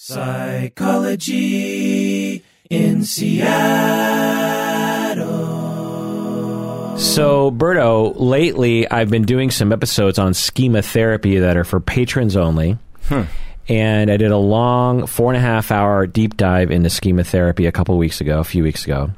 Psychology in Seattle. So, Berto, lately I've been doing some episodes on schema therapy that are for patrons only. Hmm. And I did a long four and a half hour deep dive into schema therapy a couple weeks ago, a few weeks ago.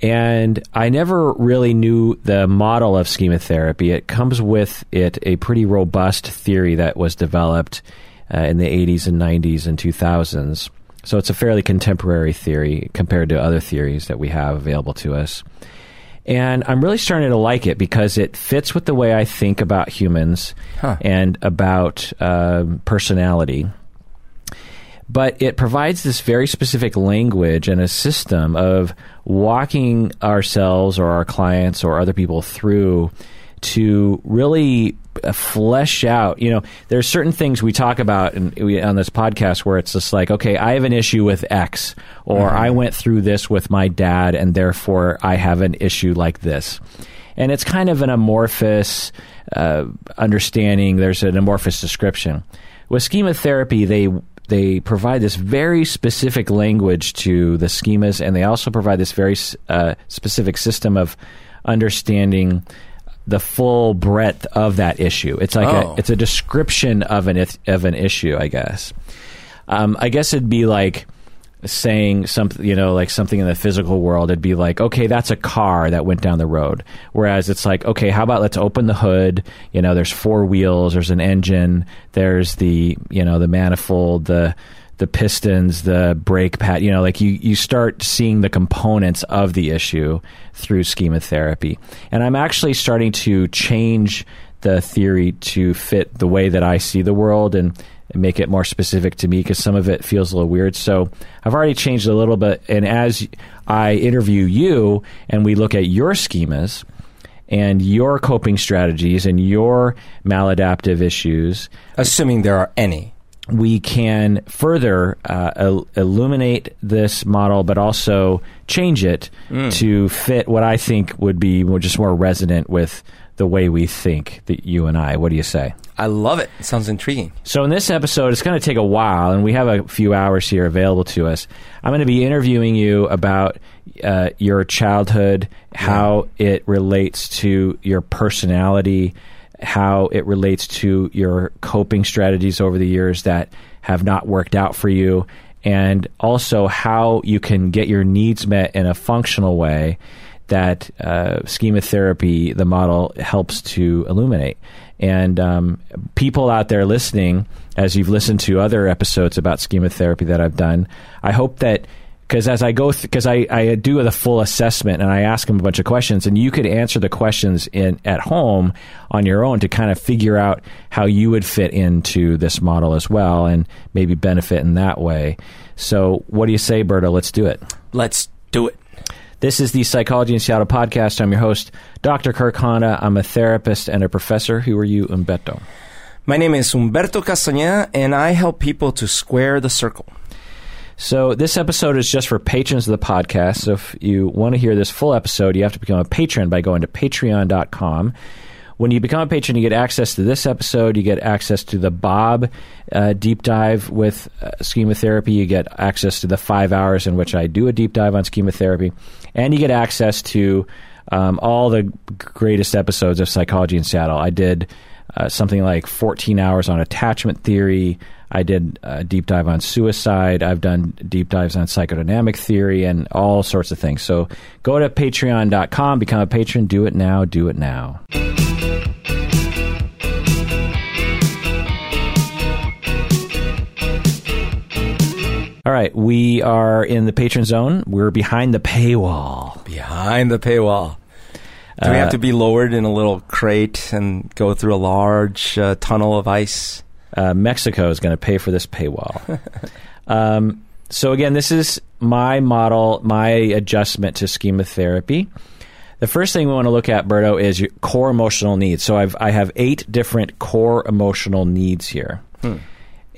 And I never really knew the model of schema therapy. It comes with it a pretty robust theory that was developed uh, in the 80s and 90s and 2000s. So it's a fairly contemporary theory compared to other theories that we have available to us. And I'm really starting to like it because it fits with the way I think about humans Huh. and about um personality. But it provides this very specific language and a system of walking ourselves or our clients or other people through to really flesh out. You know, there are certain things we talk about in, we, on this podcast where it's just like, okay, I have an issue with X, or I went through this with my dad, and therefore I have an issue like this. And it's kind of an amorphous uh, understanding. There's an amorphous description. With schema therapy, they they provide this very specific language to the schemas, and they also provide this very uh, specific system of understanding the full breadth of that issue. It's like Oh. a, it's a description of an of an issue, I guess. Um, I guess it'd be like saying something, you know, like something in the physical world. It'd be like, okay, that's a car that went down the road. Whereas it's like, okay, how about let's open the hood? You know, there's four wheels, there's an engine, there's the, you know, the manifold, the the pistons, the brake pad, you know, like you, you start seeing the components of the issue through schema therapy. And I'm actually starting to change the theory to fit the way that I see the world and, make it more specific to me because some of it feels a little weird. So I've already changed a little bit. And as I interview you and we look at your schemas, and your coping strategies and your maladaptive issues, Assuming there are any. We can further uh, il- illuminate this model, but also change it to fit what I think would be more, just more resonant with the way we think that you and I. What do you say? I love it. It sounds intriguing. So in this episode, it's going to take a while, and we have a few hours here available to us. I'm going to be interviewing you about uh, your childhood, how it relates to your personality, how it relates to your coping strategies over the years that have not worked out for you, and also how you can get your needs met in a functional way that uh, schema therapy, the model, helps to illuminate. And um, people out there listening, as you've listened to other episodes about schema therapy that I've done, I hope that because as I go, because I, I do the full assessment and I ask them a bunch of questions, and you could answer the questions in at home on your own to kind of figure out how you would fit into this model as well, and maybe benefit in that way. So, what do you say, Berto? Let's do it. Let's do it. This is the Psychology in Seattle podcast. I'm your host, Dr. Kirk Honda. I'm a therapist and a professor. Who are you, Humberto? My name is Humberto Castañeda, and I help people to square the circle. So, this episode is just for patrons of the podcast. So, if you want to hear this full episode, you have to become a patron by going to patreon.com. When you become a patron, you get access to this episode. You get access to the Bob uh, deep dive with uh, schema therapy. You get access to the five hours in which I do a deep dive on schema therapy. And you get access to um, all the greatest episodes of Psychology in Seattle. I did uh, something like 14 hours on attachment theory. I did a deep dive on suicide. I've done deep dives on psychodynamic theory and all sorts of things. So go to patreon.com, become a patron. Do it now. Do it now. All right, we are in the patron zone. We're behind the paywall. Behind the paywall. Do we have to be lowered in a little crate and go through a large uh, tunnel of ice? uh, Mexico is going to pay for this paywall. um, so again, this is my model, my adjustment to schema therapy. The first thing we want to look at, Berto, is your core emotional needs. So I've I have eight different core emotional needs here,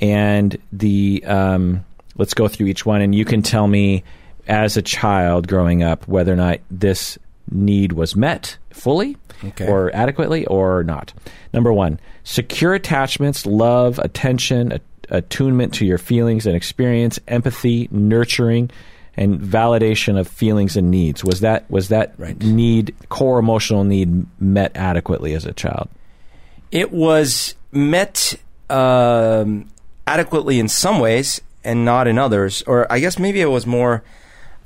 and the um, let's go through each one, and you can tell me as a child growing up whether or not this need was met fully Okay. or adequately or not. Number one, secure attachments, love, attention, a- attunement to your feelings and experience, empathy, nurturing, and validation of feelings and needs. Was that was that Right. need core emotional need met adequately as a child? It was met um, adequately in some ways and not in others. Or I guess maybe it was more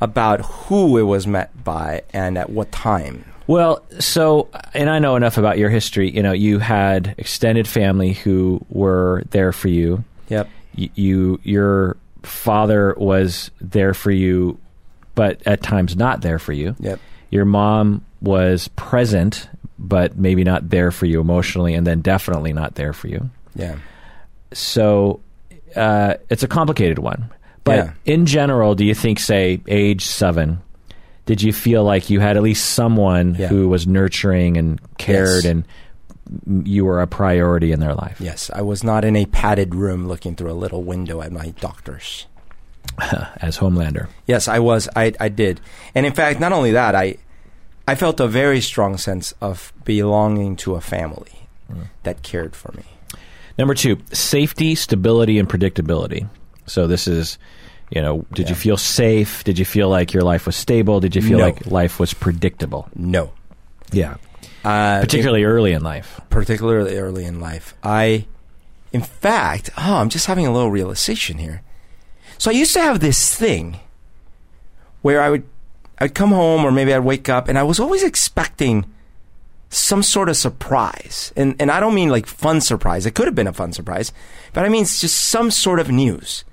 about who it was met by and at what time. Well, so and I know enough about your history. You know, you had extended family who were there for you. Yep. Y- You, your father was there for you, but at times not there for you. Yep. Your mom was present, but maybe not there for you emotionally, and then definitely not there for you. Yeah. So uh, it's a complicated one. But Yeah. in general, do you think, say, age seven, did you feel like you had at least someone Yeah. who was nurturing and cared Yes. and you were a priority in their life? Yes. I was not in a padded room looking through a little window at my doctor's. As Homelander. Yes, I was. I, I did. And in fact, not only that, I I felt a very strong sense of belonging to a family mm. that cared for me. Number two, safety, stability, and predictability. So this is, you know, did you feel safe? Did you feel like your life was stable? Did you feel No. like life was predictable? No. Yeah. Uh, Particularly early in life. particularly early in life. I, in fact, oh, I'm just having a little realization here. So I used to have this thing where I would, I'd come home or maybe I'd wake up and I was always expecting some sort of surprise. And, and I don't mean like fun surprise. It could have been a fun surprise, but I mean it's just some sort of news.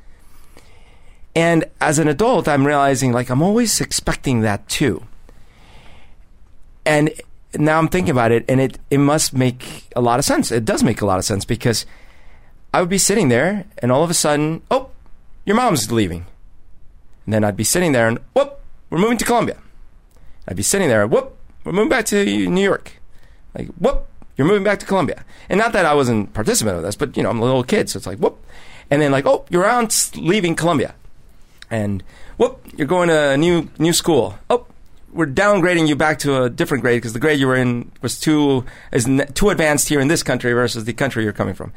And as an adult, I'm realizing like I'm always expecting that too. And now I'm thinking about it, and it, it must make a lot of sense. It does make a lot of sense because I would be sitting there, and all of a sudden, oh, your mom's leaving. And then I'd be sitting there, and whoop, we're moving to Colombia. I'd be sitting there, whoop, we're moving back to New York. Like, whoop, you're moving back to Colombia. And not that I wasn't participant of this, but, you know, I'm a little kid, so it's like, whoop. And then, like, oh, your aunt's leaving Colombia. And whoop, you're going to a new, new school. Oh, we're downgrading you back to a different grade because the grade you were in was too is too advanced here in this country versus the country you're coming from.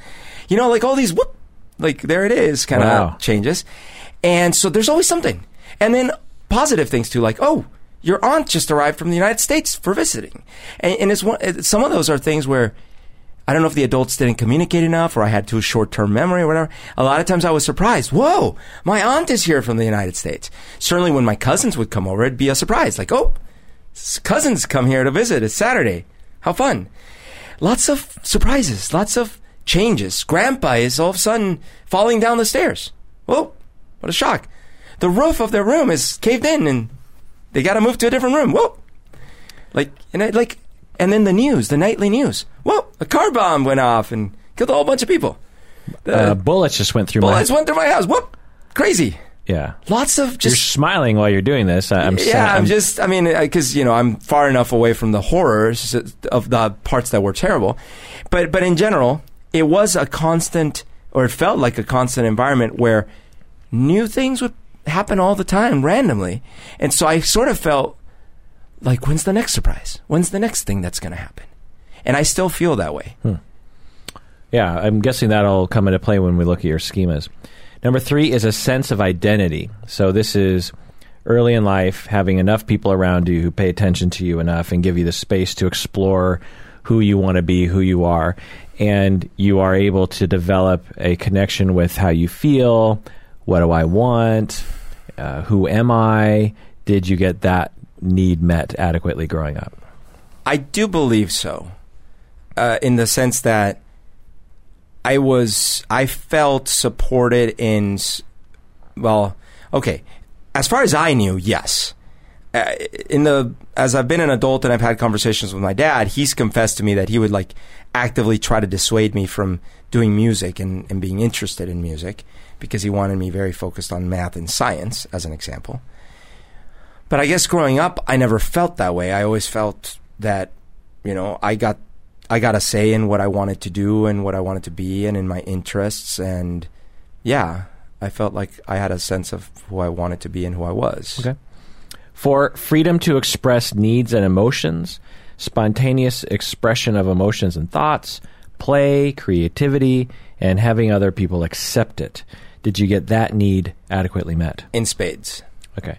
You know, like all these whoop, like there it is, kind of Wow. changes. And so there's always something, and then positive things too, like oh, your aunt just arrived from the United States for visiting, and, and it's one. it- Some of those are things where. I don't know if the adults didn't communicate enough or I had too short term memory or whatever. A lot of times I was surprised. Whoa, my aunt is here from the United States. Certainly when my cousins would come over, it'd be a surprise. Like, oh, cousins come here to visit. It's Saturday. How fun. Lots of surprises, lots of changes. Grandpa is all of a sudden falling down the stairs. Whoa, what a shock. The roof of their room is caved in and they got to move to a different room. Whoa. Like, and it, like, and then the news, the nightly news. Whoa, a car bomb went off and killed a whole bunch of people. The Uh, bullets just went through bullets my. went through my house. Whoop, crazy. Yeah. Lots of just. You're smiling while you're doing this. I- I'm. yeah, sa- I'm just. I mean, because you know, I'm far enough away from the horrors of the parts that were terrible, but but in general, it was a constant, or it felt like a constant environment where new things would happen all the time randomly, and so I sort of felt like, when's the next surprise? When's the next thing that's going to happen? And I still feel that way. Yeah, I'm guessing that'll come into play when we look at your schemas. Number three is a sense of identity. So this is early in life, having enough people around you who pay attention to you enough and give you the space to explore who you want to be, who you are, and you are able to develop a connection with how you feel. What do I want? Uh, who am I? Did you get that need met adequately growing up? I do believe so, uh, in the sense that I was, I felt supported in, well, okay, as far as I knew, yes. Uh, in the as I've been an adult and I've had conversations with my dad, he's confessed to me that he would like actively try to dissuade me from doing music and, and being interested in music because he wanted me very focused on math and science, as an example. But I guess growing up, I never felt that way. I always felt that, you know, I got I got a say in what I wanted to do and what I wanted to be and in my interests and yeah, I felt like I had a sense of who I wanted to be and who I was. Okay. For freedom to express needs and emotions, spontaneous expression of emotions and thoughts, play, creativity, and having other people accept it. Did you get that need adequately met? In spades. Okay.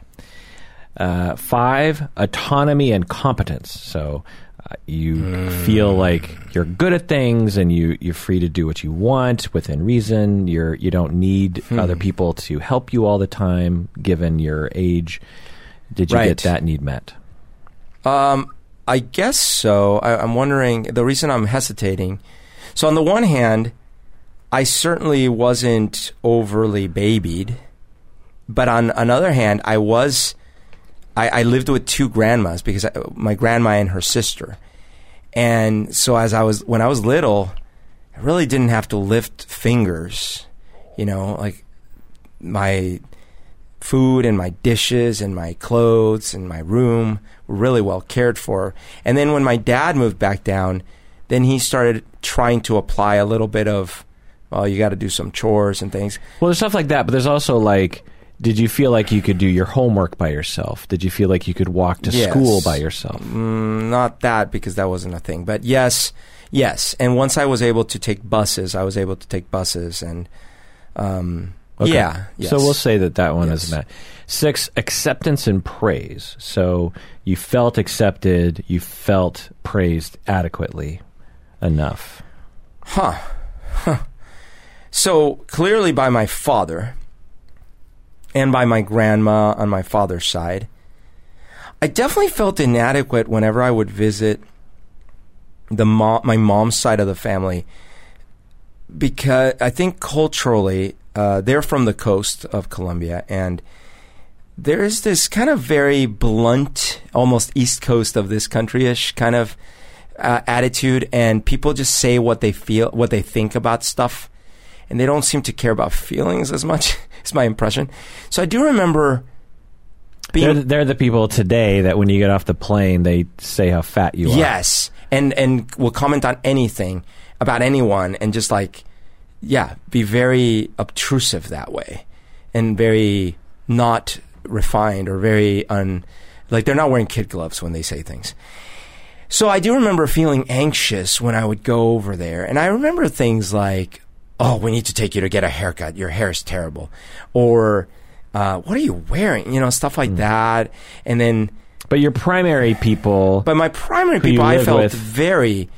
Uh, five, autonomy and competence. So uh, you feel like you're good at things and you, you're free to do what you want within reason. You're, you don't need other people to help you all the time, given your age. Did you Right. get that need met? Um, I guess so. I, I'm wondering the reason I'm hesitating. So on the one hand, I certainly wasn't overly babied, but on another hand, I was. I, I lived with two grandmas because I, my grandma and her sister, and so as I was when I was little, I really didn't have to lift fingers. You know, like my food and my dishes and my clothes and my room were really well cared for. And then when my dad moved back down, then he started trying to apply a little bit of, well, you got to do some chores and things. Well, there's stuff like that, but there's also like, did you feel like you could do your homework by yourself? Did you feel like you could walk to Yes. school by yourself? Mm, not that because that wasn't a thing, but yes, yes. And once I was able to take buses, I was able to take buses and, um, Okay. yeah. Yes. So we'll say that that one Yes. is met. Six, acceptance and praise. So you felt accepted, you felt praised adequately enough. Huh. Huh. So clearly by my father and by my grandma on my father's side, I definitely felt inadequate whenever I would visit the my mom's side of the family because I think culturally uh, they're from the coast of Colombia and there's this kind of very blunt, almost east coast of this country-ish kind of uh, attitude, and people just say what they feel, what they think about stuff, and they don't seem to care about feelings as much. is my impression. So I do remember being They're, they're the people today that when you get off the plane, they say how fat you are. Yes, and and will comment on anything about anyone, and just like, yeah, be very obtrusive that way, and very not refined or very un, like they're not wearing kid gloves when they say things. So I do remember feeling anxious when I would go over there, and I remember things like, "Oh, we need to take you to get a haircut. Your hair is terrible," or uh, "What are you wearing?" You know, stuff like that, and then. But your primary people, But my primary people, I felt with. very,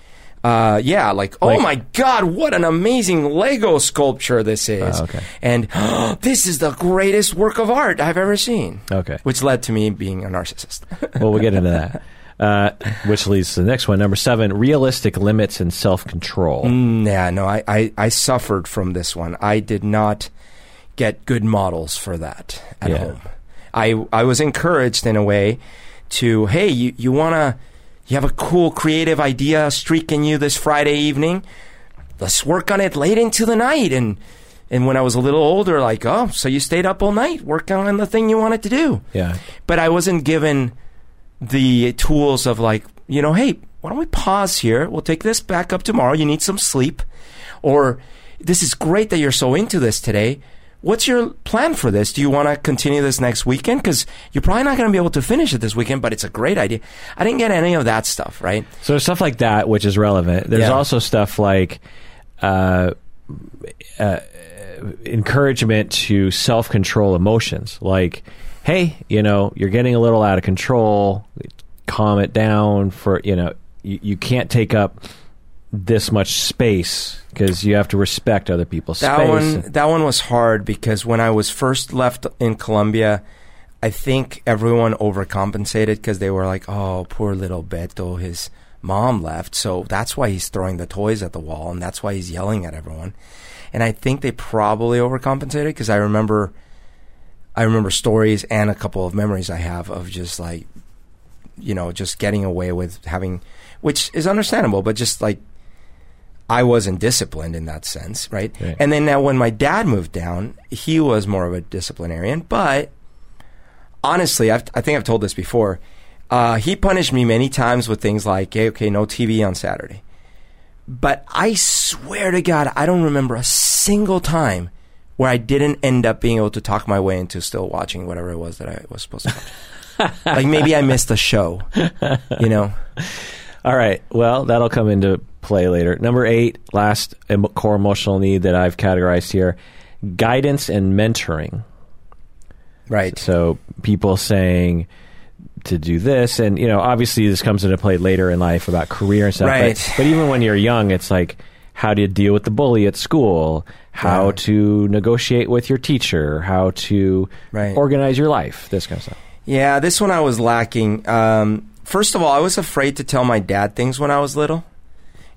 uh, yeah, like, oh my God, what an amazing Lego sculpture this is. Oh, okay. And this is the greatest work of art I've ever seen. okay. Which led to me being a narcissist. well, we'll get into that. Uh, which leads to the next one. Number seven, realistic limits and self control. Mm, yeah, no, I, I, I suffered from this one. I did not get good models for that at Yeah. home. I, I was encouraged in a way to, hey, you, you want to, you have a cool creative idea streaking you this Friday evening? Let's work on it late into the night. And, and when I was a little older, like, oh, so you stayed up all night working on the thing you wanted to do Yeah. but I wasn't given the tools of like, you know, hey, why don't we pause here? We'll take this back up tomorrow. You need some sleep. Or this is great that you're so into this today. What's your plan for this? Do you want to continue this next weekend? Because you're probably not going to be able to finish it this weekend, but it's a great idea. I didn't get any of that stuff, right? So there's stuff like that, which is relevant. There's Yeah. also stuff like uh, uh, encouragement to self control emotions. Like, hey, you know, you're getting a little out of control. Calm it down. For you know, you, you can't take up this much space because you have to respect other people's That space. one, that one was hard because when I was first left in Colombia, I think everyone overcompensated because they were like, "Oh, poor little Beto, his mom left, so that's why he's throwing the toys at the wall, and that's why he's yelling at everyone." And I think they probably overcompensated because I remember, I remember stories and a couple of memories I have of just like, you know, just getting away with having, which is understandable, but just like I wasn't disciplined in that sense, right? Right. And then now when my dad moved down, he was more of a disciplinarian. But honestly, I've, I think I've told this before. Uh, he punished me many times with things like, hey, okay, no TV on Saturday. But I swear to God, I don't remember a single time where I didn't end up being able to talk my way into still watching whatever it was that I was supposed to watch. like maybe I missed a show, you know? All right. Well, that'll come into play later. Number eight, last em- core emotional need that I've categorized here guidance and mentoring. Right. So people saying to do this, and you know, obviously this comes into play later in life about career and stuff. Right. But, but even when you're young, it's like how do you deal with the bully at school? How Yeah. to negotiate with your teacher? How to Right. organize your life? This kind of stuff. Yeah, this one I was lacking. Um, first of all, I was afraid to tell my dad things when I was little.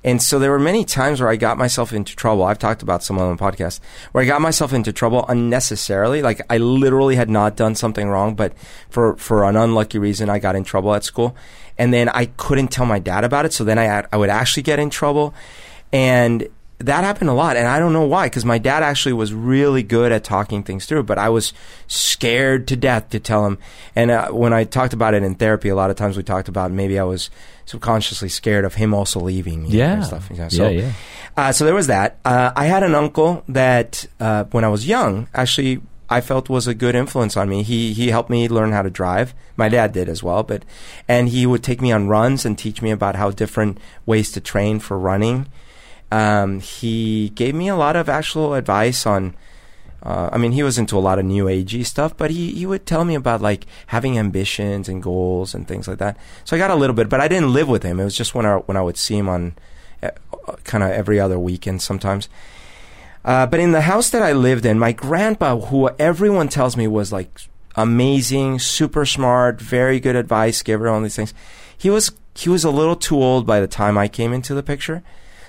And so there were many times where I got myself into trouble. I've talked about some on the podcast where I got myself into trouble unnecessarily. Like I literally had not done something wrong, but for, for an unlucky reason, I got in trouble at school. And then I couldn't tell my dad about it. So then I, I would actually get in trouble. And that happened a lot. And I don't know why, because my dad actually was really good at talking things through, but I was scared to death to tell him. And uh, when I talked about it in therapy, a lot of times we talked about maybe I was subconsciously scared of him also leaving me. Yeah. And stuff. Yeah, so, yeah, yeah. Uh, so there was that. Uh, I had an uncle that, uh, when I was young, actually, I felt was a good influence on me. He he helped me learn how to drive. My dad did as well, but and he would take me on runs and teach me about how different ways to train for running. Um, he gave me a lot of actual advice on. Uh, I mean, he was into a lot of new agey stuff, but he, he would tell me about like having ambitions and goals and things like that. So I got a little bit, but I didn't live with him. It was just when I when I would see him on uh, kind of every other weekend sometimes. Uh, but in the house that I lived in, my grandpa, who everyone tells me was like amazing, super smart, very good advice giver, all these things, he was he was a little too old by the time I came into the picture.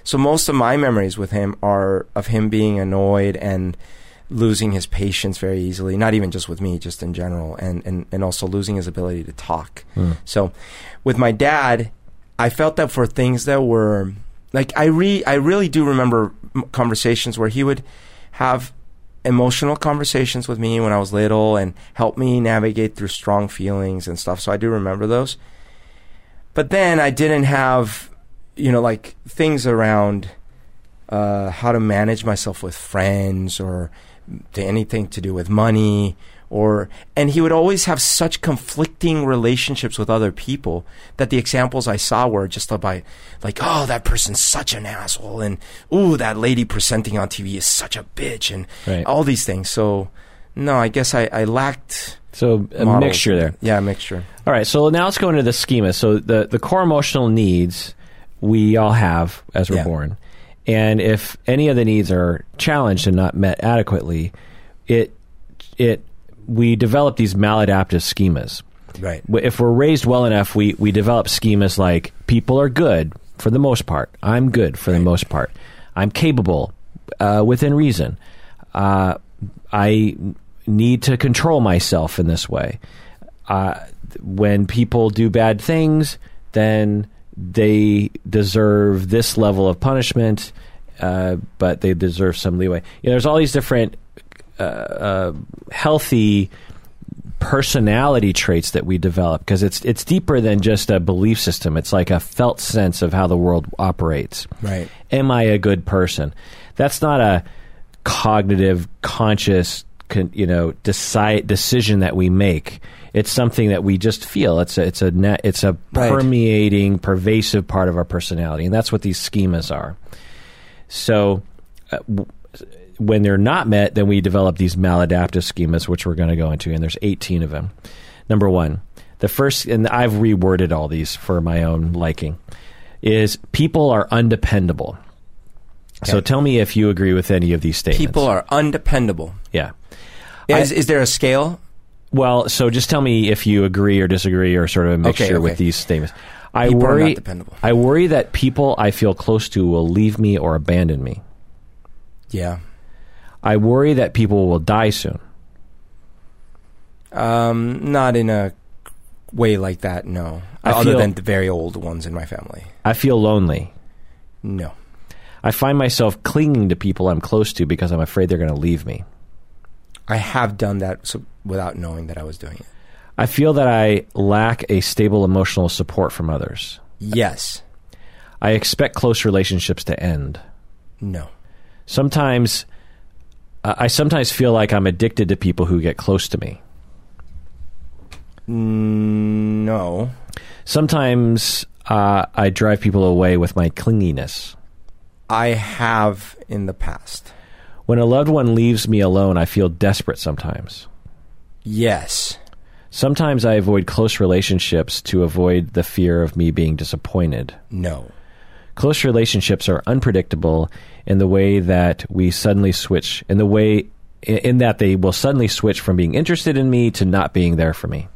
So most of my memories with him are of him being annoyed and losing his patience very easily. Not even just with me, just in general, and and, and also losing his ability to talk. Hmm. So with my dad, I felt that for things that were like I re I really do remember conversations where he would have emotional conversations with me when I was little and help me navigate through strong feelings and stuff. So I do remember those. But then I didn't have, you know, like things around uh, how to manage myself with friends or to anything to do with money or and he would always have such conflicting relationships with other people that the examples I saw were just about like oh that person's such an asshole and ooh that lady presenting on TV is such a bitch and Right. all these things so no I guess I, I lacked So a models. mixture there. yeah a mixture All right, so now let's go into the schema. So the the core emotional needs we all have as we're Yeah. born, and if any of the needs are challenged and not met adequately, it it we develop these maladaptive schemas. right If we're raised well enough, we we develop schemas like people are good for the most part. I'm good for the most part. I'm capable uh, within reason. Uh, I need to control myself in this way. Uh, when people do bad things, then they deserve this level of punishment, uh, but they deserve some leeway. You know, there's all these different uh, uh, healthy personality traits that we develop because it's it's deeper than just a belief system. It's like a felt sense of how the world operates. Right. Am I a good person? That's not a cognitive, conscious, con, you know, decide decision that we make. It's something that we just feel. It's a it's a net, it's a Right. permeating, pervasive part of our personality, and that's what these schemas are. So. Uh, w- when they're not met, then we develop these maladaptive schemas, which we're going to go into, and there's 18 of them. Number one, the first, and I've reworded all these for my own liking, is people are undependable. So tell me if you agree with any of these statements. people are undependable yeah. is, is there a scale Well, so just tell me if you agree or disagree or sort of a mixture okay. with these statements. I People worry. I worry that people I feel close to will leave me or abandon me. yeah I worry that people will die soon. Um, not in a way like that. No, I other feel- than the very old ones in my family. I feel lonely. No, I find myself clinging to people I'm close to because I'm afraid they're going to leave me. I have done that so, without knowing that I was doing it. I feel that I lack a stable emotional support from others. Yes. I expect close relationships to end. No. Sometimes, uh, I sometimes feel like I'm addicted to people who get close to me. No. Sometimes uh, I drive people away with my clinginess. I have in the past. When a loved one leaves me alone, I feel desperate sometimes. Yes. Sometimes I avoid close relationships to avoid the fear of me being disappointed. No. Close relationships are unpredictable in the way that we suddenly switch, in the way in that they will suddenly switch from being interested in me to not being there for me.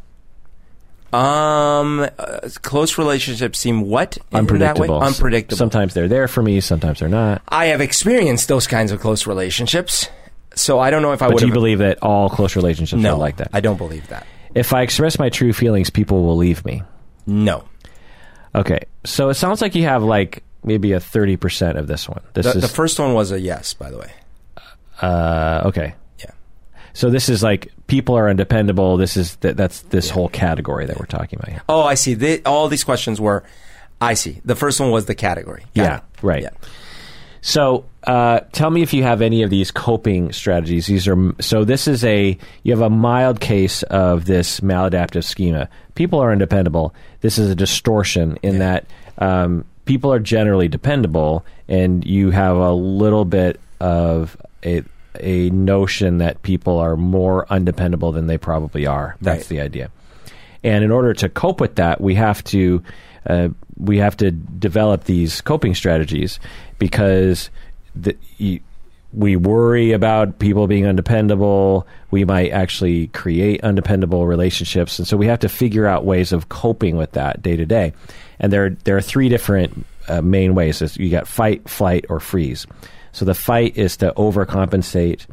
Um, uh, close relationships seem what in that way? Unpredictable. Unpredictable. Sometimes they're there for me, sometimes they're not. I have experienced those kinds of close relationships, so I don't know if I But would. do you believe that all close relationships no, are like that? I don't believe that. if I express my true feelings, people will leave me. No. Okay, so it sounds like you have like maybe a thirty percent of this one. This The, is the first one was a yes, by the way. uh, okay. Yeah. So this is like people are undependable. This is th- that's this whole category that we're talking about. here. Oh, I see. The, all these questions were. I see. The first one was the category. Got Yeah, it. right. Yeah. So, uh, tell me if you have any of these coping strategies. These are so. This is a you have a mild case of this maladaptive schema. People are undependable. This is a distortion in that um, people are generally dependable, and you have a little bit of a a notion that people are more undependable than they probably are. That's Right. the idea. And in order to cope with that, we have to uh, we have to develop these coping strategies because the, you, we worry about people being undependable. We might actually create undependable relationships, and so we have to figure out ways of coping with that day to day. And there there are three different uh, main ways. You got fight, flight, or freeze. So the fight is to overcompensate.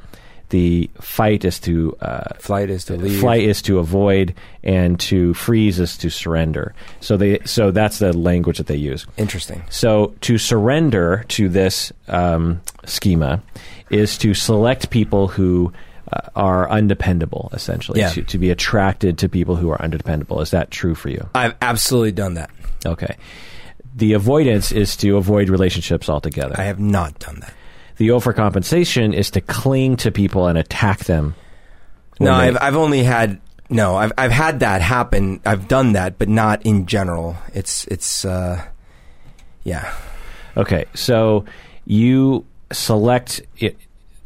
The fight is to uh, Flight is to leave. Flight is to avoid, and to freeze is to surrender. So they so that's the language that they use. Interesting. So to surrender to this um, schema is to select people who uh, are undependable, essentially. Yeah. To, to be attracted to people who are undependable. Is that true for you? I've absolutely done that. Okay. The avoidance is to avoid relationships altogether. I have not done that. The overcompensation is to cling to people and attack them. No, they- I've I've only had no, I've I've had that happen. I've done that, but not in general. It's it's uh yeah. Okay, so you select it,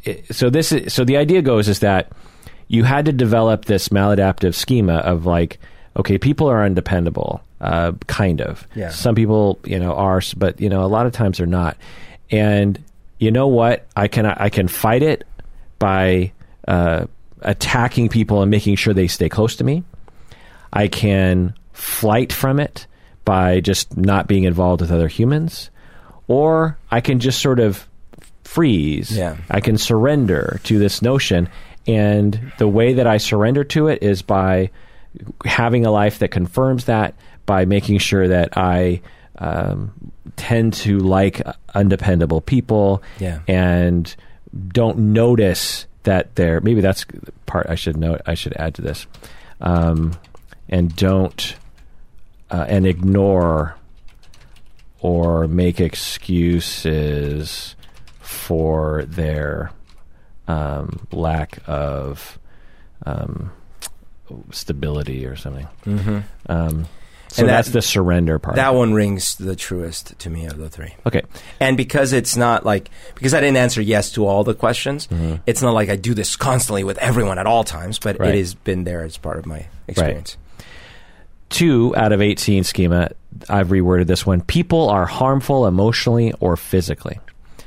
it. So this is so the idea goes is that you had to develop this maladaptive schema of like, okay, people are undependable, uh, kind of. Yeah. Some people, you know, are, but you know, a lot of times they're not. And you know what? I can I can fight it by uh, attacking people and making sure they stay close to me. I can flight from it by just not being involved with other humans, or I can just sort of freeze. Yeah. I can surrender to this notion, and the way that I surrender to it is by having a life that confirms that, by making sure that I um, tend to like undependable people, Yeah. and don't notice that they're maybe that's part I should note I should add to this, um, and don't uh, and ignore or make excuses for their um, lack of um, stability or something. Mm-hmm. So And that- that's the surrender part. That one rings the truest to me of the three. okay. And because it's not like because I didn't answer yes to all the questions, Mm-hmm. it's not like I do this constantly with everyone at all times, but Right. it has been there as part of my experience. two out of 18 schema, I've reworded this one. People are harmful emotionally or physically.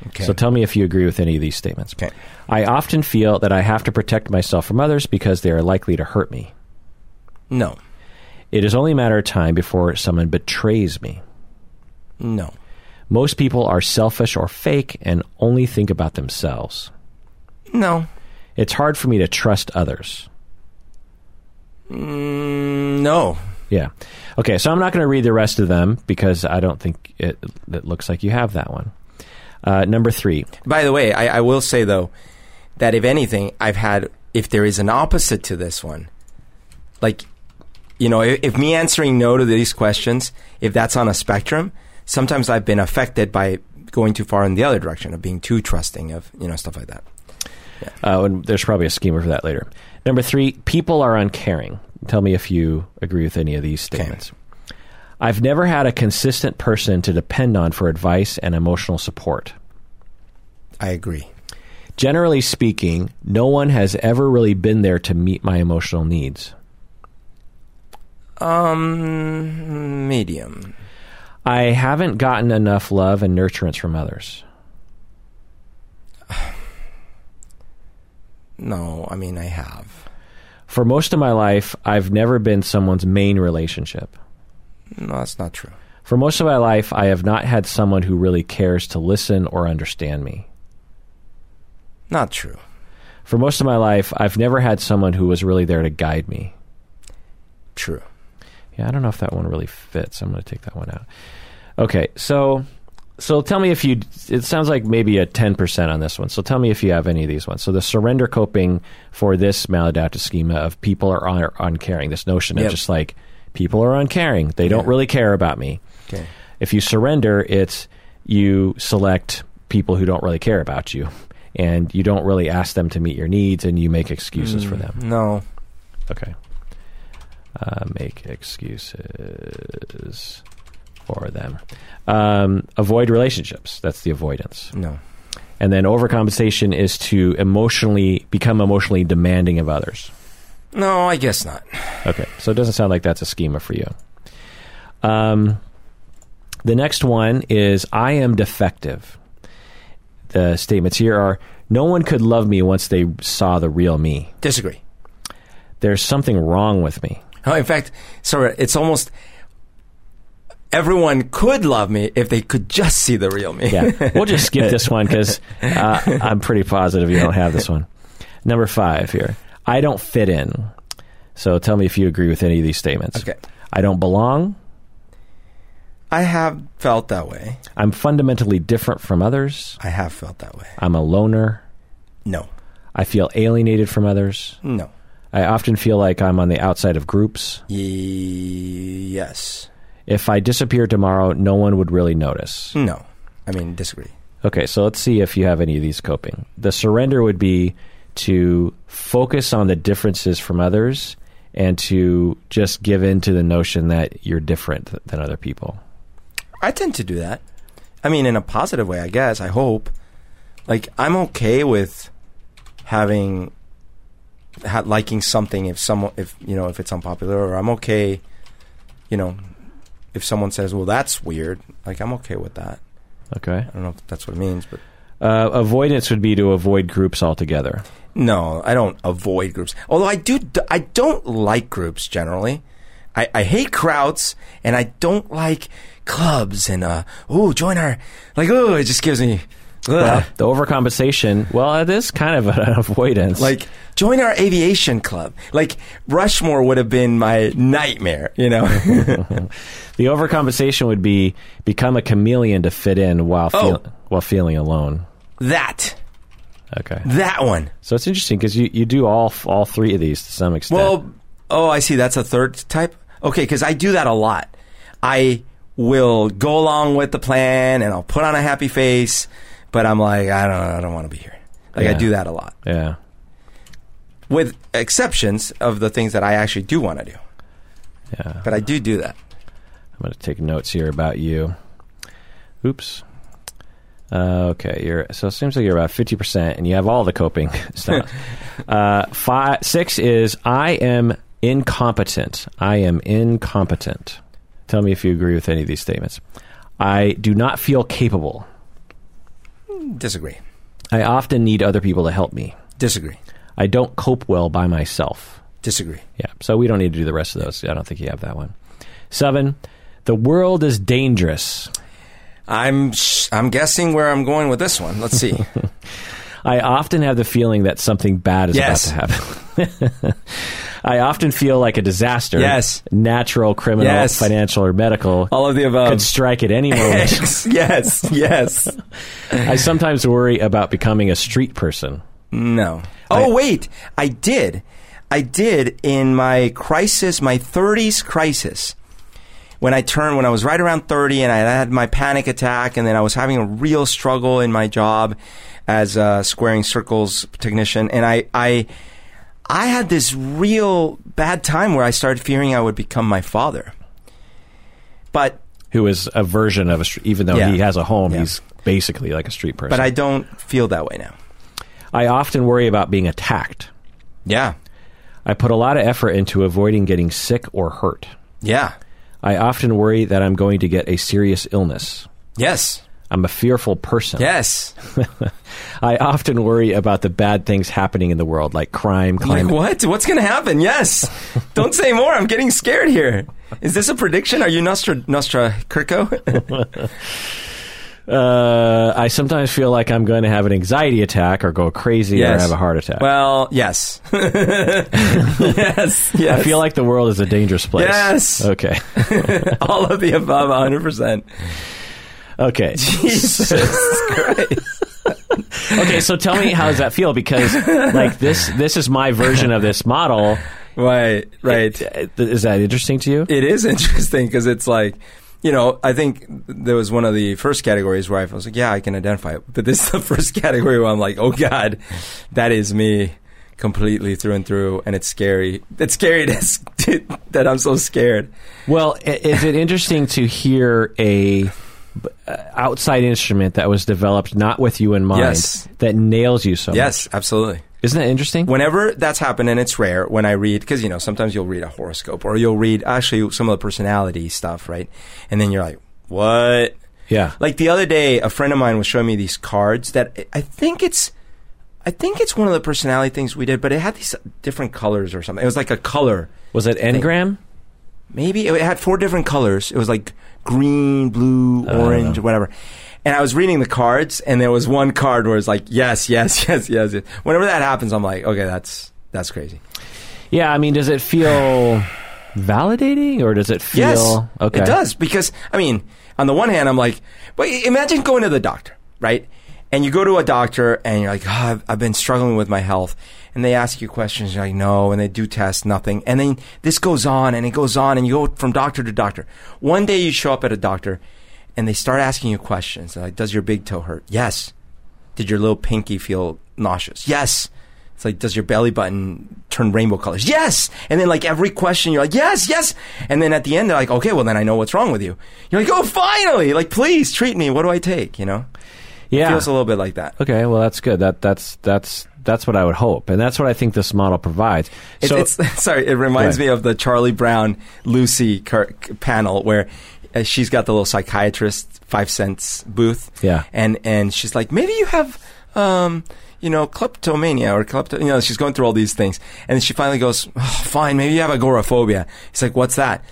Okay. So tell me if you agree with any of these statements. Okay. I often feel that I have to protect myself from others because they are likely to hurt me. no. It is only a matter of time before someone betrays me. No. Most people are selfish or fake and only think about themselves. No. It's hard for me to trust others. Mm, no. Yeah. Okay, so I'm not going to read the rest of them because I don't think it, it looks like you have that one. Uh, number three. By the way, I, I will say though that if anything, I've had if there is an opposite to this one, like you know, if, if me answering no to these questions, if that's on a spectrum, sometimes I've been affected by going too far in the other direction of being too trusting of you know stuff like that. Uh, and there's probably a schema for that later. Number three, people are uncaring. Tell me if you agree with any of these statements. I've never had a consistent person to depend on for advice and emotional support. I agree. Generally speaking, no one has ever really been there to meet my emotional needs. Um, medium. I haven't gotten enough love and nurturance from others. No, I mean I have. For most of my life, I've never been someone's main relationship. No, that's not true. For most of my life, I have not had someone who really cares to listen or understand me. Not true. For most of my life, I've never had someone who was really there to guide me. True. Yeah, I don't know if that one really fits. I'm going to take that one out. Okay, so so tell me if you. It sounds like maybe a 10% on this one. So tell me if you have any of these ones. So the surrender coping for this maladaptive schema of people are, un- uncaring. This notion of just like people are uncaring. They don't really care about me. Okay. If you surrender, it's you select people who don't really care about you, and you don't really ask them to meet your needs, and you make excuses for mm, them. No. Okay. Uh, make excuses for them. Um, avoid relationships. That's the avoidance. No. And then overcompensation is to emotionally become emotionally demanding of others. No, I guess not. Okay, so it doesn't sound like that's a schema for you. Um, the next one is I am defective. The statements here are No one could love me once they saw the real me. Disagree. There's something wrong with me. Oh, in fact, sorry, it's almost everyone could love me if they could just see the real me. Yeah, we'll just skip this one because uh, I'm pretty positive you don't have this one. Number five here. I don't fit in. So tell me if you agree with any of these statements. Okay. I don't belong. I have felt that way. I'm fundamentally different from others. I have felt that way. I'm a loner. No. I feel alienated from others. No. I often feel like I'm on the outside of groups. Ye- yes. If I disappeared tomorrow, no one would really notice. No. I mean, disagree. Okay, so let's see if you have any of these coping. The surrender would be to focus on the differences from others and to just give in to the notion that you're different th- than other people. I tend to do that. I mean, in a positive way, I guess. I hope. Like, I'm okay with having ha- liking something if someone if you know if it's unpopular, or I'm okay. You know, if someone says, "Well, that's weird," like I'm okay with that. Okay. I don't know if that's what it means, but Uh, avoidance would be to avoid groups altogether. no, I don't avoid groups. Although I do, I don't like groups generally. I, I hate crowds, and I don't like clubs. And uh, oh, join our like oh, it just gives me. Well, the overcompensation, well, it is kind of an avoidance. Like, join our aviation club. Like, Rushmore would have been my nightmare, you know? the overcompensation would be become a chameleon to fit in while oh. feel, Oh. while feeling alone. that. Okay. That one. So it's interesting because you, you do all all three of these to some extent. Well, oh, I see. That's a third type? Okay, because I do that a lot. I will go along with the plan and I'll put on a happy face, but I'm like, I don't, I don't want to be here. Like, I do that a lot. yeah. With exceptions of the things that I actually do want to do. Yeah. But I do do that. I'm going to take notes here about you. Oops. Uh, okay, you're so it seems like you're about fifty percent, and you have all the coping stuff. uh, five, six is I am incompetent. I am incompetent. Tell me if you agree with any of these statements. I do not feel capable. Hmm, disagree. I often need other people to help me. Disagree. I don't cope well by myself. Disagree. Yeah, so we don't need to do the rest of those. I don't think you have that one. Seven, the world is dangerous. I'm sh- I'm guessing where I'm going with this one. Let's see. I often have the feeling that something bad is Yes. about to happen. I often feel like a disaster. Yes. Natural, criminal, Yes. financial, or medical All of the above. could strike at any moment. yes, yes. I sometimes worry about becoming a street person. No. Oh, wait. I did. I did in my crisis, my 30s crisis. When I turned, when I was right around 30 and I had my panic attack and then I was having a real struggle in my job as a squaring circles technician. And I, I, I had this real bad time where I started fearing I would become my father. But Who is a version of a street, even though Yeah. he has a home, Yeah. he's basically like a street person. but I don't feel that way now. I often worry about being attacked. Yeah. I put a lot of effort into avoiding getting sick or hurt. Yeah. I often worry that I'm going to get a serious illness. Yes. I'm a fearful person. Yes. I often worry about the bad things happening in the world, like crime, I'm like, what? What's going to happen? Yes. Don't say more. I'm getting scared here. Is this a prediction? Are you Nostra, Nostra Kirko? Uh, I sometimes feel like I'm going to have an anxiety attack or go crazy or have a heart attack. well, yes. yes. Yes. I feel like the world is a dangerous place. Yes. Okay. all of the above 100%. Okay. Jesus Christ. Okay. So tell me, how does that feel? Because like this, this is my version of this model. Right, right. Is that interesting to you? It is interesting because it's like, you know, I think there was one of the first categories where I was like, yeah, I can identify it. But this is the first category where I'm like, oh God, that is me completely through and through. And it's scary. It's scary that, that I'm so scared. Well, is it interesting to hear a Uh, outside instrument that was developed not with you in mind Yes. that nails you so much? Yes, absolutely. Isn't that interesting? Whenever that's happened, and it's rare when I read, because, you know, sometimes you'll read a horoscope or you'll read actually some of the personality stuff, right? And then you're like, what? yeah. Like the other day, a friend of mine was showing me these cards that I think it's, I think it's one of the personality things we did, but it had these different colors or something. It was like a color. Was it Enneagram? Maybe it had four different colors. It was like green, blue, orange, whatever. And I was reading the cards, and there was one card where it's like yes, yes, yes, yes. yes. Whenever that happens, I'm like, okay, that's that's crazy. Yeah. I mean, does it feel validating or does it feel Yes, okay? it does because I mean, on the one hand, I'm like, but imagine going to the doctor, right? And you go to a doctor and you're like, oh, I've, I've been struggling with my health, and they ask you questions, you're like, no, and they do tests, nothing, and then this goes on and it goes on, and you go from doctor to doctor. One day you show up at a doctor, and they start asking you questions, They're like, does your big toe hurt? Yes. Did your little pinky feel nauseous? Yes. It's like, does your belly button turn rainbow colors? Yes. And then like every question, you're like, yes, yes. And then at the end, they're like, okay, well then I know what's wrong with you. You're like, oh, finally. Like, please treat me. What do I take? You know? Yeah. Feels a little bit like that. Okay, well that's good. That that's that's that's what I would hope, and that's what I think this model provides. It, so it's sorry. It reminds me of the Charlie Brown Lucy panel where uh, she's got the little psychiatrist five cents booth. Yeah. and and she's like, maybe you have, um, you know, kleptomania or klepto. You know, she's going through all these things, and then she finally goes, oh, fine, maybe you have agoraphobia. He's like, what's that?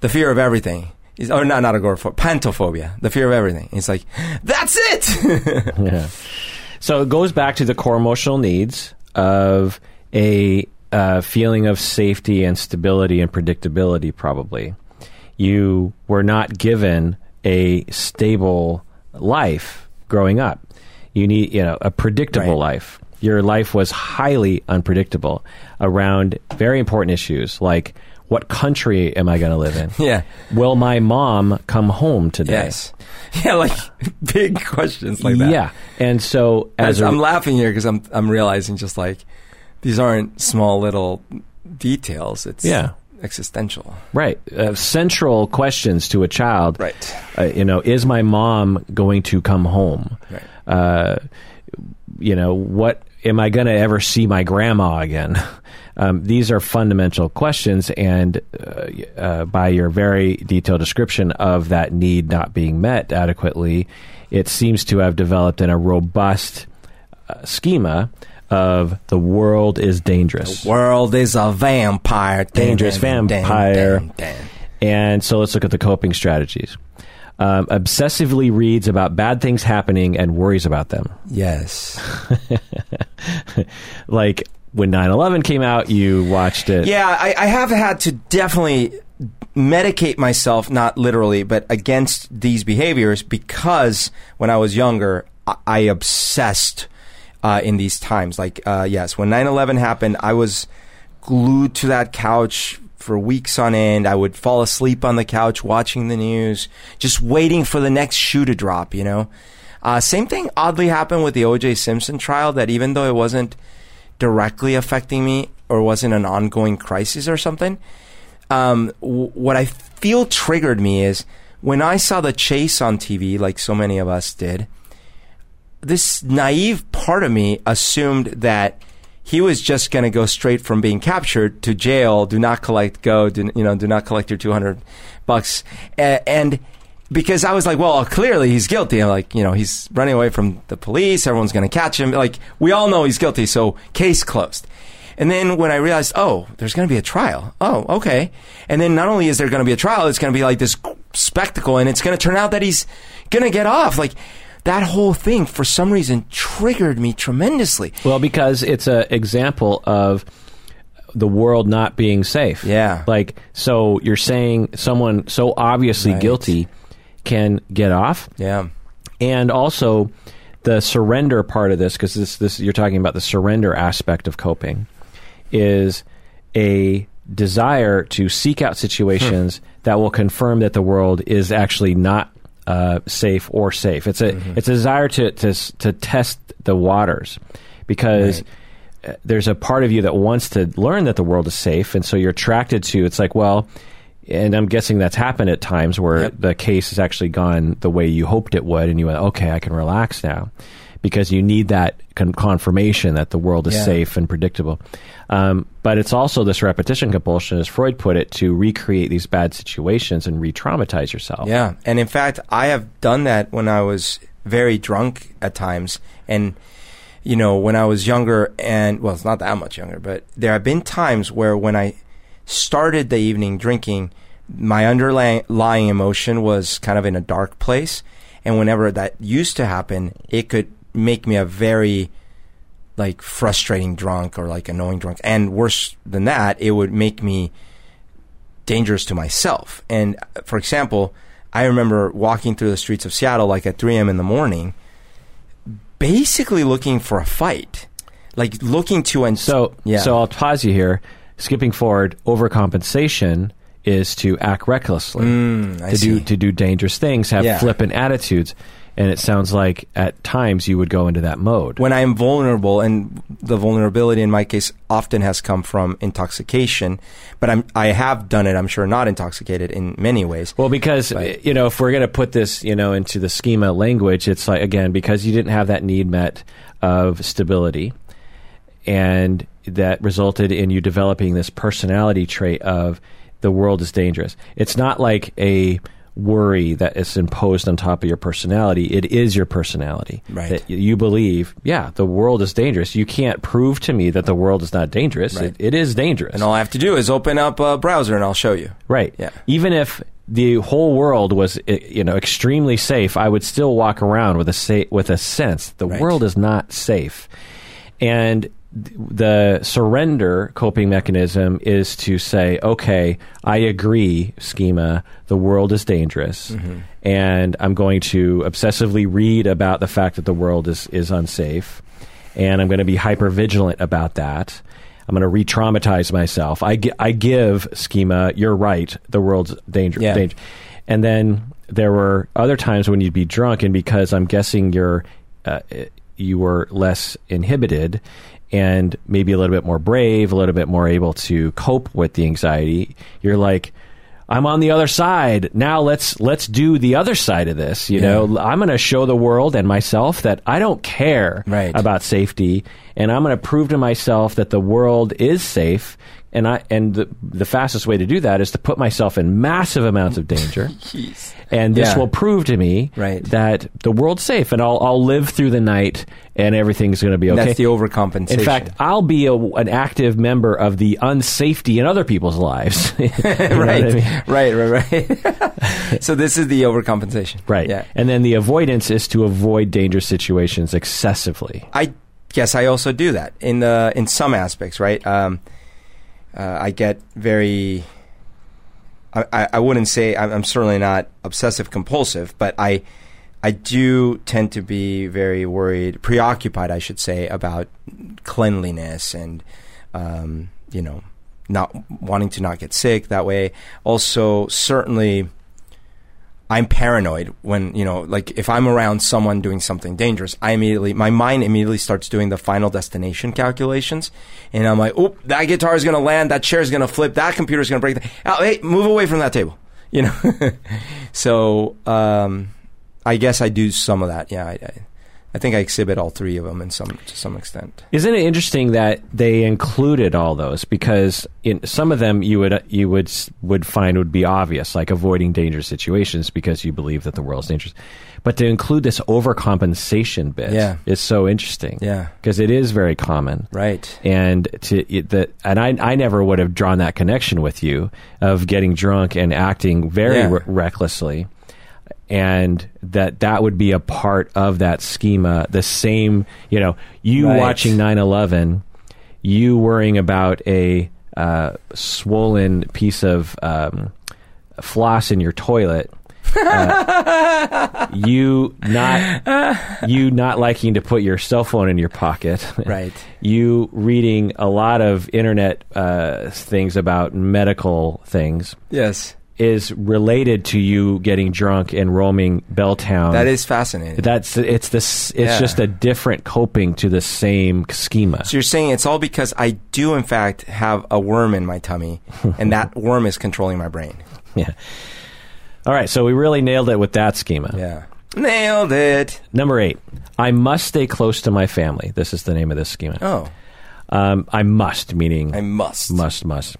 The fear of everything. Or not, not agoraphobia, pantophobia, the fear of everything. It's like, that's it. Yeah. So it goes back to the core emotional needs of a uh, feeling of safety and stability and predictability, probably. You were not given a stable life growing up. You need, you know, a predictable Right. life. Your life was highly unpredictable around very important issues like what country am I going to live in? yeah. Will my mom come home today? Yes. Yeah, like big questions like that. Yeah. And so as I'm laughing here because I'm I'm realizing just like these aren't small little details. It's Yeah. existential. Right. Uh, central questions to a child. Right. Uh, you know, is my mom going to come home? Right. Uh, you know, what am I going to ever see my grandma again? Um, these are fundamental questions, and uh, uh, by your very detailed description of that need not being met adequately, it seems to have developed in a robust uh, schema of the world is dangerous. The world is a vampire. Dangerous Dun, dun, dun, vampire. dun. And so let's look at the coping strategies. Um, obsessively reads about bad things happening and worries about them. Yes. Like when 9 11 came out, you watched it. Yeah, I, I have had to definitely medicate myself, not literally, but against these behaviors because when I was younger, I, I obsessed uh, in these times. Like, uh, yes, when 9 11 happened, I was glued to that couch for weeks on end. I would fall asleep on the couch watching the news, just waiting for the next shoe to drop, you know? Uh, same thing oddly happened with the O.J. Simpson trial that even though it wasn't directly affecting me, or wasn't an ongoing crisis or something. Um, w- what I feel triggered me is when I saw the chase on TV, like so many of us did. This naive part of me assumed that he was just going to go straight from being captured to jail. Do not collect, go. Do, you know, do not collect your two hundred bucks. And because I was like, well, clearly he's guilty. I'm like, you know, he's running away from the police. Everyone's going to catch him. Like, we all know he's guilty. So case closed. And then when I realized, oh, there's going to be a trial. Oh, okay. And then not only is there going to be a trial, it's going to be like this spectacle, and it's going to turn out that he's going to get off. Like that whole thing, for some reason, triggered me tremendously. Well, because it's an example of the world not being safe. Yeah. Like, so you're saying someone so obviously Right. guilty can get off, Yeah. and also the surrender part of this, because this, this you're talking about the surrender aspect of coping, is a desire to seek out situations hmm. that will confirm that the world is actually not uh, safe or safe. It's a it's a desire to to to test the waters because. uh, There's a part of you that wants to learn that the world is safe, and so you're attracted to. It's like, well, and I'm guessing that's happened at times where Yep. the case has actually gone the way you hoped it would, and you went, okay, I can relax now, because you need that con- confirmation that the world is Yeah. safe and predictable. Um, but it's also this repetition compulsion, as Freud put it, to recreate these bad situations and re-traumatize yourself. Yeah, and in fact, I have done that when I was very drunk at times, and you know, when I was younger, and well, it's not that much younger, but there have been times where when I started the evening drinking, my underlying lying emotion was kind of in a dark place, and whenever that used to happen, it could make me a very like frustrating drunk or like annoying drunk, and worse than that, it would make me dangerous to myself. And uh, for example, I remember walking through the streets of Seattle like at 3 a.m. in the morning, basically looking for a fight, like looking to and So, yeah, so I'll pause you here. Skipping forward, overcompensation is to act recklessly, Mm, to do to do dangerous things, have Yeah. flippant attitudes, and it sounds like at times you would go into that mode. when I am vulnerable, and the vulnerability in my case often has come from intoxication, but I'm I have done it. I'm sure not intoxicated in many ways. Well, because Right. you know, if we're going to put this, you know, into the schema language, it's like again because you didn't have that need met of stability, and that resulted in you developing this personality trait of the world is dangerous. It's not like a worry that is imposed on top of your personality. It is your personality. Right. That you believe, yeah, the world is dangerous. You can't prove to me that the world is not dangerous. Right. It, it is dangerous. And all I have to do is open up a browser, and I'll show you. Right. Yeah. Even if the whole world was, eh, you know, extremely safe, I would still walk around with a sa- with a sense the Right. world is not safe, and the surrender coping mechanism is to say, okay, I agree, schema, the world is dangerous, Mm-hmm. and I'm going to obsessively read about the fact that the world is is unsafe, and I'm going to be hyper vigilant about that. I'm going to re-traumatize myself. I, gi- I give schema. You're right. The world's danger. Yeah. danger. And then there were other times when you'd be drunk, and because I'm guessing you're uh, you were less inhibited and maybe a little bit more brave, a little bit more able to cope with the anxiety. You're like, I'm on the other side. Now let's let's do the other side of this. You Yeah. know, I'm going to show the world and myself that I don't care Right. about safety, and I'm going to prove to myself that the world is safe. And I and the, the fastest way to do that is to put myself in massive amounts of danger, and this Yeah. will prove to me Right. that the world's safe, and I'll I'll live through the night, and everything's going to be okay. That's the overcompensation. in fact, I'll be a, an active member of the unsafety in other people's lives. You know what I right, mean? right, right, right. so this is the overcompensation, Right. Yeah. And then the avoidance is to avoid dangerous situations excessively. I guess I also do that in the in some aspects, right? Um, uh, I get very. I, I, wouldn't say I'm, I'm certainly not obsessive compulsive, but I I do tend to be very worried, preoccupied, I should say, about cleanliness and um, you know not wanting to not get sick that way. Also, certainly I'm paranoid when, you know, like if I'm around someone doing something dangerous, I immediately, my mind immediately starts doing the final destination calculations. And I'm like, oh, that guitar is going to land, that chair is going to flip, that computer is going to break. The, oh, hey, move away from that table. You know? so, um, I guess I do some of that. Yeah. I, I, I think I exhibit all three of them in some, to some extent. Isn't it interesting that they included all those because in some of them you would uh, you would would find would be obvious, like avoiding dangerous situations because you believe that the world is dangerous. But to include this overcompensation bit Yeah. is so interesting. Yeah. because it is very common. Right. and to that and I I never would have drawn that connection with you of getting drunk and acting very Yeah. re- recklessly and that that would be a part of that schema the same you know you Right. watching 9/11 you worrying about a uh, swollen piece of um, floss in your toilet uh, you not you not liking to put your cell phone in your pocket Right. you reading a lot of internet uh, things about medical things Yes. Is related to you getting drunk and roaming Belltown. That is fascinating. that's it's this. It's Yeah. just a different coping to the same schema. So you're saying it's all because I do, in fact, have a worm in my tummy, and that worm is controlling my brain. Yeah. All right, so we really nailed it with that schema. Yeah. Nailed it. Number eight, I must stay close to my family. This is the name of this schema. Oh, Um, I must, meaning I must. must, must.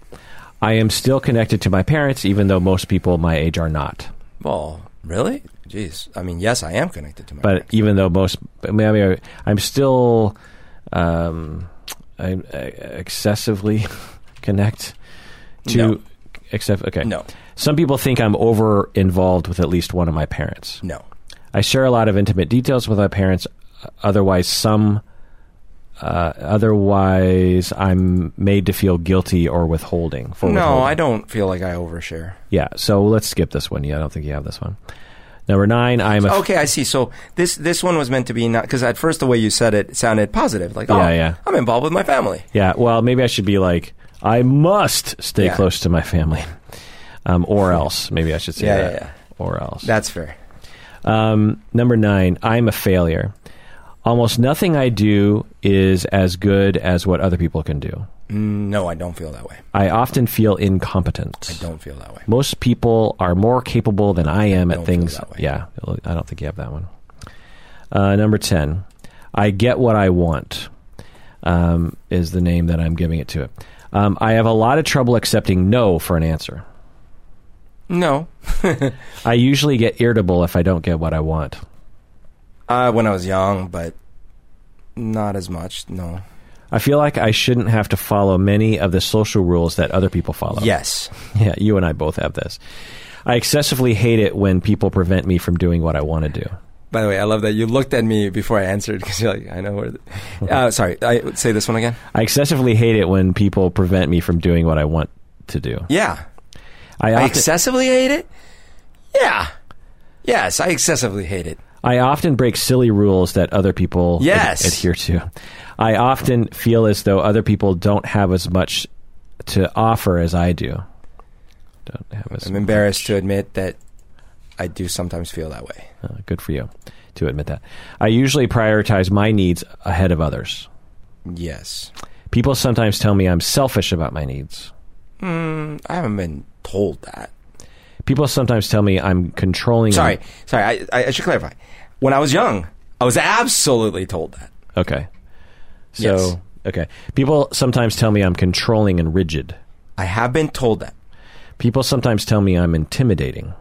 I am still connected to my parents, even though most people my age are not. Well, really? Jeez. I mean, yes, I am connected to my. Parents. But parents. even though most, I mean, I mean, I'm still um, I, I excessively connect to. No. Except okay. No. Some people think I'm over involved with at least one of my parents. no. I share a lot of intimate details with my parents. Otherwise, some. Uh, otherwise, I'm made to feel guilty or withholding. For No, withholding. I don't feel like I overshare. Yeah, so let's skip this one. Yeah, I don't think you have this one. Number nine, I'm a. Okay, I see. So this this one was meant to be not because at first the way you said it sounded positive, like oh, Yeah, yeah. I'm involved with my family. Yeah, well, maybe I should be like, I must stay Yeah. close to my family, um, or else. Maybe I should say Yeah, that. yeah, yeah. Or else. That's fair. Um, number nine, I'm a failure. Almost nothing I do is as good as what other people can do. No, I don't feel that way. I often feel incompetent. I don't feel that way. Most people are more capable than I am at don't feel things. that way. Yeah, I don't think you have that one. Uh, number 10, I get what I want, um, is the name that I'm giving it to it. Um, I have a lot of trouble accepting no for an answer. No. I usually get irritable if I don't get what I want. Uh, when I was young, but not as much. No. I feel like I shouldn't have to follow many of the social rules that other people follow. Yes. Yeah, you and I both have this. I excessively hate it when people prevent me from doing what I want to do. By the way, I love that you looked at me before I answered because you're like, I know where. The, uh, sorry, I say this one again. I excessively hate it when people prevent me from doing what I want to do. Yeah, I I excessively hate it. Yeah, yes, I excessively hate it. I often break silly rules that other people ad- adhere to. I often feel as though other people don't have as much to offer as I do. Don't have as I'm embarrassed to admit that I do sometimes feel that way. Uh, good for you to admit that. I usually prioritize my needs ahead of others. Yes, People sometimes tell me I'm selfish about my needs. mm, I haven't been told that. People sometimes tell me I'm controlling. Sorry, sorry. I, I, should clarify. When I was young, I was absolutely told that. Okay. So, Yes. okay. People sometimes tell me I'm controlling and rigid. I have been told that. People sometimes tell me I'm intimidating.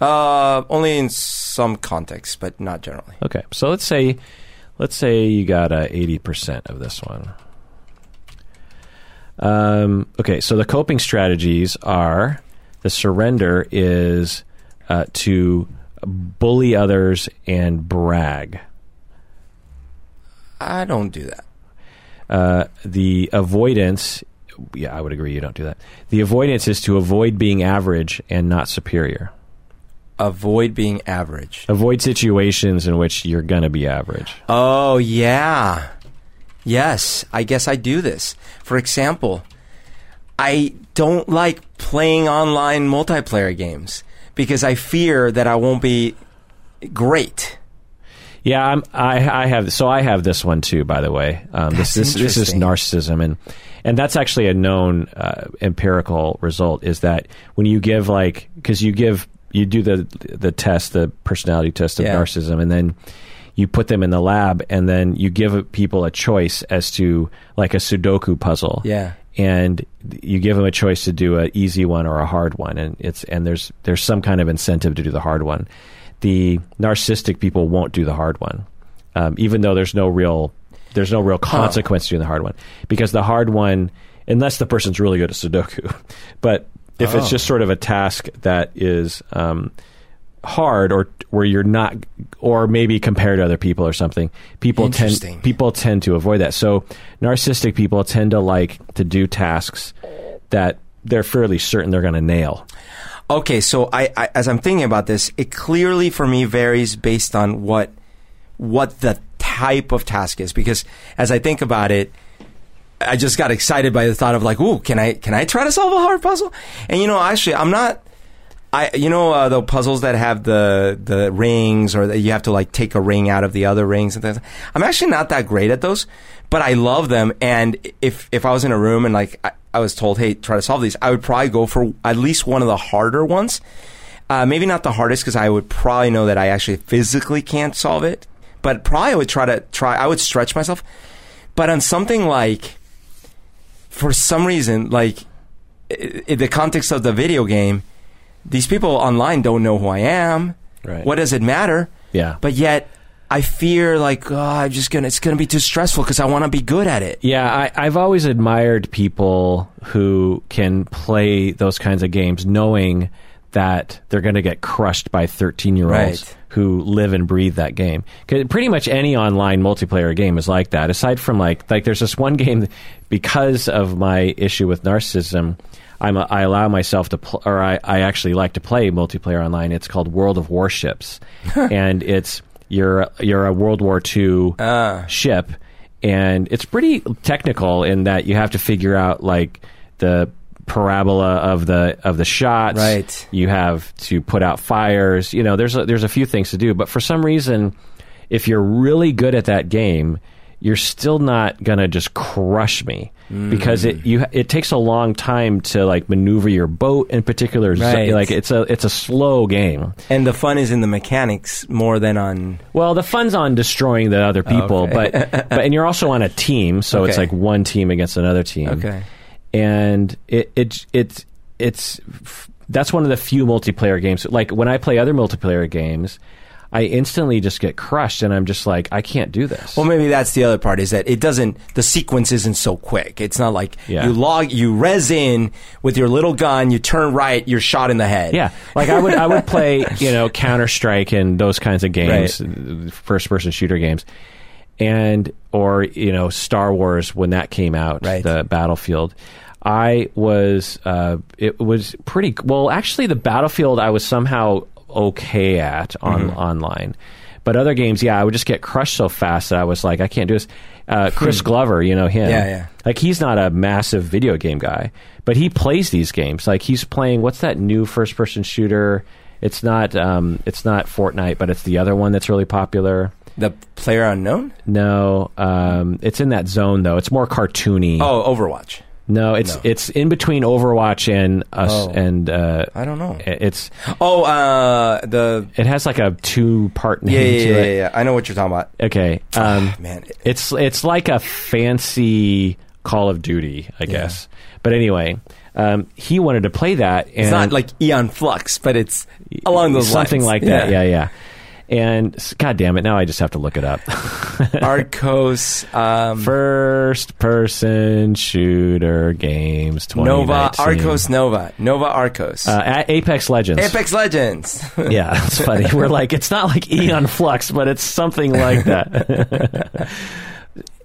Uh, only in some contexts, but not generally. Okay. So let's say let's say you got a 80% of this one. Um, okay, so the coping strategies are the surrender is uh, to bully others and brag. I don't do that. Uh, the avoidance, yeah, I would agree you don't do that. The avoidance is to avoid being average and not superior. Avoid being average. Avoid situations in which you're going to be average. Oh, yeah. Yes, I guess I do this. For example, I don't like playing online multiplayer games because I fear that I won't be great. Yeah, I'm, I I have so I have this one too. By the way, um, this this this is narcissism, and and that's actually a known uh, empirical result. Is that when you give like because you give you do the the test, the personality test of Yeah. narcissism, and then you put them in the lab, and then you give people a choice as to like a Sudoku puzzle. Yeah. And you give them a choice to do an easy one or a hard one, and it's and there's there's some kind of incentive to do the hard one. The narcissistic people won't do the hard one, um, even though there's no real there's no real consequence to doing the hard one because the hard one, unless the person's really good at Sudoku, but if it's Oh. just sort of a task that is um, hard or where you're not or maybe compared to other people or something people tend people tend to avoid that so narcissistic people tend to like to do tasks that they're fairly certain they're going to nail Okay, so I, I as I'm thinking about this, it clearly for me varies based on what what the type of task is because as I think about it, I just got excited by the thought of like, ooh, can I can I try to solve a hard puzzle? And you know, actually, I'm not. I you know uh, the puzzles that have the the rings or that you have to like take a ring out of the other rings and things. I'm actually not that great at those, but I love them. And if if I was in a room and like I, I was told, hey, try to solve these, I would probably go for at least one of the harder ones. Uh, maybe not the hardest because I would probably know that I actually physically can't solve it, but probably I would try to try. I would stretch myself. But on something like, for some reason, like in the context of the video game, these people online don't know who I am. Right. What does it matter? yeah But yet, I fear like oh, I'm just gonna. It's gonna be too stressful because I want to be good at it. Yeah, I, I've always admired people who can play those kinds of games knowing that they're going to get crushed by 13 year olds Right. who live and breathe that game. pretty much any online multiplayer game is like that. Aside from like, like there's this one game because of my issue with narcissism. I'm a, I allow myself to, pl- or I, I actually like to play multiplayer online. It's called World of Warships, and it's you're you're a World War II Ah. ship and it's pretty technical in that you have to figure out like the parabola of the of the shots Right. you have to put out fires you know there's a, there's a few things to do but for some reason if you're really good at that game you're still not going to just crush me because it you it takes a long time to like maneuver your boat in particular Right. like it's a it's a slow game And the fun is in the mechanics more than on. well, the fun's on destroying the other people, Okay. but but and you're also on a team, so it's like one team against another team. Okay. and it it it's it's that's one of the few multiplayer games. Like when I play other multiplayer games, I instantly just get crushed, and I'm just like, I can't do this. Well, maybe that's the other part is that it doesn't. The sequence isn't so quick. It's not like Yeah. you log, you res in with your little gun, you turn right, you're shot in the head. Yeah, like I would I would play you know Counter Strike and those kinds of games, first person shooter games, and or you know Star Wars when that came out, Right. the Battlefield. I was uh, it was pretty well. Actually, the Battlefield I was somehow okay at on Mm-hmm. online, but other games, yeah, I would just get crushed so fast that I was like, I can't do this. Uh, Chris Glover, you know him, Hmm. Yeah, yeah. like he's not a massive video game guy, but he plays these games. Like he's playing what's that new first person shooter? It's not um, it's not Fortnite, but it's the other one that's really popular. The player unknown. No, um, it's in that zone though. It's more cartoony. Oh, Overwatch. No, it's no. it's in between Overwatch and us Oh. and uh, I don't know. it's Oh, uh, the it has like a two part name yeah, yeah, to yeah, it. yeah, yeah. I know what you're talking about. Okay, um, Man, It's it's like a fancy Call of Duty, I guess. But anyway, um, he wanted to play that, and it's not like Aeon Flux, but it's along those something lines. like that. Yeah, yeah. And God damn it, now I just have to look it up. Arcos, um, First person shooter games Nova, Arcos Nova, Nova Arcos, Uh, Apex Legends. Apex Legends. Yeah, that's funny. We're like, it's not like Aeon Flux, but it's something like that.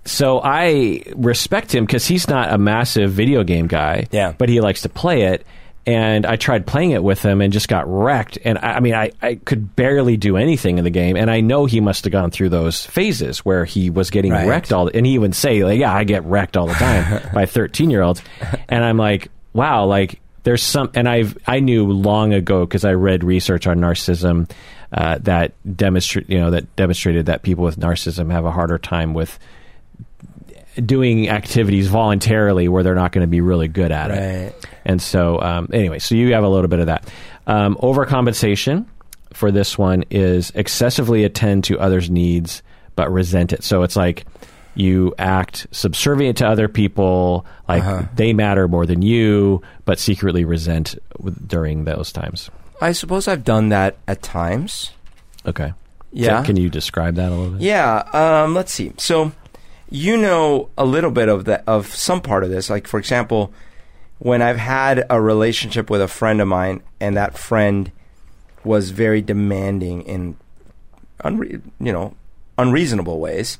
so I respect him because he's not a massive video game guy. Yeah. But he likes to play it. And I tried playing it with him and just got wrecked. And I, I mean, I, I could barely do anything in the game. And I know he must have gone through those phases where he was getting Right. wrecked all. The, And he would say, like, "Yeah, I get wrecked all the time by thirteen year olds." And I'm like, "Wow, like there's some, and I've I knew long ago because I read research on narcissism uh, that demonstrate you know that demonstrated that people with narcissism have a harder time with doing activities voluntarily where they're not going to be really good at it. Right. And so, um, anyway, so you have a little bit of that. Um, overcompensation for this one is excessively attend to others' needs but resent it. So it's like you act subservient to other people, like Uh-huh. they matter more than you, but secretly resent during those times. I suppose I've done that at times. Okay. Yeah. Can, can you describe that a little bit? Yeah. Um, let's see. So, you know a little bit of that of some part of this. Like, for example, when I've had a relationship with a friend of mine, and that friend was very demanding in, unre- you know, unreasonable ways,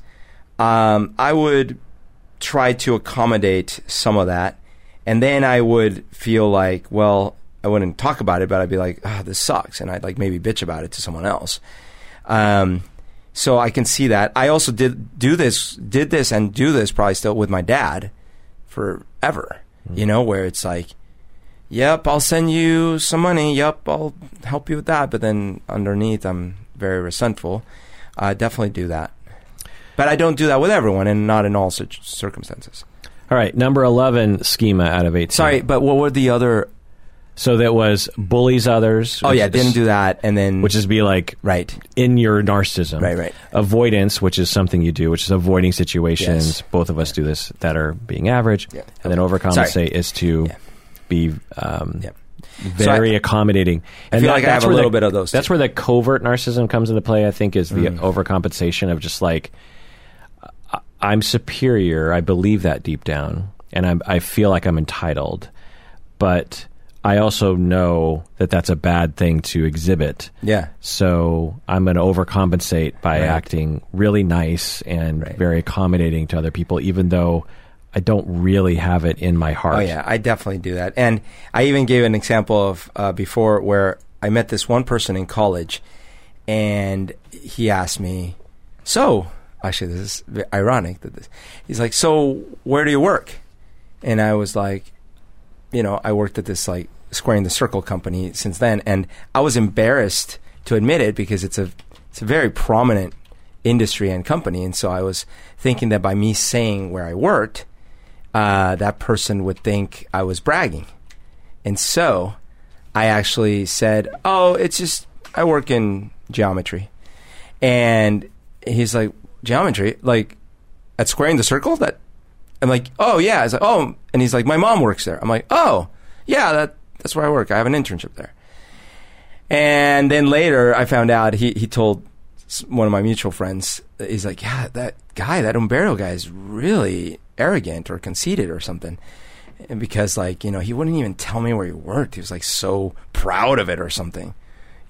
um, I would try to accommodate some of that, and then I would feel like, well, I wouldn't talk about it, but I'd be like, ah, this sucks, and I'd like maybe bitch about it to someone else. Um, so I can see that. I also did do this, did this, and do this probably still with my dad forever. Mm-hmm. You know, where it's like, yep, I'll send you some money. Yep, I'll help you with that. But then underneath, I'm very resentful. I definitely do that. But I don't do that with everyone and not in all such circumstances. All right. Number 11 schema out of 18. Sorry, but what were the other? So that was bullies others. Oh yeah, is- didn't do that, and then Which is be like right. in your narcissism. Right, right. Avoidance, which is something you do, which is avoiding situations. Yes. Both of us do this that are being average. Yeah. And then overcompensate Sorry. is to Yeah. be um, Yeah. very So I- accommodating. And feel like I have a little the- bit of those That's where the covert narcissism comes into play. I think is the Mm. overcompensation of just like I- I'm superior. I believe that deep down, and I'm, I feel like I'm entitled, but I also know that that's a bad thing to exhibit. Yeah. So I'm going to overcompensate by Right. acting really nice and Right. very accommodating to other people, even though I don't really have it in my heart. Oh yeah, I definitely do that. And I even gave an example of uh, before where I met this one person in college, and he asked me, "So, actually, this is ironic that this." He's like, "So, where do you work?" And I was like, "You know, I worked at this like Squaring the Circle company since then," and I was embarrassed to admit it because it's a it's a very prominent industry and company, and so I was thinking that by me saying where I worked uh, that person would think I was bragging. And so I actually said, Oh, it's just, I work in geometry. And he's like, Geometry? Like, at Squaring the Circle? That, I'm like, Oh, yeah. I was like, Oh, and he's like, My mom works there. I'm like, Oh, yeah, that, that's where I work. I have an internship there. And then later, I found out he, he told one of my mutual friends, he's like, yeah, that guy, that Humberto guy is really arrogant or conceited or something. And because, like, you know, he wouldn't even tell me where he worked. He was like so proud of it or something,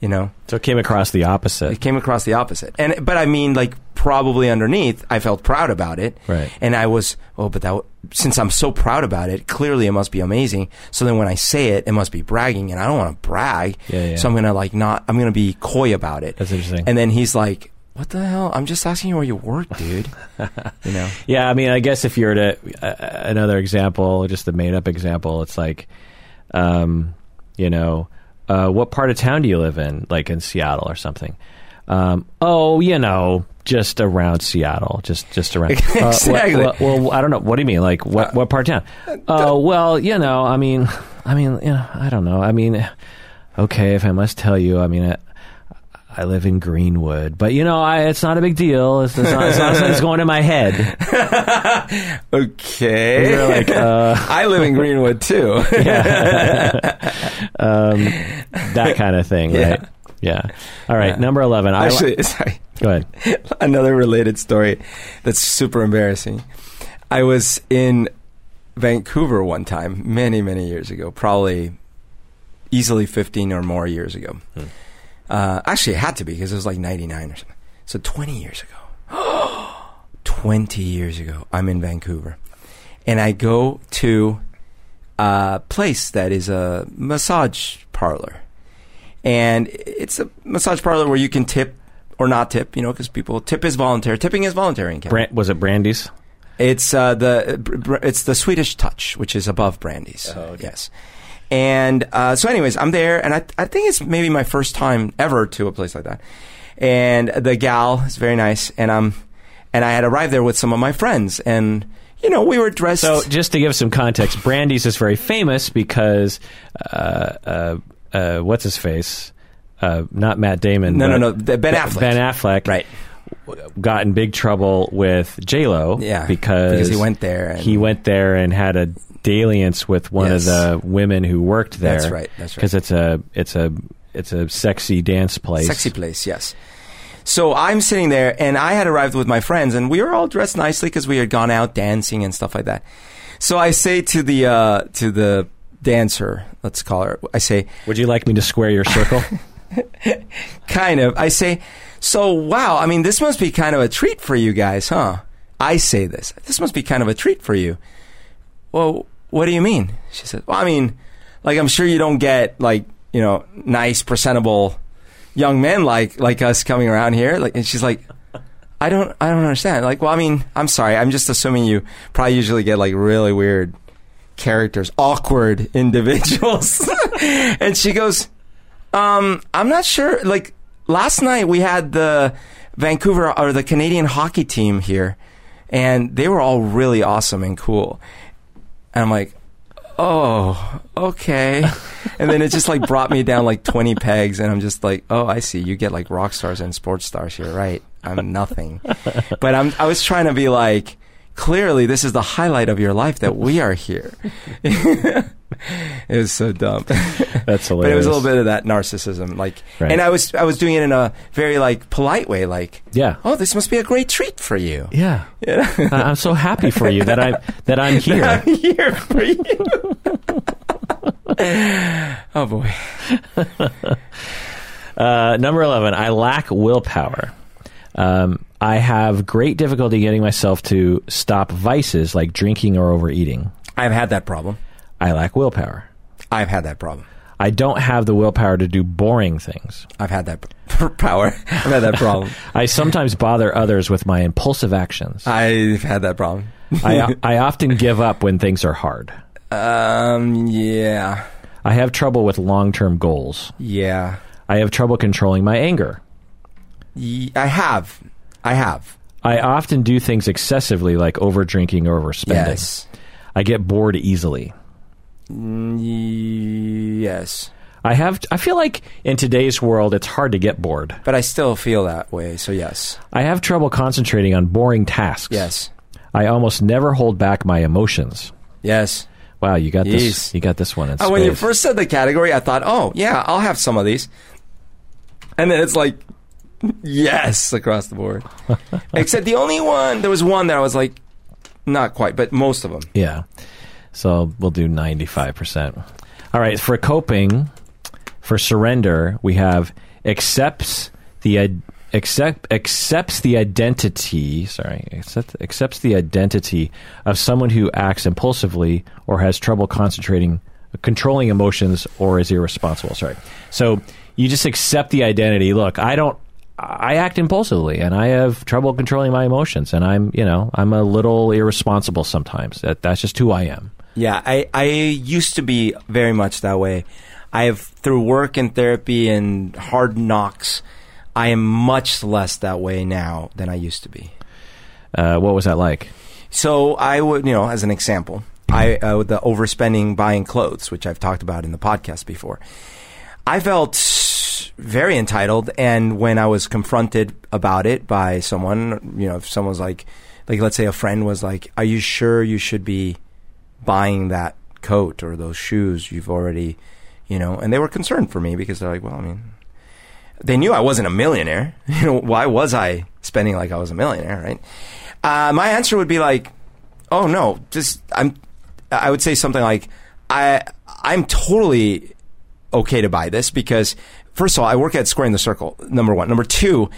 you know? So it came across the opposite. It came across the opposite. And, but I mean, like, probably underneath, I felt proud about it. Right. And I was, oh, but that, w- since I'm so proud about it, clearly it must be amazing. So then when I say it, it must be bragging, and I don't want to brag. Yeah, yeah. So I'm gonna like not. I'm gonna be coy about it. That's interesting. And then he's like, "What the hell? I'm just asking you where you work, dude." you know. Yeah, I mean, I guess if you're to uh, another example, just a made up example, it's like, um, you know, uh, what part of town do you live in? Like in Seattle or something? Um, oh, you know, just around Seattle, just just around. Uh, Exactly. what- well, I don't know. What do you mean? Like what what part of town? Oh, well, you know, I mean, I mean, you know, I don't know. I mean, okay, if I must tell you, I mean. I, I live in Greenwood, but you know, I, it's not a big deal. It's, it's not, it's not something that's going in my head. Okay. Like, uh, I live in Greenwood too. um, that kind of thing, Yeah. right? Yeah. All right, Yeah. number eleven. I li- Actually, sorry. go ahead. Another related story that's super embarrassing. I was in Vancouver one time, many, many years ago, probably easily 15 or more years ago. Uh, actually, it had to be because it was like 99 or something. So 20 years ago. 20 years ago, I'm in Vancouver. And I go to a place that is a massage parlor. And it's a massage parlor where you can tip or not tip, you know, because people tip is voluntary. Tipping is voluntary in Canada. Brand, was it Brandi's? It's uh, the it's the Swedish Touch, which is above Brandi's. Oh, okay. Yes, And uh, so, anyways, I'm there, and I, I think it's maybe my first time ever to a place like that. And the gal is very nice, and um, and I had arrived there with some of my friends, and you know, we were dressed. So, just to give some context, Brandi's is very famous because uh, uh, uh, what's his face? Uh, not Matt Damon. No, no, no, Ben Affleck. Ben Affleck. Right. Got in big trouble with J Lo. Yeah, because because he went there and- he went there and had a dalliance with one Yes. of the women who worked there. That's right, that's right. Because it's a it's a it's a sexy dance place. Sexy place, yes. So I'm sitting there, and I had arrived with my friends, and we were all dressed nicely because we had gone out dancing and stuff like that. So I say to the uh, to the dancer, let's call her. I say, Would you like me to square your circle? kind of. I say, so wow. I mean, this must be kind of a treat for you guys, huh? I say this. This must be kind of a treat for you. Well, what do you mean? She said, well, I mean, like I'm sure you don't get like you know nice, presentable young men like like us coming around here. Like, and she's like, I don't, I don't understand. Like, well, I mean, I'm sorry. I'm just assuming you probably usually get like really weird characters, awkward individuals. and she goes, um, I'm not sure. Like last night we had the Vancouver or the Canadian hockey team here, and they were all really awesome and cool. And I'm like, oh, okay. and then it just like brought me down like 20 pegs, and I'm just like, oh, I see. You get like rock stars and sports stars here, right? I'm nothing. but I'm, I was trying to be like, clearly this is the highlight of your life that we are here. it was so dumb. That's hilarious. But it was a little bit of that narcissism, like, Right. and I was I was doing it in a very like polite way, like, Yeah. oh, this must be a great treat for you. Yeah. Yeah. I'm so happy for you that I that I'm here. I'm here for you. oh boy. Uh, number 11, I lack willpower. Um, I have great difficulty getting myself to stop vices like drinking or overeating. I've had that problem. I lack willpower. I've had that problem. I don't have the willpower to do boring things. I've had that p- power. I've had that problem. I sometimes bother others with my impulsive actions. I've had that problem. I, I often give up when things are hard. Um. Yeah. I have trouble with long term goals. Yeah. I have trouble controlling my anger. Ye- I have. I have. I often do things excessively, like over drinking or overspending. Yes. I get bored easily. Mm, Yes. I have. I feel like in today's world, it's hard to get bored. But I still feel that way. So yes. I have trouble concentrating on boring tasks. Yes. I almost never hold back my emotions. Yes. Wow, you got this. You got this one in Uh, when you first said the category, I thought, oh yeah, I'll have some of these, and then it's like, yes, across the board. Except the only one, there was one that I was like, not quite, but most of them. Yeah. So we'll do 95%. All right. For coping, for surrender, we have accepts the id- accept accepts the identity. Sorry, accept, accepts the identity of someone who acts impulsively or has trouble concentrating, controlling emotions, or is irresponsible. Sorry. So you just accept the identity. Look, I don't. I act impulsively and I have trouble controlling my emotions and I'm, you know, I'm a little irresponsible sometimes. That that's just who I am. Yeah, I, I used to be very much that way. I have, through work and therapy and hard knocks, I am much less that way now than I used to be. Uh, what was that like? So I would, you know, as an example, I uh, the overspending buying clothes, which I've talked about in the podcast before. I felt very entitled, and when I was confronted about it by someone, you know, if someone's like, like let's say a friend was like, "Are you sure you should be buying that coat or those shoes? You've already, you know," and they were concerned for me because they're like, "Well, I mean." They knew I wasn't a millionaire. You know, why was I spending like I was a millionaire, right? Uh, my answer would be like, "Oh no, just I'm." I would say something like, "I I'm totally okay to buy this because first of all, I work at Square in the Circle. Number one, number two,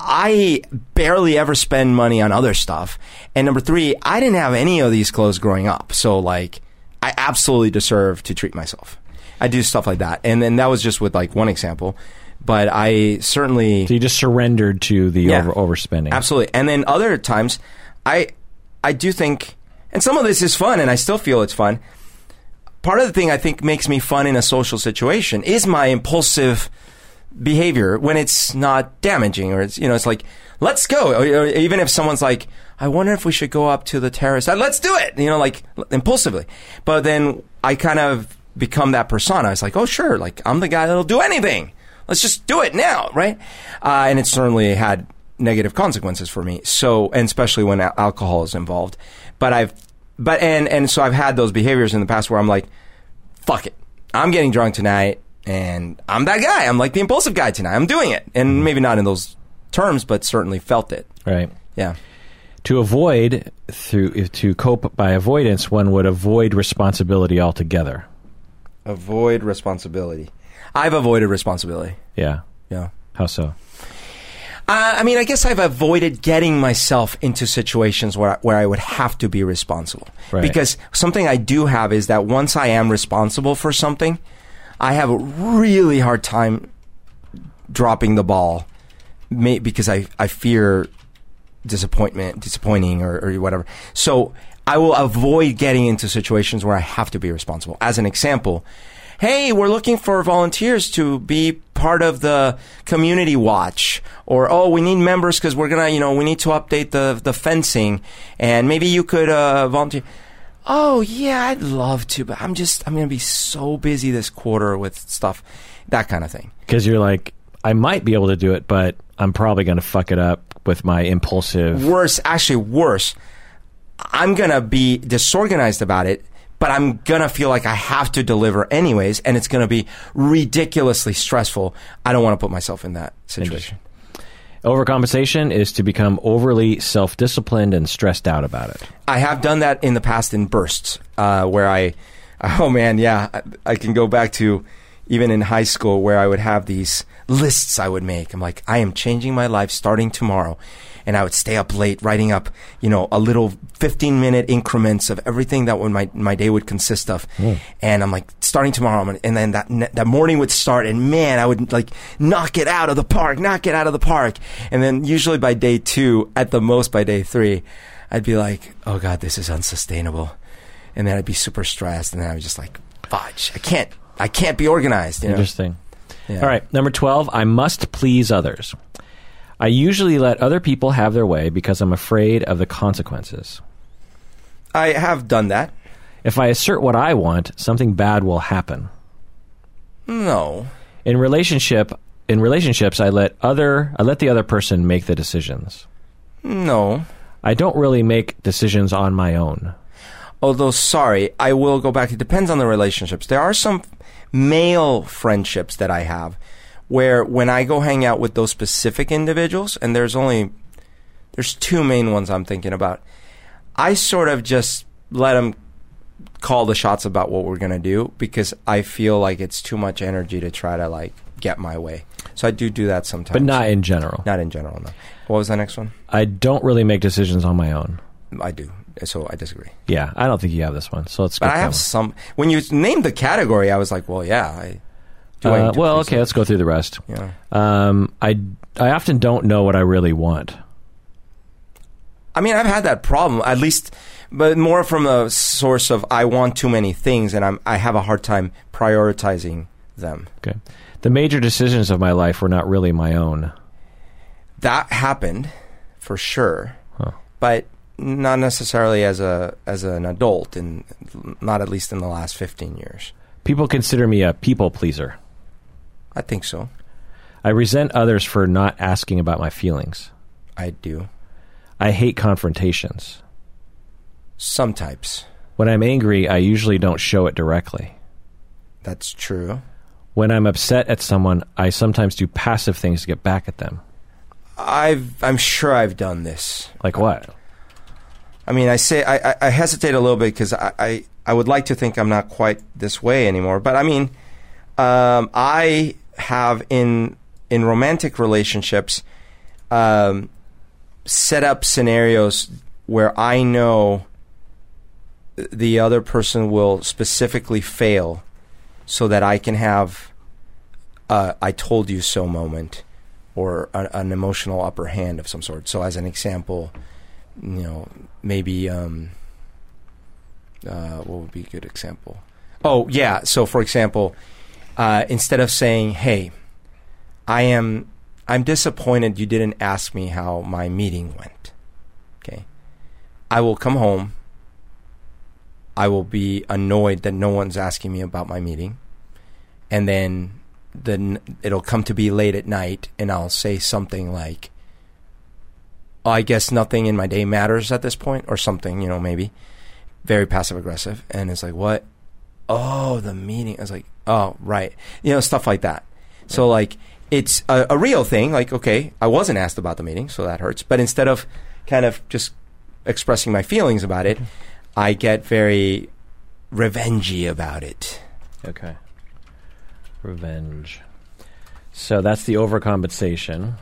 I barely ever spend money on other stuff, and number three, I didn't have any of these clothes growing up, so like, I absolutely deserve to treat myself. I do stuff like that, and then that was just with like one example, but I certainly So you just surrendered to the Yeah. over overspending. Absolutely. And then other times, I I do think, and some of this is fun, and I still feel it's fun. Part of the thing I think makes me fun in a social situation is my impulsive behavior when it's not damaging or it's you know it's like let's go. Or, or even if someone's like I wonder if we should go up to the terrace. Uh, let's do it. You know like impulsively. But then I kind of become that persona. It's like oh sure. Like I'm the guy that'll do anything. Let's just do it now right? Uh, and it certainly had negative consequences for me. So and especially when alcohol is involved. But I've but and and so I've had those behaviors in the past where I'm like fuck it I'm getting drunk tonight and I'm that guy. I'm like the impulsive guy tonight. I'm doing it. And mm-hmm. maybe not in those terms, but certainly felt it. Right. Yeah. To avoid through to cope by avoidance, one would avoid responsibility altogether. Avoid responsibility. I've avoided responsibility. Yeah. Yeah. How so? Uh, I mean, I guess I've avoided getting myself into situations where where I would have to be responsible. Right. Because something I do have is that once I am responsible for something, I have a really hard time dropping the ball, may, because I I fear disappointment, disappointing, or, or whatever. So I will avoid getting into situations where I have to be responsible. As an example, hey, we're looking for volunteers to be part of the community watch, or oh, we need members because we're gonna, you know, we need to update the the fencing, and maybe you could uh, volunteer. Oh yeah, I'd love to, but I'm just I'm gonna be so busy this quarter with stuff, that kind of thing. Because you're like, I might be able to do it, but I'm probably going to fuck it up with my impulsive. Worse, actually worse. I'm gonna be disorganized about it, but I'm gonna feel like I have to deliver anyways, and it's gonna be ridiculously stressful. I don't want to put myself in that situation. Overcompensation is to become overly self disciplined and stressed out about it. I have done that in the past in bursts, uh, where I, oh man, yeah, I, I can go back to even in high school where I would have these lists I would make. I'm like, I am changing my life starting tomorrow. And I would stay up late writing up, you know, a little 15 minute increments of everything that would my, my day would consist of. Hmm. And I'm like, starting tomorrow. Gonna, and then that, that morning would start and man, I would like knock it out of the park, knock it out of the park. And then usually by day two, at the most by day three, I'd be like, oh God, this is unsustainable. And then I'd be super stressed. And then I was just like, fudge, I can't, I can't be organized. You know? Interesting. Yeah. All right. Number 12, I must please others. I usually let other people have their way because I'm afraid of the consequences. I have done that. If I assert what I want, something bad will happen. No. In relationship, in relationships, I let other I let the other person make the decisions. No. I don't really make decisions on my own. Although, sorry, I will go back. It depends on the relationships. There are some male friendships that I have where when I go hang out with those specific individuals, and there's only, there's two main ones I'm thinking about, I sort of just let them call the shots about what we're going to do because I feel like it's too much energy to try to like get my way. So I do do that sometimes. But not in general. Not in general, no. What was the next one? I don't really make decisions on my own. I do. So I disagree. Yeah, I don't think you have this one. So let's But I have one. some. When you named the category, I was like, well, yeah. I Uh, well, okay, let's go through the rest. Yeah. Um, I I often don't know what I really want. I mean, I've had that problem, at least, but more from a source of I want too many things, and I'm I have a hard time prioritizing them. Okay, the major decisions of my life were not really my own. That happened, for sure, Huh. but not necessarily as a as an adult, and not at least in the last fifteen years. People consider me a people pleaser. I think so. I resent others for not asking about my feelings. I do. I hate confrontations. Some types. When I'm angry, I usually don't show it directly. That's true. When I'm upset at someone, I sometimes do passive things to get back at them. I've I'm sure I've done this. Like what? I mean, I say I, I, I hesitate a little bit because I, I I would like to think I'm not quite this way anymore. But I mean, um, I have in in romantic relationships um, set up scenarios where I know the other person will specifically fail, so that I can have a "I told you so" moment or a, an emotional upper hand of some sort. So, as an example you know, maybe um, uh, what would be a good example? Oh yeah. So for example, uh, instead of saying, "Hey, I am I'm disappointed you didn't ask me how my meeting went," okay, I will come home. I will be annoyed that no one's asking me about my meeting, and then then it'll come to be late at night, and I'll say something like, "I guess nothing in my day matters at this point," or something, you know, maybe. Very passive aggressive, and it's like, "What? Oh, the meeting. I was like, oh, right. You know, stuff like that. So, like, it's a, a real thing. Like, okay, I wasn't asked about the meeting, so that hurts. But instead of kind of just expressing my feelings about it, I get very revengey about it. Okay. Revenge. So that's the overcompensation.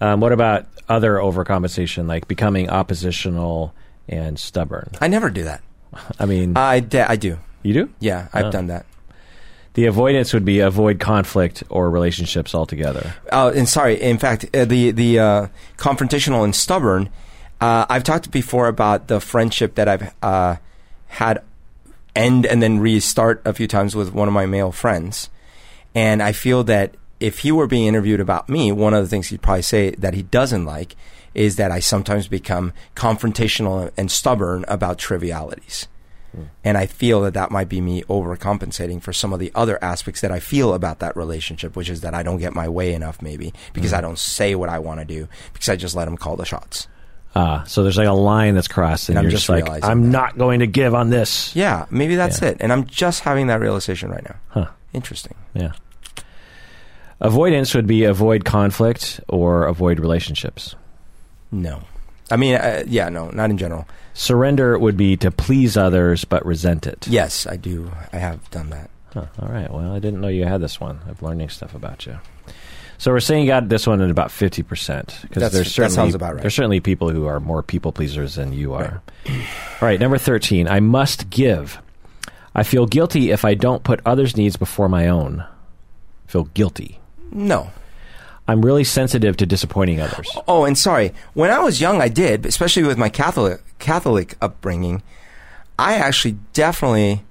Um, what about other overcompensation, like becoming oppositional and stubborn? I never do that. I mean, I, de- I do. You do? Yeah, I've Oh. done that. The avoidance would be avoid conflict or relationships altogether. Uh, and sorry, in fact, uh, the the uh, confrontational and stubborn. Uh, I've talked before about the friendship that I've uh, had end and then restart a few times with one of my male friends, and I feel that if he were being interviewed about me, one of the things he'd probably say that he doesn't like is that I sometimes become confrontational and stubborn about trivialities. And I feel that that might be me overcompensating for some of the other aspects that I feel about that relationship, which is that I don't get my way enough, maybe because I don't say what I want to do, because I just let them call the shots. Ah, so there's like a line that's crossed, and, And I'm you're just just, like, I'm that. not going to give on this. Yeah, maybe that's Yeah. it. And I'm just having that realization right now. Huh. Interesting. Yeah. Avoidance would be avoid conflict or avoid relationships. No. I mean, uh, yeah, no, not in general. Surrender would be to please others but resent it. Yes, I do. I have done that. Huh, all right. Well, I didn't know you had this one. I'm learning stuff about you. So we're saying you got this one at about fifty percent because there's that certainly sounds about right. there's certainly people who are more people pleasers than you are. All right, number thirteen. I must give. I feel guilty if I don't put others' needs before my own. Feel guilty. No. I'm really sensitive to disappointing others. Oh, and sorry. When I was young, I did, especially with my Catholic Catholic upbringing. I actually definitely.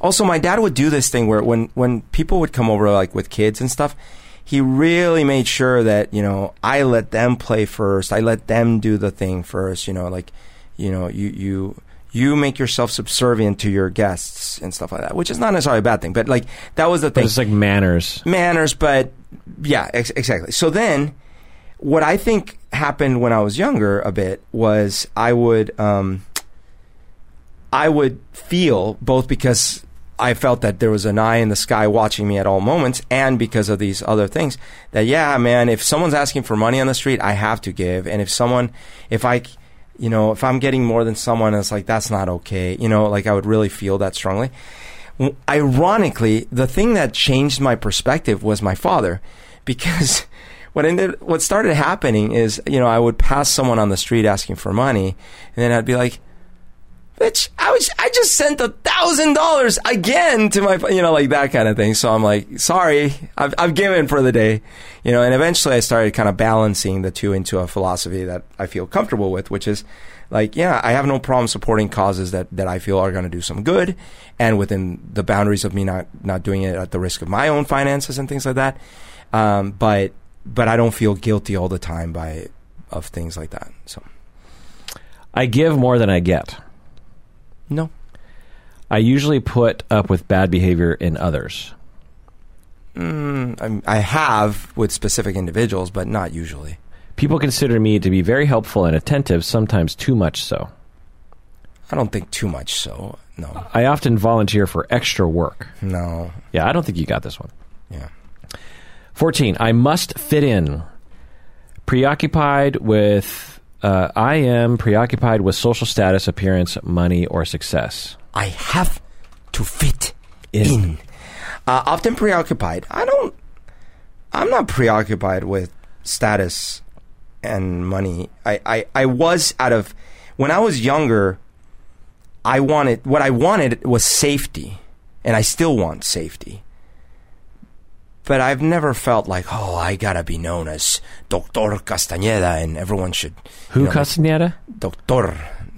Also, my dad would do this thing where when when people would come over, like with kids and stuff, he really made sure that you know I let them play first. I let them do the thing first. You know, like you know you you you make yourself subservient to your guests and stuff like that, which is not necessarily a bad thing, but like that was the But thing it's like manners. manners, but yeah, ex- exactly. So then, what I think happened when I was younger a bit was I would, um, I would feel both because I felt that there was an eye in the sky watching me at all moments, and because of these other things, that yeah, man, if someone's asking for money on the street, I have to give, and if someone, if I, you know, if I'm getting more than someone, it's like that's not okay, you know, like I would really feel that strongly. Ironically, the thing that changed my perspective was my father, because what ended, what started happening is, you know, I would pass someone on the street asking for money, and then I'd be like, "Bitch, I was, I just sent a thousand dollars again to my, you know, like that kind of thing." So I'm like, "Sorry, I've, I've given for the day," you know. And eventually, I started kind of balancing the two into a philosophy that I feel comfortable with, which is like, yeah, I have no problem supporting causes that, that I feel are going to do some good, and within the boundaries of me not not doing it at the risk of my own finances and things like that. Um, but but I don't feel guilty all the time by of things like that. So I give more than I get. no, I usually put up with bad behavior in others. mm, I'm, I have with specific individuals, but not usually. People consider me to be very helpful and attentive, sometimes too much so. I don't think too much. So no, I often volunteer for extra work. no, Yeah, I don't think you got this one. yeah. 14. I must fit in. Preoccupied with, uh, I am preoccupied with social status, appearance, money, or success. I have to fit in. Uh, often preoccupied. I don't. I'm not preoccupied with status and money. I, I, I was out of when I was younger. I wanted what I wanted was safety, and I still want safety. But I've never felt like, oh, I gotta be known as Doctor Castañeda, and everyone should. Who, you know, Castaneda? Doctor,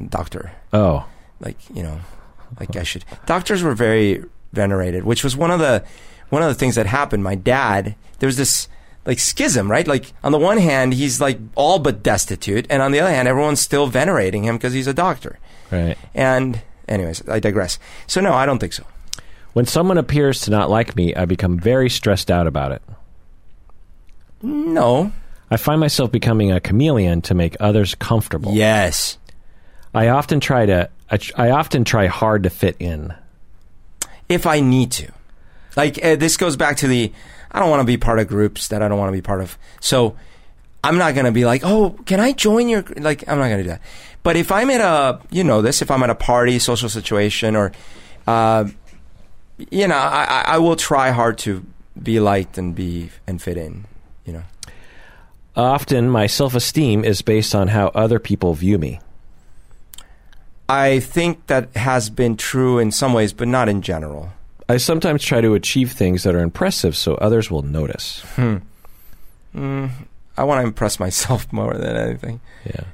doctor Oh, like you know like i should doctors were very venerated, which was one of the one of the things that happened. My dad, there was this like schism, right? Like on the one hand, he's like all but destitute, and on the other hand, everyone's still venerating him because he's a doctor. Right. And anyways, I digress. So no, I don't think so. When someone appears to not like me, I become very stressed out about it. No. I find myself becoming a chameleon to make others comfortable. Yes. I often try to I, I often try hard to fit in. If I need to, like uh, this goes back to the I don't want to be part of groups that I don't want to be part of. So I'm not going to be like, oh, can I join your gr-" like? I'm not going to do that. But if I'm at a, you know, this, if I'm at a party, social situation, or, uh, you know, I, I- will try hard to be liked and be and fit in. You know. Often my self-esteem is based on how other people view me. I think that has been true in some ways, but not in general. I sometimes try to achieve things that are impressive so others will notice. Mm, I want to impress myself more than anything. Yeah.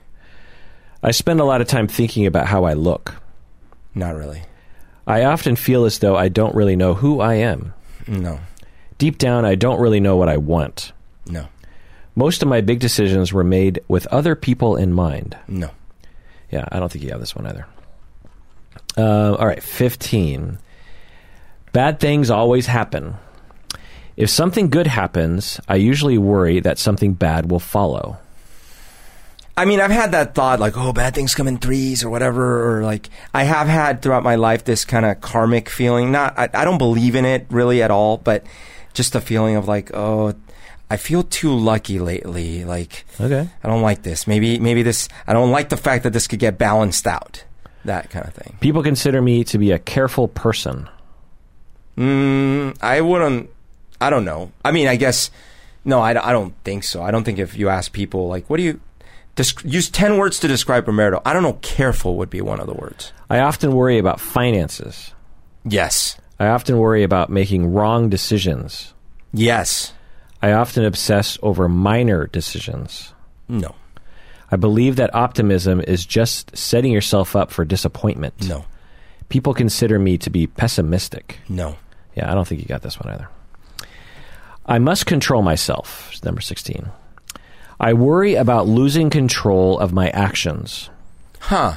I spend a lot of time thinking about how I look. Not really. I often feel as though I don't really know who I am. No. Deep down, I don't really know what I want. No. Most of my big decisions were made with other people in mind. No. Yeah, I don't think you have this one either. Uh, all right, 15. Bad things always happen. If something good happens, I usually worry that something bad will follow. I mean, I've had that thought, like, oh, bad things come in threes or whatever, or like, I have had throughout my life this kind of karmic feeling. Not, I, I don't believe in it really at all, but just a feeling of like, oh, I feel too lucky lately. Like, Okay. I don't like this. Maybe, maybe this, I don't like the fact that this could get balanced out. That kind of thing. People consider me to be a careful person. Mm, I wouldn't. I don't know. I mean, I guess no. I, I don't think so. I don't think if you ask people like, what do you desc- use ten words to describe Humberto? I don't know. Careful would be one of the words. I often worry about finances. Yes. I often worry about making wrong decisions. Yes. I often obsess over minor decisions. No. I believe that optimism is just setting yourself up for disappointment. No. People consider me to be pessimistic. No. Yeah, I don't think you got this one either. I must control myself. Number 16. I worry about losing control of my actions. Huh.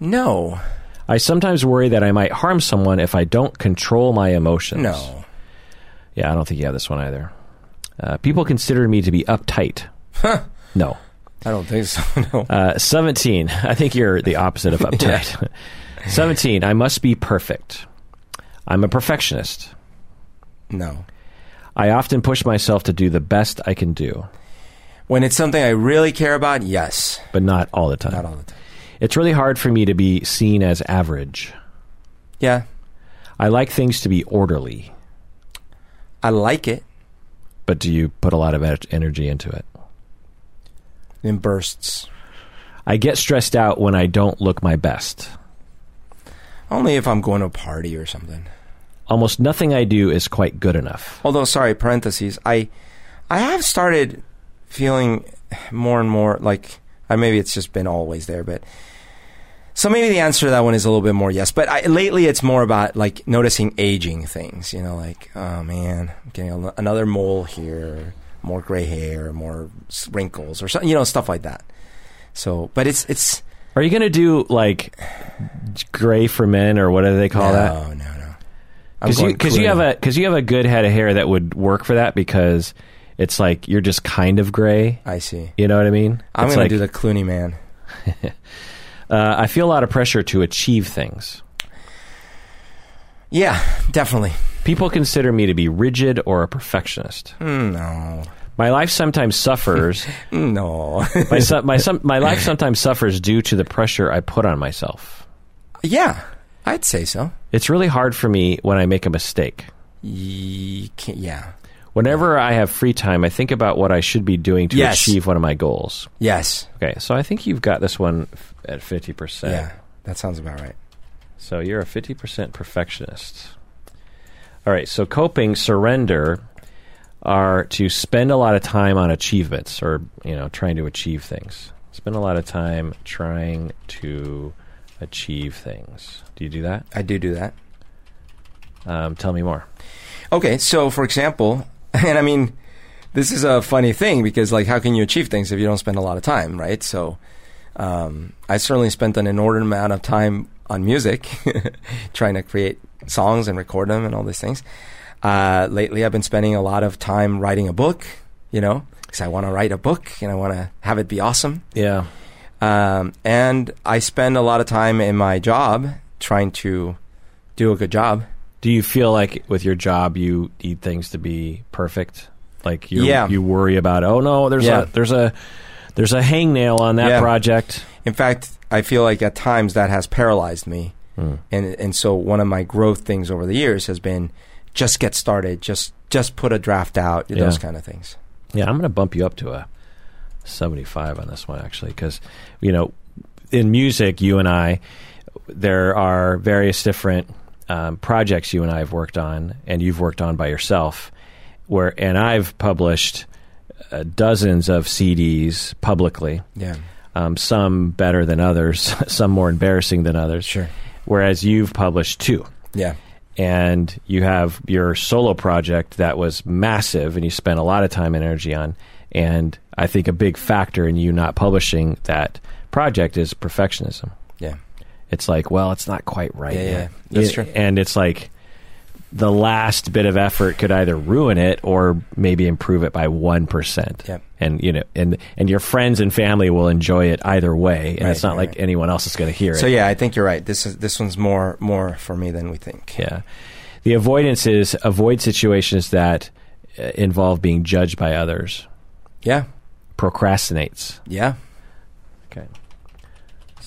No. I sometimes worry that I might harm someone if I don't control my emotions. No. Yeah, I don't think you have this one either. Uh, people consider me to be uptight. Huh. No. I don't think so. No. Uh, 17. I think you're the opposite of uptight. 17. I must be perfect. I'm a perfectionist. No. I often push myself to do the best I can do, When it's something I really care about, yes. but not all the time. Not all the time. It's really hard for me to be seen as average. Yeah. I like things to be orderly, I like it but do you put a lot of energy into it? in bursts. I get stressed out when I don't look my best. Only if I'm going to a party or something. Almost nothing I do is quite good enough. Although, sorry, parentheses. I, I have started feeling more and more like uh, maybe it's just been always there, but so maybe the answer to that one is a little bit more yes. But I, lately, it's more about like noticing aging things. You know, like oh man, I'm getting a, another mole here, more gray hair, more wrinkles, or something. You know, stuff like that. So, but it's it's Are you going to do like gray for men or what do they call no, that? No, no, no. Because you, going 'cause you have a because you have a good head of hair that would work for that because it's like you're just kind of gray. I see. You know what I mean? I'm It's gonna do the Clooney man. Uh, I feel a lot of pressure to achieve things. Yeah, definitely. People consider me to be rigid or a perfectionist. Mm, no, My life sometimes suffers. No. my su- my some, my life sometimes suffers due to the pressure I put on myself. yeah, I'd say so. It's really hard for me when I make a mistake. Yeah. Whenever I have free time, I think about what I should be doing to Yes. achieve one of my goals. Yes. Okay, so I think you've got this one f- at 50%. Yeah. That sounds about right. So you're a 50% perfectionist. All right, so coping, surrender are to spend a lot of time on achievements or, you know, trying to achieve things. Spend a lot of time trying to achieve things. Do you do that? I do do that. Um, tell me more. Okay, so for example, and I mean, this is a funny thing because like, how can you achieve things if you don't spend a lot of time, right? So, um, I certainly spent an inordinate amount of time on music, trying to create songs and record them and all these things. Uh, lately, I've been spending a lot of time writing a book, you know, because I want to write a book and I want to have it be awesome. Yeah. Um, and I spend a lot of time in my job trying to do a good job. Do you feel like with your job you need things to be perfect? Like you Yeah. you worry about oh no there's Yeah. a there's a there's a hangnail on that Yeah. project. In fact, I feel like at times that has paralyzed me. Hmm. And and so one of my growth things over the years has been just get started, just just put a draft out, Yeah. those kind of things. Yeah, I'm going to bump you up to a 75 on this one actually because you know in music you and I there are various different um, projects you and I have worked on and you've worked on by yourself where and I've published uh, dozens of CDs publicly Yeah. um, some better than others some more embarrassing than others Sure. whereas you've published two Yeah. and you have your solo project that was massive and you spent a lot of time and energy on and i think a big factor in you not publishing that project is perfectionism. It's like well it's not quite right Yeah, yeah. That's It- true. and it's like the last bit of effort could either ruin it or maybe improve it by 1% Yep. and you know and and your friends and family will enjoy it either way and Right, it's not right, like right. anyone else is going to hear it So yeah, I think you're right. This is this one's more more for me than we think. Yeah. The avoidance is avoid situations that uh, involve being judged by others. Yeah. Procrastinates. Yeah.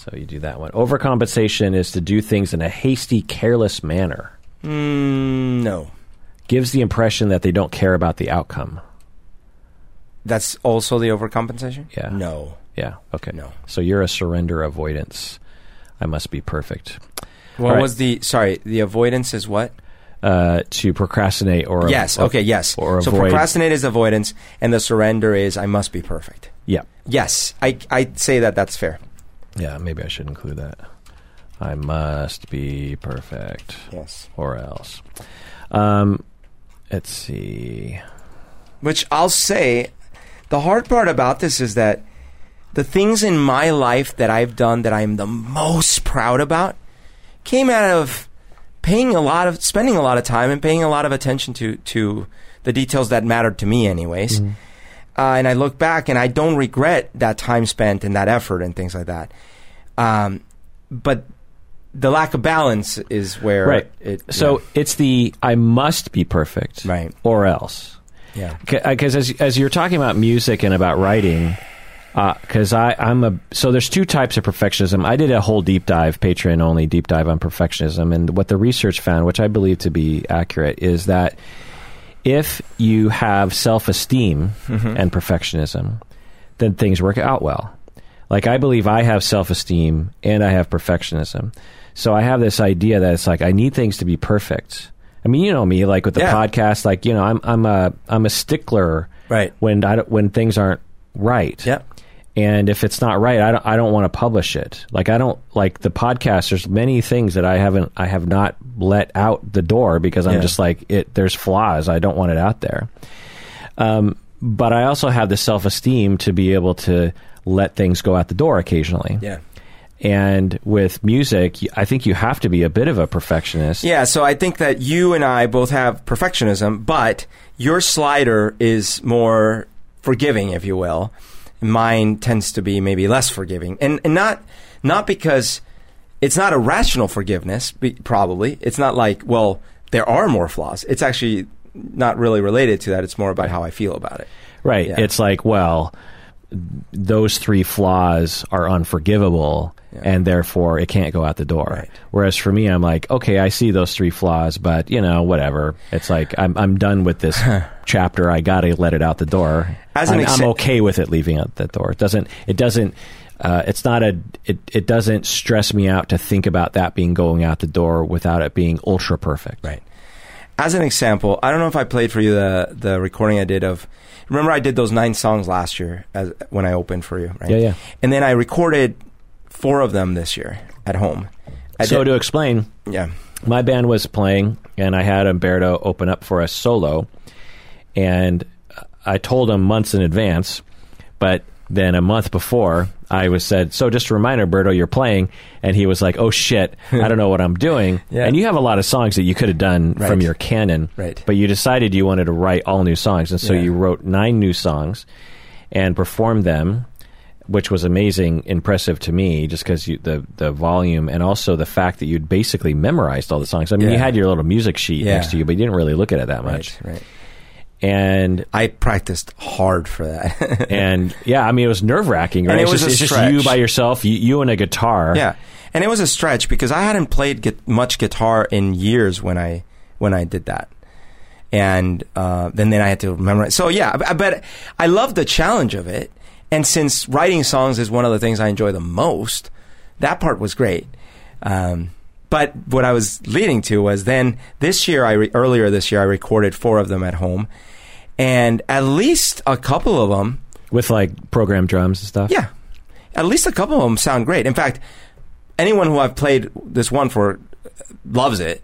So you do that one. Overcompensation is to do things in a hasty, careless manner. Mm, no. Gives the impression that they don't care about the outcome. That's also the overcompensation? Yeah. No. Yeah. Okay. No. So you're a surrender avoidance. I must be perfect. What right. was the sorry, the avoidance is what? Uh, to procrastinate or yes, okay, yes. or so avoid- procrastinate is avoidance and the surrender is I must be perfect. Yeah. Yes. I I'd say that that's fair. Yeah. Maybe I should include that. I must be perfect. Yes. or else. Um, let's see. Which I'll say, the hard part about this is that the things in my life that I've done that I am the most proud about came out of paying a lot of, spending a lot of time and paying a lot of attention to to the details that mattered to me, anyways. Uh, and I look back and I don't regret that time spent and that effort and things like that. Um, but the lack of balance is where Right. it. So it's the I must be perfect, Right. or else. yeah, Because as as you're talking about music and about writing, because I I'm a so there's two types of perfectionism. I did a whole deep dive, Patreon only deep dive on perfectionism, and what the research found, which I believe to be accurate, is that if you have self esteem mm-hmm. and perfectionism, then things work out well. Like I believe I have self esteem and I have perfectionism. So I have this idea that it's like I need things to be perfect. I mean, you know me, like with the Yeah. podcast, like you know, I'm I'm a I'm a stickler Right. when I when things aren't right. yeah, And if it's not right, I don't I don't want to publish it. Like I don't like the podcast. There's many things that I haven't I have not let out the door because I'm Yeah. just like it. There's flaws. I don't want it out there. Um, but I also have the self esteem to be able to let things go out the door occasionally. yeah. And with music, i think you have to be a bit of a perfectionist. Yeah, so I think that you and I both have perfectionism, but your slider is more forgiving, if you will. Mine tends to be maybe less forgiving, and and not not because it's not a rational forgiveness. Probably it's not like well there are more flaws. It's actually not really related to that. It's more about how I feel about it. Right. Yeah. It's like, well, those three flaws are unforgivable Yeah. and therefore it can't go out the door. Right. Whereas for me, I'm like, okay, I see those three flaws, but you know, whatever. It's like, I'm, I'm done with this chapter. I got to let it out the door. As an I'm, I'm okay with it leaving out the door. It doesn't, it doesn't, uh, it's not a, it, it doesn't stress me out to think about that being going out the door without it being ultra perfect. Right. As an example, I don't know if I played for you the the recording I did of. Remember, I did those nine songs last year as when I opened for you, right? Yeah, yeah. And then I recorded four of them this year at home. I So did- to explain, yeah, my band was playing, and I had Humberto open up for a solo, and I told him months in advance, but then a month before, I was said, "So just a reminder, Berto, you're playing," and he was like, "Oh shit, I don't know what I'm doing." Yeah. And you have a lot of songs that you could have done Right. from your canon, Right. But you decided you wanted to write all new songs, and so Yeah. you wrote nine new songs and performed them. Which was amazing, impressive to me, just because the the volume and also the fact that you'd basically memorized all the songs. I mean, you had your little music sheet Yeah. next to you, but you didn't really look at it that much. Right, right. And I practiced hard for that. and yeah, I mean, it was nerve wracking, right? And it it's was just, a it's just you by yourself, you, you and a guitar. yeah, and it was a stretch because I hadn't played gu- much guitar in years when I when I did that, and uh, then then I had to memorize. So yeah, but I love the challenge of it, and since writing songs is one of the things I enjoy the most, that part was great. Um, but what I was leading to was then this year, I re- earlier this year, I recorded four of them at home, and at least a couple of them with like program drums and stuff. yeah. At least a couple of them sound great. In fact, anyone who I've played this one for loves it.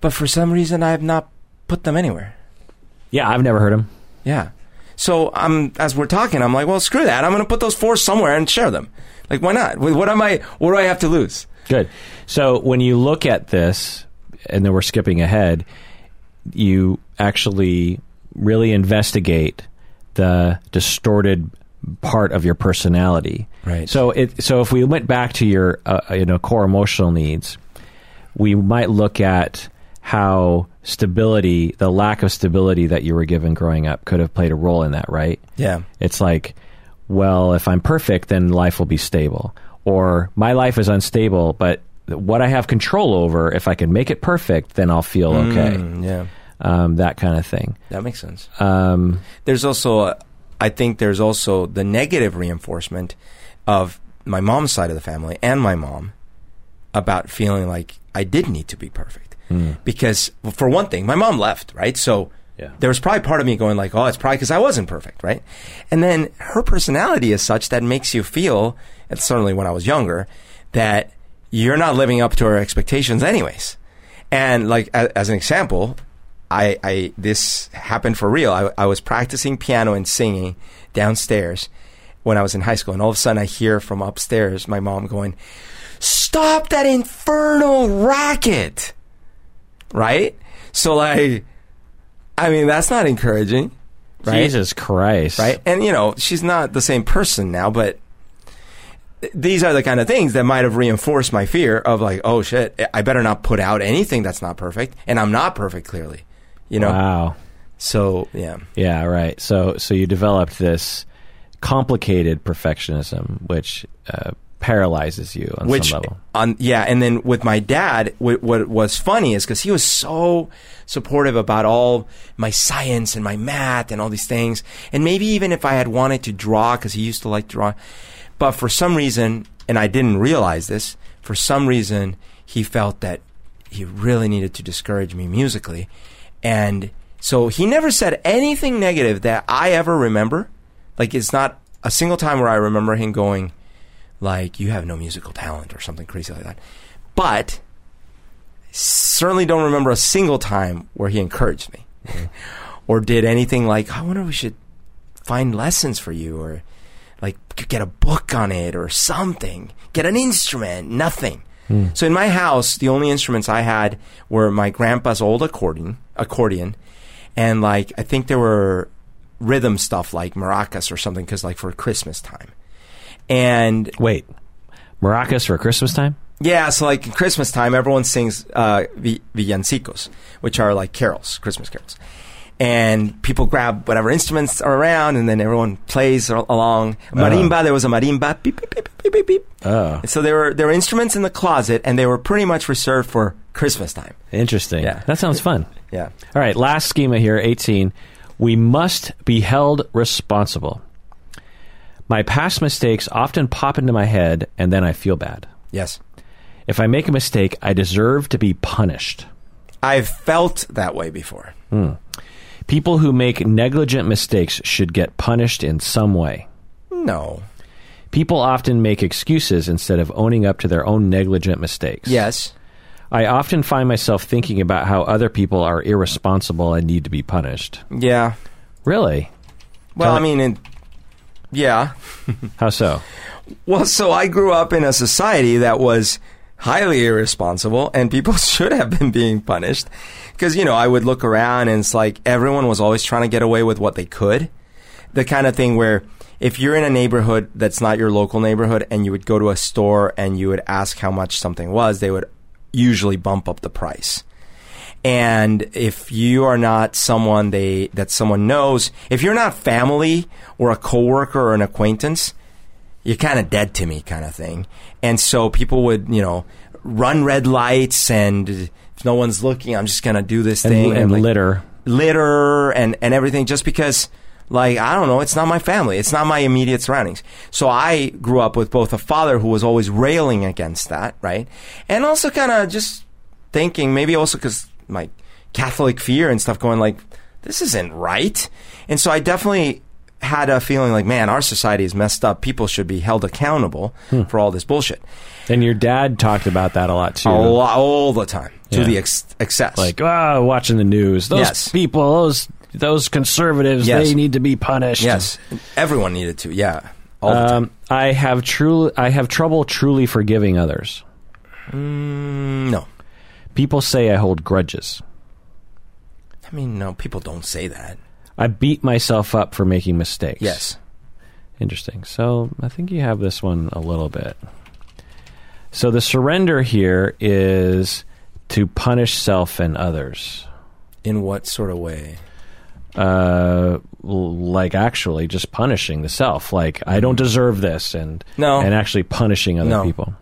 But for some reason, I have not put them anywhere. yeah. I've never heard them. Yeah. So I'm as we're talking, I'm like, well, screw that. I'm going to put those four somewhere and share them. Like, why not? What what am I? What do I have to lose? Good. So when you look at this, and then we're skipping ahead, you actually really investigate the distorted part of your personality. Right. So it so if we went back to your uh, you know core emotional needs, we might look at how stability, the lack of stability that you were given growing up, could have played a role in that, right? Yeah. It's like, well, if I'm perfect, then life will be stable. Or my life is unstable, but what I have control over, if I can make it perfect, then I'll feel okay. Mm, yeah. Um, that kind of thing. That makes sense. Um, there's also, a, I think there's also the negative reinforcement of my mom's side of the family and my mom about feeling like I did need to be perfect. Because, well, for one thing, my mom left, right? So Yeah. there was probably part of me going like, oh, it's probably because I wasn't perfect, right? And then her personality is such that makes you feel, and certainly when I was younger, that you're not living up to her expectations anyways. And like, a, as an example, I, I, this happened for real. I, I was practicing piano and singing downstairs when I was in high school. And all of a sudden I hear from upstairs my mom going, stop that infernal racket. Right? So like, I mean, that's not encouraging. Right? Jesus Christ. right? And you know, she's not the same person now, but these are the kind of things that might have reinforced my fear of like, oh shit, I better not put out anything that's not perfect, and I'm not perfect clearly, you know. Wow. So yeah, Yeah, right. So, so you developed this complicated perfectionism, which uh, paralyzes you on which some level. on yeah, and then with my dad, what, what was funny is because he was so supportive about all my science and my math and all these things, and maybe even if I had wanted to draw because he used to like draw, but for some reason, and I didn't realize this, for some reason he felt that he really needed to discourage me musically, and so he never said anything negative that I ever remember. Like it's not a single time where I remember him going like you have no musical talent or something crazy like that. But certainly don't remember a single time where he encouraged me or did anything like I wonder if we should find lessons for you or like get a book on it or something. Get an instrument, nothing. Hmm. So in my house, the only instruments I had were my grandpa's old accordion, accordion, and like I think there were rhythm stuff like maracas or something because like for Christmas time. And Wait, maracas for Christmas time? yeah, so like Christmas time, everyone sings uh, villancicos, which are like carols, Christmas carols. And people grab whatever instruments are around, and then everyone plays along. Marimba, there was a marimba, beep, beep, beep, beep, beep, beep. Oh, so there were there were instruments in the closet, and they were pretty much reserved for Christmas time. interesting. Yeah. That sounds fun. Yeah. All right, last schema here, 18. We must be held responsible. My past mistakes often pop into my head, and then I feel bad. Yes. If I make a mistake, I deserve to be punished. I've felt that way before. Hmm. People who make negligent mistakes should get punished in some way. No. People often make excuses instead of owning up to their own negligent mistakes. Yes. I often find myself thinking about how other people are irresponsible and need to be punished. Yeah. Really? Well, Tell I mean, in, yeah. How so? Well, so I grew up in a society that was highly irresponsible, and people should have been being punished. Because, you know, I would look around and it's like everyone was always trying to get away with what they could. The kind of thing where if you're in a neighborhood that's not your local neighborhood and you would go to a store and you would ask how much something was, they would usually bump up the price. And if you are not someone they that someone knows, if you're not family or a coworker or an acquaintance, you're kind of dead to me kind of thing. And so people would, you know, run red lights and if no one's looking, I'm just going to do this And, thing and like, litter. litter and, and everything just because like I don't know, it's not my family. It's not my immediate surroundings. So I grew up with both a father who was always railing against that, right? And also kind of just thinking maybe also cuz my Catholic fear and stuff going like this isn't right. And so I definitely had a feeling like man, our society is messed up. People should be held accountable for all this bullshit. And your dad talked about that a lot too. A lot, all the time to Yeah. the ex- excess. Like, ah, watching the news. Those Yes. people, those those conservatives, Yes. they need to be punished. yes, everyone needed to. Yeah. All the time. Um, I have truly, I have trouble truly forgiving others. Mm, no. People say I hold grudges. I mean, no, people don't say that. I beat myself up for making mistakes. Yes. Interesting. So I think you have this one a little bit. So the surrender here is to punish self and others. In what sort of way? Uh, like actually just punishing the self. Like I don't deserve this, and No. and actually punishing other No. people.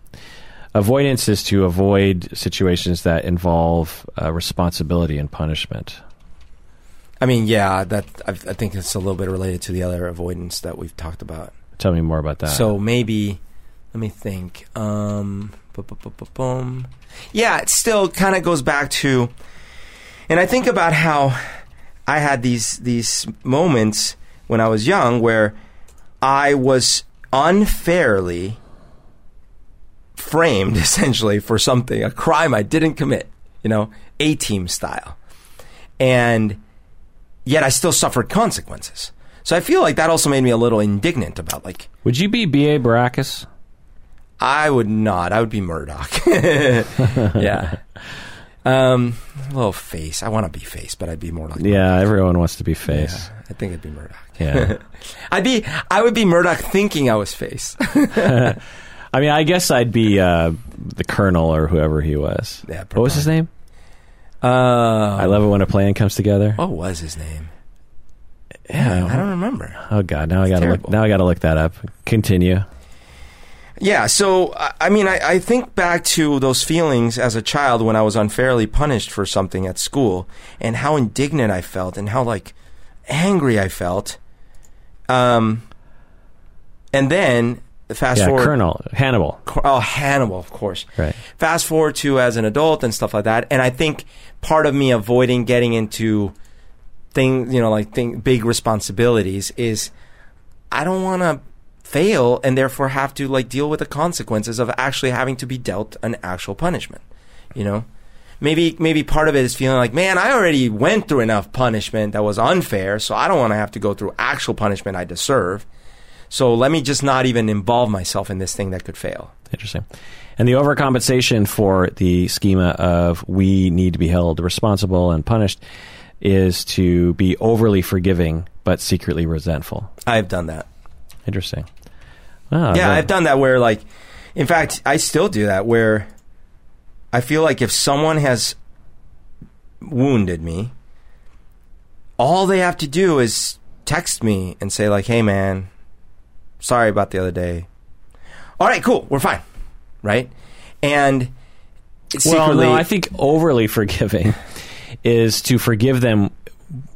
Avoidance is to avoid situations that involve uh, responsibility and punishment. I mean, yeah, that I, I think it's a little bit related to the other avoidance that we've talked about. Tell me more about that. So maybe, let me think. Um, boom. Yeah, it still kind of goes back to, and I think about how I had these these moments when I was young where I was unfairly framed essentially for something, a crime I didn't commit, you know, A team style. And yet I still suffered consequences. So I feel like that also made me a little indignant about like would you be B.A. Baracus? I would not. I would be Murdock. yeah. Um, a little face. I want to be face, but I'd be more like Yeah, everyone wants to be face. Yeah, I think I'd be Murdock. Yeah. I'd be. I would be Murdock thinking I was face. I mean, I guess I'd be uh, the colonel or whoever he was. Yeah, what was his name? Uh, I love it when a plan comes together. What was his name? Yeah. I don't remember. Oh God! Now I gotta look. Now I gotta look that up. Continue. Yeah, so I- I mean, I, I think back to those feelings as a child when I was unfairly punished for something at school, and how indignant I felt, and how like angry I felt. Um, and then fast yeah, forward. Colonel Hannibal. Oh, Hannibal, of course. Right. Fast forward to as an adult and stuff like that, and I think part of me avoiding getting into things, you know, like thing, big responsibilities is I don't want to fail and therefore have to like deal with the consequences of actually having to be dealt an actual punishment. You know, maybe maybe part of it is feeling like, man, I already went through enough punishment that was unfair, so I don't want to have to go through actual punishment I deserve. So let me just not even involve myself in this thing that could fail. Interesting. And the overcompensation for the schema of we need to be held responsible and punished is to be overly forgiving but secretly resentful. I've done that. Interesting. Ah, yeah, I've done that where like in fact, I still do that where I feel like if someone has wounded me, all they have to do is text me and say like, "Hey man, sorry about the other day." All right, cool. We're fine. Right? And Well, no, I think overly forgiving is to forgive them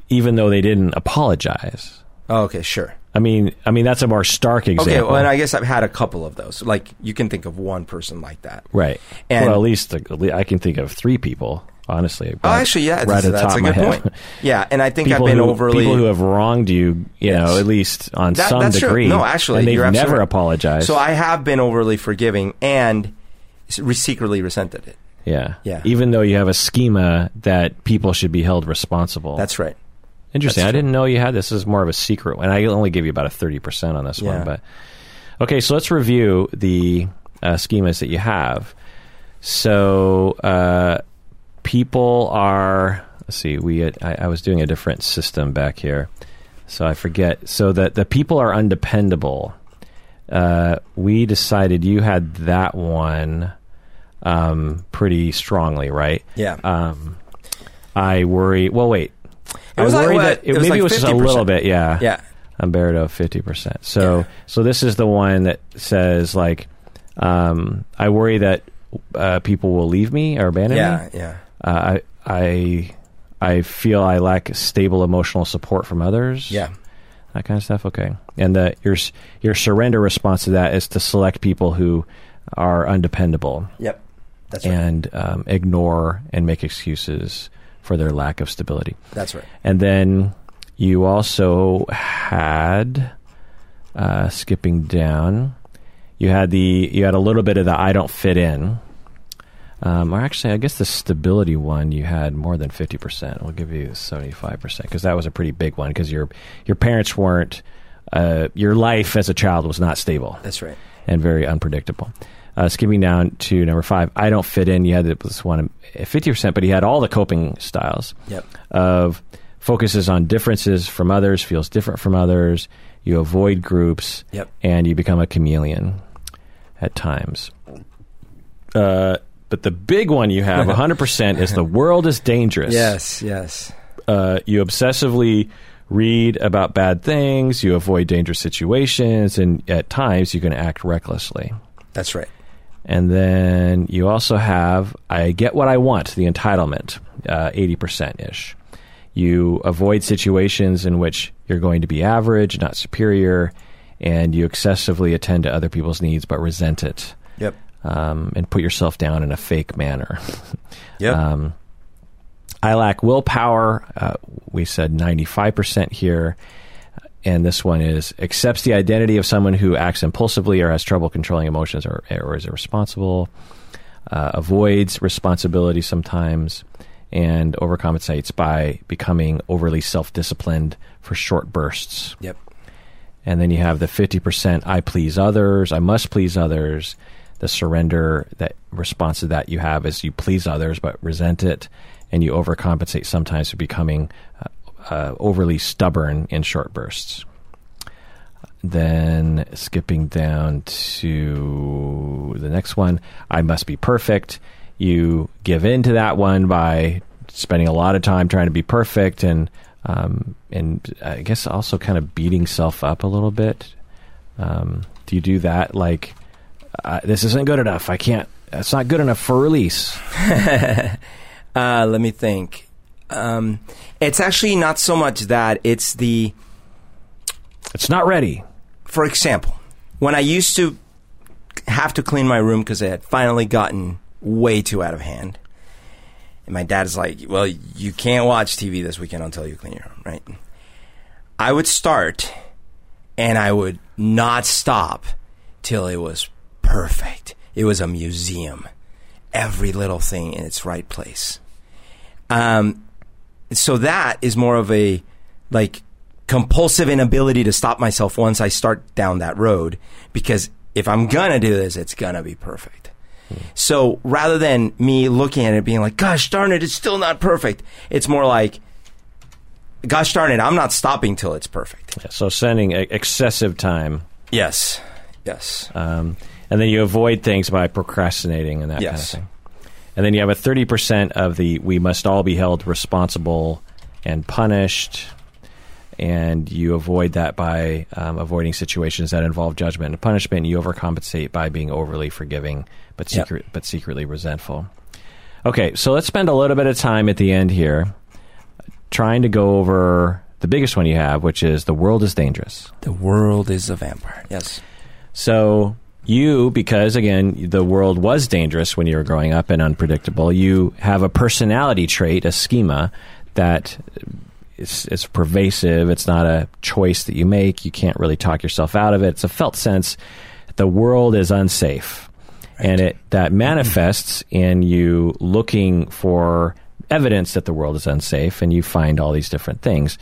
even though they didn't apologize. Oh, okay, sure. I mean, I mean that's a more stark example. Okay, well, and I guess I've had a couple of those. Like you can think of one person like that. right. And- well, at least I can think of three people. Honestly, Oh, actually, yeah, right that's, at the that's top a of good my head. point. Yeah, and I think people I've been who, overly people who have wronged you, you know, at least on That- some that's true. degree. No, actually, and they've never right. apologized. So I have been overly forgiving and secretly resented it. Yeah. Yeah. Even though you have a schema that people should be held responsible. That's right. interesting. that's I didn't know you had this. This is more of a secret one. I only give you about a 30% on this Yeah. one. But okay, so let's review the uh, schemas that you have. So uh, people are, let's see, we had, I, I was doing a different system back here. So I forget. So that the people are undependable. Uh, we decided you had that one um, pretty strongly, right? Yeah. Um, I worry. Well, wait. It was I like that It was maybe like it was just a little 50%. bit. Yeah. yeah. Humberto fifty percent. So Yeah. so this is the one that says like, um, I worry that uh, people will leave me or abandon me? Yeah. me. Yeah. Uh, I I I feel I lack stable emotional support from others. Yeah. that kind of stuff. Okay, and the your your surrender response to that is to select people who are undependable Yep. That's right. and um, ignore and make excuses for their lack of stability. That's right. And then you also had uh, skipping down. You had the you had a little bit of the I don't fit in. Um, or actually, I guess the stability one you had more than fifty percent. We'll give you seventy five percent because that was a pretty big one because your your parents weren't. Uh, your life as a child was not stable That's right. and very unpredictable. Uh, skipping down to number five, I don't fit in. You had this one fifty percent, but he had all the coping styles Yep. of focuses on differences from others, feels different from others. You avoid groups, Yep. and you become a chameleon at times. Uh, but the big one you have, 100%, is the world is dangerous. Yes. Yes. Uh, you obsessively read about bad things, you avoid dangerous situations, and at times you can act recklessly. That's right. And then you also have I get what I want, the entitlement, uh, 80% ish. You avoid situations in which you're going to be average, not superior, and you excessively attend to other people's needs but resent it. Um, and put yourself down in a fake manner. yeah. Um, I lack willpower. Uh, we said 95% here. And this one is accepts the identity of someone who acts impulsively or has trouble controlling emotions or, or is irresponsible, uh, avoids responsibility sometimes, and overcompensates by becoming overly self disciplined for short bursts. yep. And then you have the 50% I please others, I must please others. The surrender that response to that you have is you please others but resent it, and you overcompensate sometimes for becoming uh, uh, overly stubborn in short bursts. Then skipping down to the next one, I must be perfect. You give in to that one by spending a lot of time trying to be perfect and um, and I guess also kind of beating self up a little bit. Um, do you do that? Like, uh, this isn't good enough. I can't. It's not good enough for release. Uh, let me think. Um, it's actually not so much that. It's the, It's not ready. for example, when I used to have to clean my room because it had finally gotten way too out of hand. And my dad is like, well, you can't watch TV this weekend until you clean your room, right? I would start and I would not stop till it was perfect. It was a museum. Every little thing in its right place. Um, so that is more of a like compulsive inability to stop myself once I start down that road because if I'm gonna do this, it's gonna be perfect. So rather than me looking at it being like, gosh darn it, it's still not perfect, it's more like, gosh darn it, I'm not stopping till it's perfect. So sending excessive time, Yes. Yes. um, and then you avoid things by procrastinating and that Yes. kind of thing. And then you have a thirty percent of the we must all be held responsible and punished. And you avoid that by um, avoiding situations that involve judgment and punishment. You overcompensate by being overly forgiving, but Yep. but secretly resentful. Okay, so let's spend a little bit of time at the end here, trying to go over the biggest one you have, which is the world is dangerous. The world is a vampire. Yes. So you, because again, the world was dangerous when you were growing up and unpredictable, you have a personality trait, a schema that is, is pervasive. It's not a choice that you make. You can't really talk yourself out of it. It's a felt sense that the world is unsafe. and it that manifests in you looking for evidence that the world is unsafe, and you find all these different things.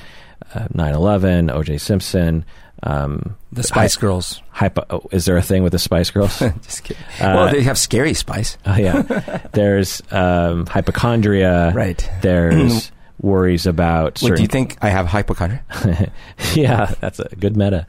Uh, 9/11, O.J. Simpson. Um, The Spice Girls. hypo, oh, is there a thing with the Spice Girls? Just kidding. Uh, well, they have scary spice. Oh yeah. There's um, hypochondria. Right. There's worries about. Wait, do you think I have hypochondria? yeah, that's a good meta.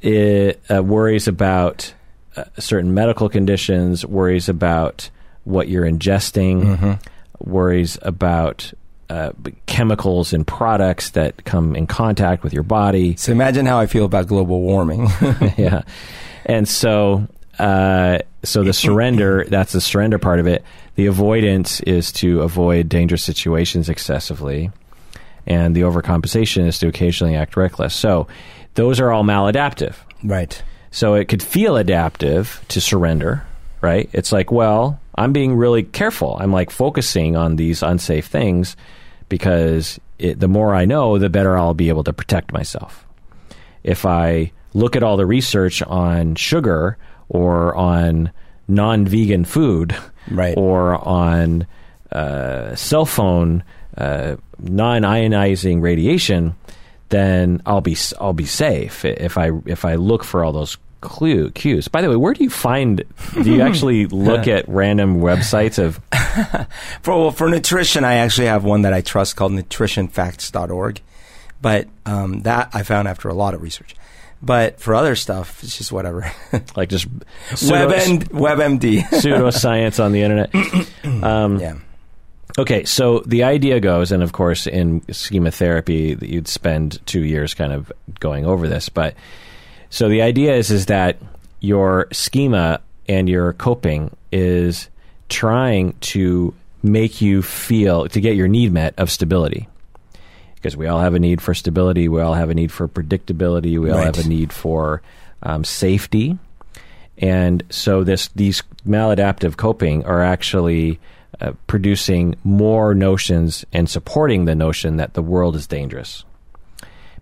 It uh, worries about uh, certain medical conditions. Worries about what you're ingesting. Mm-hmm. Worries about uh, chemicals and products that come in contact with your body. So imagine how I feel about global warming. yeah. And so, uh, so the surrender, that's the surrender part of it. The avoidance is to avoid dangerous situations excessively. And the overcompensation is to occasionally act reckless. So those are all maladaptive. right. So it could feel adaptive to surrender, right? It's like, well, I'm being really careful. I'm like focusing on these unsafe things because it, the more I know, the better I'll be able to protect myself. If I look at all the research on sugar or on non vegan food Right. or on uh, cell phone uh, non ionizing radiation, then I'll be I'll be safe if I if I look for all those clue cues. By the way, where do you find? Do you actually look at random websites of? For well, for nutrition, I actually have one that I trust called nutritionfacts.org. But um, that I found after a lot of research. But for other stuff, it's just whatever. like just pseudo, WebM, WebMD. pseudoscience on the internet. Um, yeah. Okay, so the idea goes, and of course, in schema therapy, that you'd spend two years kind of going over this. But so the idea is is that your schema and your coping is trying to make you feel to get your need met of stability. Because we all have a need for stability, we all have a need for predictability, we all Right. have a need for um, safety, and so this these maladaptive coping are actually uh, producing more notions and supporting the notion that the world is dangerous.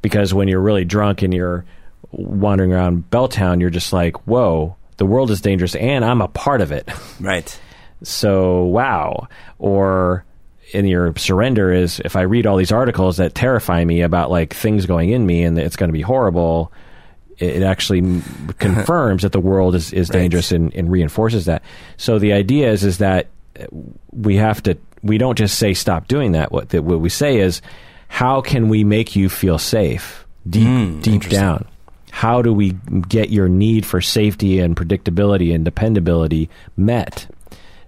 Because when you're really drunk and you're wandering around Belltown, you're just like, "Whoa, the world is dangerous, and I'm a part of it." Right. so wow or in your surrender is if i read all these articles that terrify me about like things going in me and it's going to be horrible it, actually confirms that the world is, is Right. dangerous and, and reinforces that so the idea is is that we have to we don't just say stop doing that what that what we say is how can we make you feel safe deep Mm, deep down how do we get your need for safety and predictability and dependability met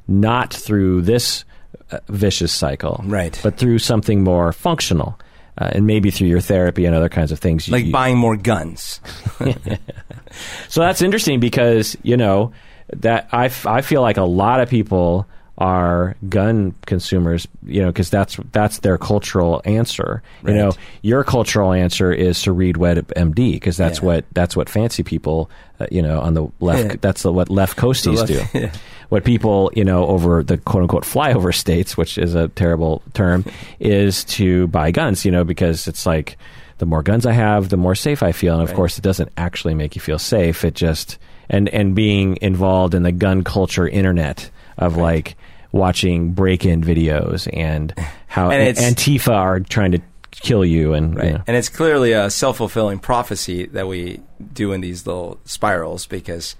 not through this uh, vicious cycle, Right. But through something more functional, uh, and maybe through your therapy and other kinds of things. Like you- buying more guns. so that's interesting because you know that I, f- I feel like a lot of people are gun consumers, you know, because that's that's their cultural answer. You know, your cultural answer is to read WebMD because that's Yeah. what that's what fancy people, uh, you know, on the left. Yeah. That's the, what left coasties left- do. yeah. What people, you know, over the quote unquote flyover states, which is a terrible term, is to buy guns. You know, because it's like the more guns I have, the more safe I feel. And of Right. course, it doesn't actually make you feel safe. It just and and being involved in the gun culture internet of like watching break-in videos and how And Antifa are trying to kill you and you know. And it's clearly a self fulfilling prophecy that we do in these little spirals because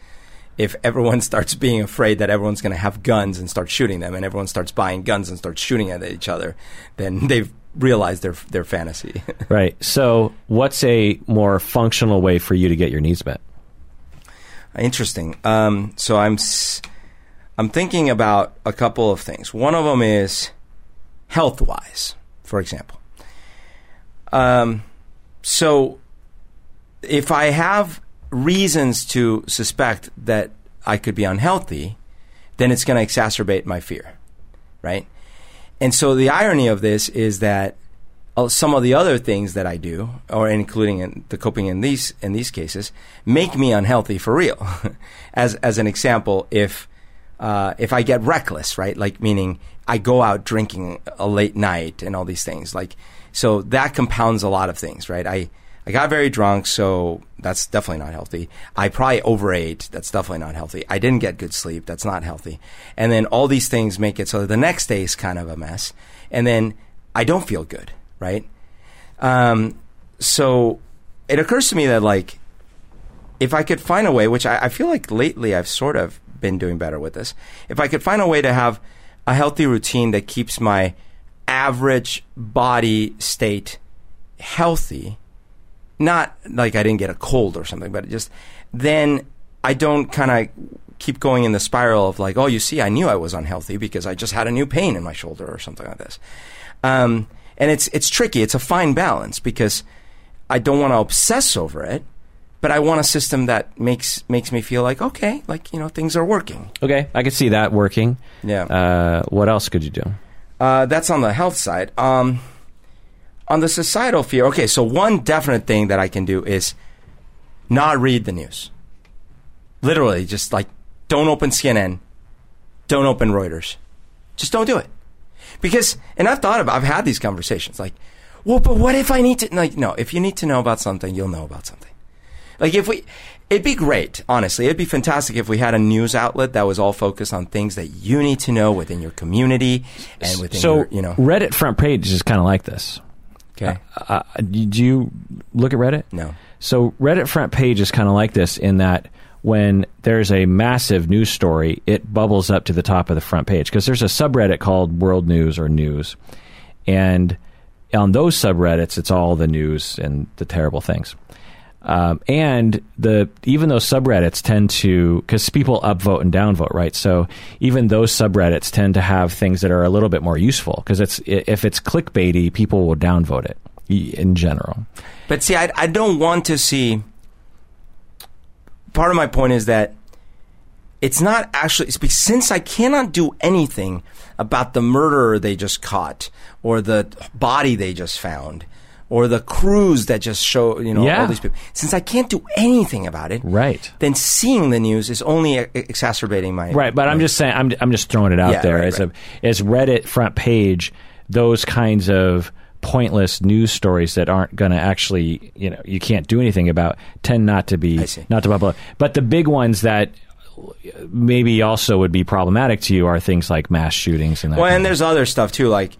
if everyone starts being afraid that everyone's going to have guns and start shooting them, and everyone starts buying guns and starts shooting at each other, then they've realized their their fantasy. right. So, what's a more functional way for you to get your needs met? Interesting. Um, so I'm s- I'm thinking about a couple of things. One of them is health wise, for example. Um, so if I have reasons to suspect that I could be unhealthy, then it's going to exacerbate my fear, right? And so the irony of this is that uh, some of the other things that I do, or including in the coping in these in these cases, make me unhealthy for real. as as an example, if uh, if I get reckless, right, like meaning I go out drinking a late night and all these things, like so that compounds a lot of things, right? I I got very drunk, so that's definitely not healthy. I probably overate. That's definitely not healthy. I didn't get good sleep. That's not healthy. And then all these things make it so the next day is kind of a mess. And then I don't feel good, right? Um, so it occurs to me that like, if I could find a way, which I, I feel like lately I've sort of been doing better with this, if I could find a way to have a healthy routine that keeps my average body state healthy, not like I didn't get a cold or something, but just then I don't kind of keep going in the spiral of like, oh, you see, I knew I was unhealthy because I just had a new pain in my shoulder or something like this. Um, and it's it's tricky. It's a fine balance because I don't want to obsess over it, but I want a system that makes makes me feel like okay, like you know things are working. Okay, I could see that working. Yeah. Uh, what else could you do? Uh, that's on the health side. Um, on the societal fear, okay, so one definite thing that I can do is not read the news. Literally, just like don't open CNN, don't open Reuters. Just don't do it. Because, and I've thought about, I've had these conversations like, well, but what if I need to, like, no, if you need to know about something, you'll know about something. Like, if we, it'd be great, honestly. It'd be fantastic if we had a news outlet that was all focused on things that you need to know within your community and within so your, you know. Reddit front page is kind of like this. Okay. Uh, do you look at Reddit? No. So Reddit front page is kind of like this in that when there's a massive news story, it bubbles up to the top of the front page because there's a subreddit called World News or News, and on those subreddits, it's all the news and the terrible things. Um, and the even those subreddits tend to because people upvote and downvote, right? So even those subreddits tend to have things that are a little bit more useful because it's if it's clickbaity, people will downvote it in general. But see, I, I don't want to see. Part of my point is that it's not actually it's because since I cannot do anything about the murderer they just caught or the body they just found or the crews that just show you know Yeah. all these people. Since I can't do anything about it, Right. then seeing the news is only e- exacerbating my Right, but I'm just saying I'm I'm just throwing it out Yeah, there right, as right. a as Reddit front page those kinds of pointless news stories that aren't going to actually, you know, you can't do anything about tend not to be not to bubble up. But the big ones that maybe also would be problematic to you are things like mass shootings and that. Well, and there's other stuff too, like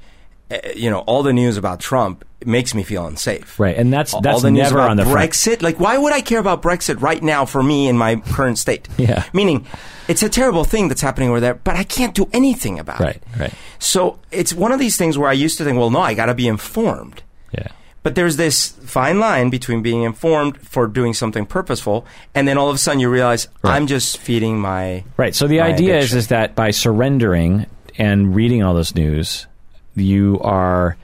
Eh, you know, all the news about Trump makes me feel unsafe. right, and that's all that's the news never on the front. Brexit. Like, why would I care about Brexit right now for me in my current state? Yeah. Meaning, it's a terrible thing that's happening over there, but I can't do anything about Right, it. right. right. So it's one of these things where I used to think, well, no, I got to be informed. Yeah. But there's this fine line between being informed for doing something purposeful, and then all of a sudden you realize Right. I'm just feeding my Right. So the idea is is that by surrendering and reading all this news, you are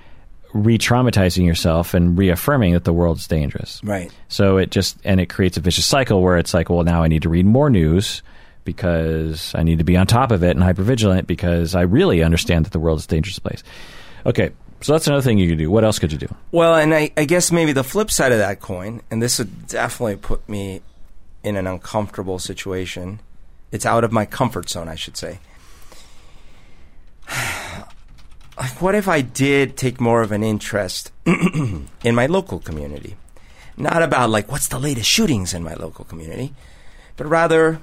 re-traumatizing yourself and reaffirming that the world's dangerous. right. So it just and it creates a vicious cycle where it's like, well, now I need to read more news because I need to be on top of it and hypervigilant because I really understand that the world is a dangerous place. Okay. So that's another thing you could do. What else could you do? Well, and I, I guess maybe the flip side of that coin, and this would definitely put me in an uncomfortable situation. It's out of my comfort zone, I should say. Like, what if I did take more of an interest in my local community? Not about, like, what's the latest shootings in my local community, but rather,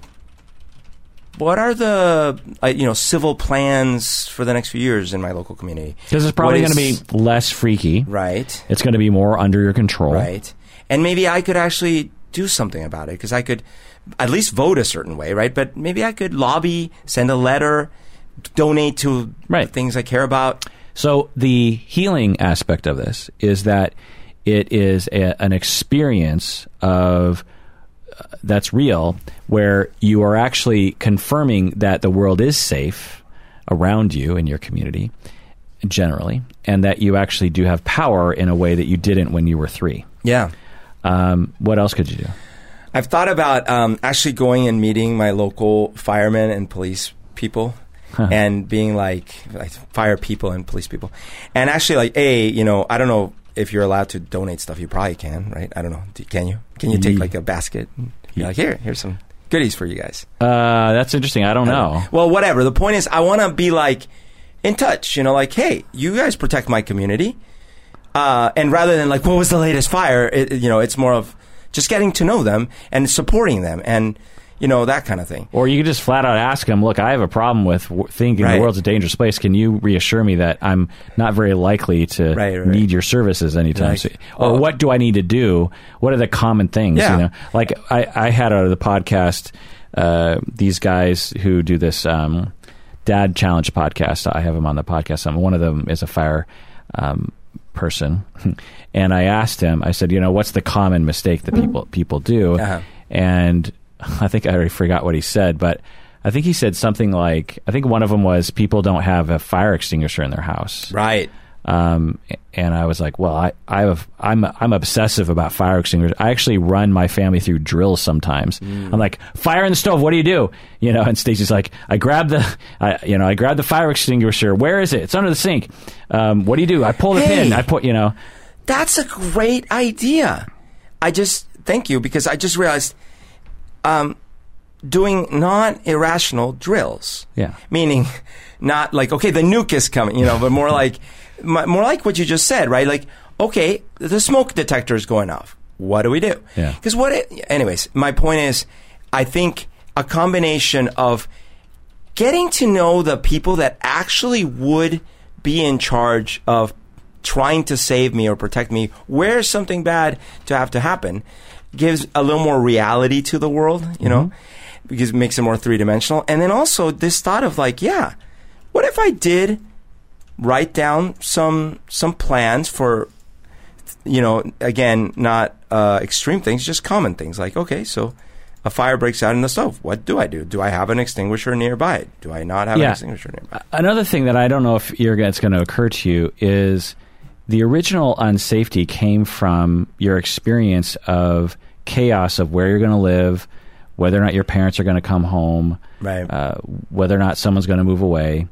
what are the, uh, you know, civil plans for the next few years in my local community? Because it's probably going to be less freaky. Right. It's going to be more under your control. Right. And maybe I could actually do something about it because I could at least vote a certain way, right? But maybe I could lobby, send a letter, donate to Right. things I care about. So the healing aspect of this is that it is a, an experience of uh, that's real where you are actually confirming that the world is safe around you in your community generally and that you actually do have power in a way that you didn't when you were 3. Yeah. Um, what else could you do? I've thought about um, actually going and meeting my local firemen and police people. And being like, like fire people and police people, and actually like, a you know, I don't know if you're allowed to donate stuff. You probably can, right? I don't know. Do, can you? Can you take like a basket? And be like, here, here's some goodies for you guys. Uh, that's interesting. I don't know. Well, whatever. The point is, I want to be like in touch. You know, like, hey, you guys protect my community. Uh, and rather than like, what was the latest fire? It, you know, it's more of just getting to know them and supporting them and, you know, that kind of thing. Or you could just flat out ask them, "Look, I have a problem with w- thinking Right. the world's a dangerous place. Can you reassure me that I'm not very likely to Right, right. need your services anytime soon? Or Oh. what do I need to do? What are the common things? Yeah. You know, like I, I had out of the podcast uh, these guys who do this um, Dad Challenge podcast. I have them on the podcast. One of them is a fire. Um, person and i asked him i said you know what's the common mistake that people people do Uh-huh. and I think I already forgot what he said, but I think he said something like, I think one of them was people don't have a fire extinguisher in their house. Right. Um, and I was like, well, I, I have, I'm, I'm obsessive about fire extinguishers. I actually run my family through drills sometimes. Mm. I'm like, fire in the stove. What do you do? You know, and Stacy's like, I grab the, I, you know, I grab the fire extinguisher. Where is it? It's under the sink. Um, what do you do? I pull the Hey. pin. I put, you know, That's a great idea. I just thank you because I just realized um, doing non irrational drills. Yeah. Meaning not like, okay, the nuke is coming, you know, but more like more like what you just said, right? Like, okay, the smoke detector is going off. What do we do? Yeah. Because what it, anyways, my point is I think a combination of getting to know the people that actually would be in charge of trying to save me or protect me where something bad to have to happen gives a little more reality to the world you know because it makes it more three-dimensional. And then also this thought of like yeah what if i did write down some some plans for you know again not uh, extreme things just common things. Like okay so a fire breaks out in the stove. What do i do? Do i have an extinguisher nearby? Do i not have an extinguisher nearby? Another thing that I don't know if you're, it's going to occur to you is the original unsafety came from your experience of chaos of where you're going to live, whether or not your parents are going to come home, Right. uh, whether or not someone's going to move away.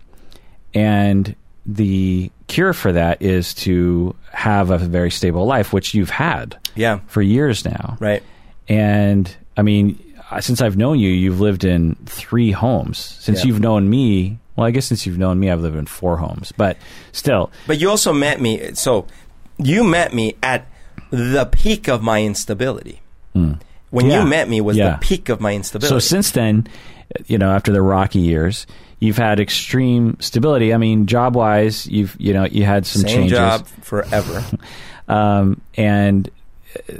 And the cure for that is to have a very stable life, which you've had yeah for years now. right And I mean, since I've known you, you've lived in three homes. Since Yeah. you've known me, well, I guess since you've known me, I've lived in four homes. But still, But you also met me. So you met me at the peak of my instability. When Yeah. you met me was Yeah. the peak of my instability. so since then, you know, after the rocky years, you've had extreme stability. I mean, job wise, you've you know you had some same changes. job forever. Um, and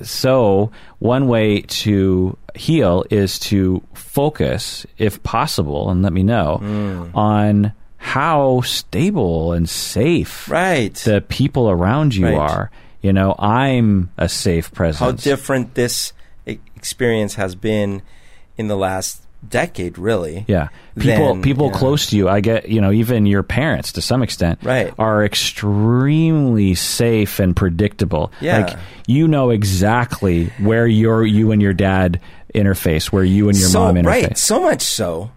so, one way to heal is to focus, if possible, and let me know, Mm. on how stable and safe right. the people around you Right. are. You know, I'm a safe presence. How different this experience has been in the last decade, really. Yeah, people Then, people yeah. close to you. I get you know even your parents to some extent Right. are extremely safe and predictable. Yeah. like you know exactly where your you and your dad interface, where you and your so, mom interface. Right. So much so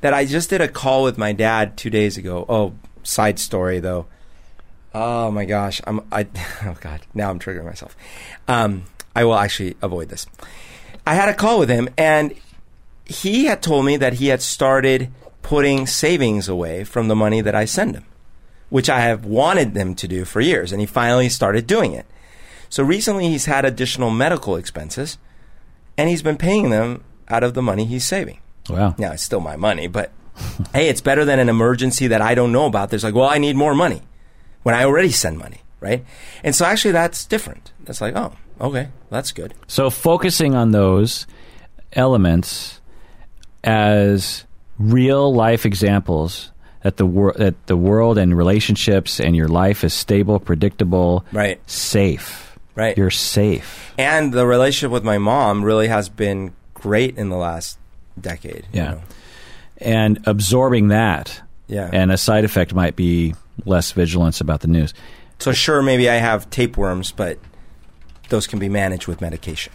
that I just did a call with my dad two days ago. Oh, side story though. Oh my gosh, I'm I. Oh god, now I'm triggering myself. Um, I will actually avoid this. I had a call with him, and he had told me that he had started putting savings away from the money that I send him, which I have wanted them to do for years, and he finally started doing it. So recently, he's had additional medical expenses, and he's been paying them out of the money he's saving. Wow. Now it's still my money, but hey, it's better than an emergency that I don't know about. There's like, well, I need more money when I already send money, right? And so actually, that's different. That's like, oh, okay, that's good. So focusing on those elements as real life examples that the wor- that the world and relationships and your life is stable, predictable, Right. safe. Right. You're safe. And the relationship with my mom really has been great in the last decade. you Yeah. know? And absorbing that Yeah. and a side effect might be less vigilance about the news. so sure, maybe I have tapeworms, but those can be managed with medication.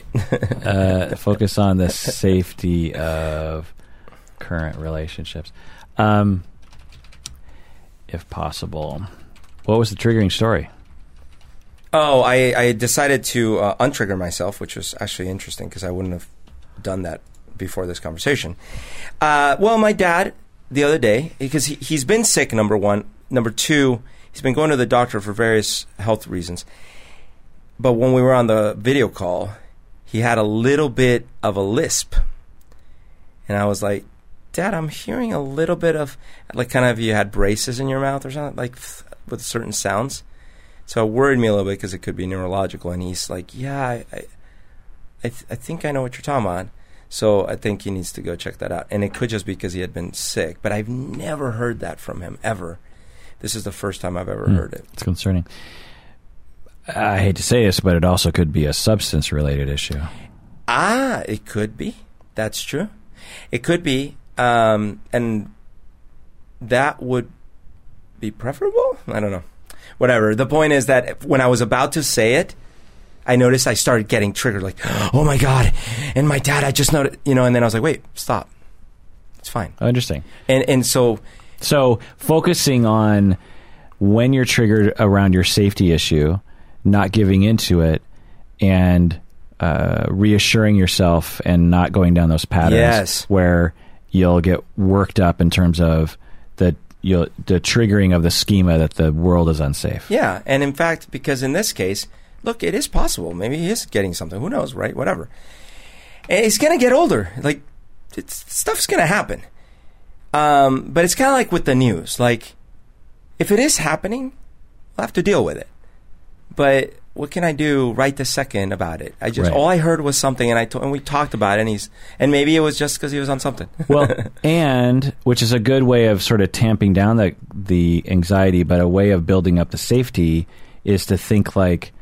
uh, focus on the safety of current relationships, um, if possible. What was the triggering story? Oh, I, I decided to uh, untrigger myself, which was actually interesting because I wouldn't have done that before this conversation. Uh, well, my dad the other day because he, he's been sick. Number one, number two, he's been going to the doctor for various health reasons. But when we were on the video call, he had a little bit of a lisp. And I was like, Dad, I'm hearing a little bit of, like, kind of you had braces in your mouth or something, like with certain sounds. So it worried me a little bit because it could be neurological. And he's like, Yeah, I, I, I, th- I think I know what you're talking about. So I think he needs to go check that out. And it could just be because he had been sick. But I've never heard that from him, ever. This is the first time I've ever hmm. heard it. It's concerning. I hate to say this, but it also could be a substance related issue. Ah, it could be. That's true. It could be. Um, and that would be preferable? I don't know. Whatever. The point is that when I was about to say it, I noticed I started getting triggered, like, oh my God. And my dad, I just noticed, you know, and then I was like, wait, stop. It's fine. Oh, interesting. And, and so, So focusing on when you're triggered around your safety issue, not giving into it, and uh, reassuring yourself and not going down those patterns Yes. where you'll get worked up in terms of the you'll, the triggering of the schema that the world is unsafe. yeah. And in fact, because in this case, look, it is possible. Maybe he is getting something. Who knows, right? Whatever. And he's going to get older. Like, it's, stuff's going to happen. Um, but it's kind of like with the news. Like, if it is happening, we'll have to deal with it. But what can I do right this second about it? I just Right. all I heard was something, and I to- and we talked about it, and he's and maybe it was just because he was on something. well, and which is a good way of sort of tamping down the the anxiety, but a way of building up the safety is to think like,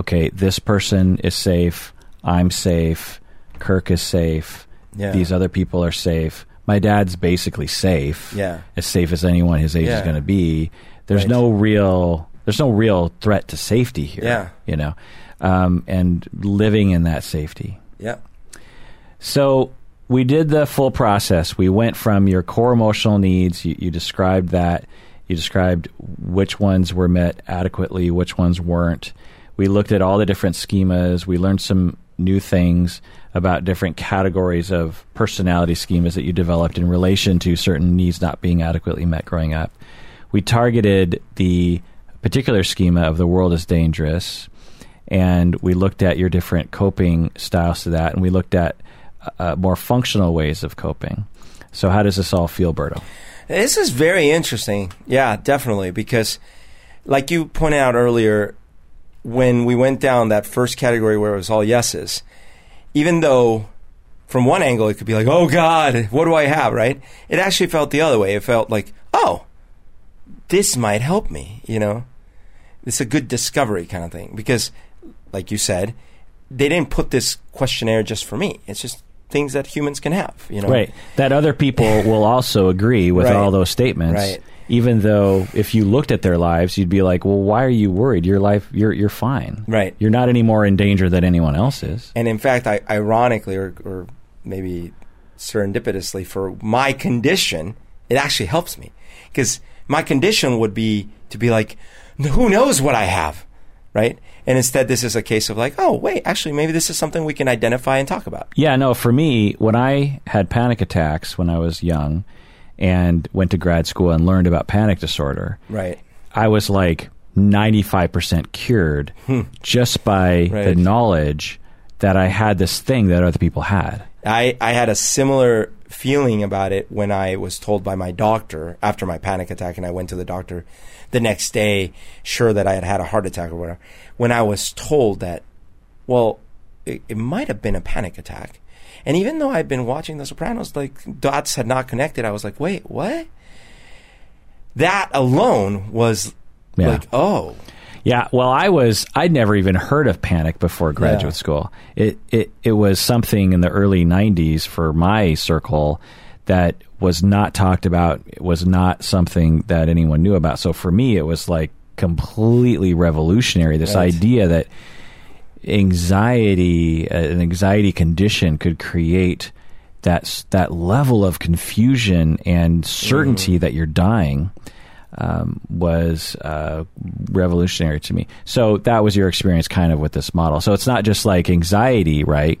okay, this person is safe, I'm safe, Kirk is safe, Yeah. these other people are safe. My dad's basically safe, Yeah. as safe as anyone his age is going to be. There's Right. no real there's no real threat to safety here. Yeah. you know, um, and living in that safety. yeah, So we did the full process. We went from your core emotional needs. You, you described that. You described which ones were met adequately, which ones weren't. We looked at all the different schemas. We learned some new things about different categories of personality schemas that you developed in relation to certain needs not being adequately met growing up. We targeted the particular schema of the world is dangerous and we looked at your different coping styles to that, and we looked at uh, more functional ways of coping. So, how does this all feel, Berto? This is very interesting. Yeah, definitely. Because, like you pointed out earlier, when we went down that first category where it was all yeses, even though from one angle it could be like, oh God, what do I have, right? It actually felt the other way. It felt like, oh, this might help me, you know? It's a good discovery kind of thing. Because, like you said, they didn't put this questionnaire just for me. It's just things that humans can have, you know? Right. That other people will also agree with Right. all those statements. Right. Even though if you looked at their lives, you'd be like, well, why are you worried? Your life, you're, you're fine. Right. You're not any more in danger than anyone else is. And in fact, I, ironically, or, or maybe serendipitously, for my condition, it actually helps me because my condition would be to be like, who knows what I have, right? And instead, this is a case of like, oh wait, actually, maybe this is something we can identify and talk about. Yeah, no, for me, when I had panic attacks when I was young and went to grad school and learned about panic disorder, Right. I was like 95% cured just by the Hmm. Knowledge that I had this thing that other people had. I, I had a similar feeling about it when I was told by my doctor after my panic attack, and I went to the doctor the next day, sure that I had had a heart attack or whatever. When I was told that, well, it, it might have been a panic attack. And even though I'd been watching The Sopranos, like dots had not connected, I was like, wait, what? That alone was Yeah. like, oh, Yeah, well, I was I'd never even heard of panic before graduate Yeah. school. It it it was something in the early 90s for my circle that was not talked about, it was not something that anyone knew about. So for me it was like completely revolutionary this Right. idea that anxiety uh, an anxiety condition could create that that level of confusion and certainty that you're dying um, was uh, revolutionary to me. So that was your experience kind of with this model. So it's not just like anxiety, right?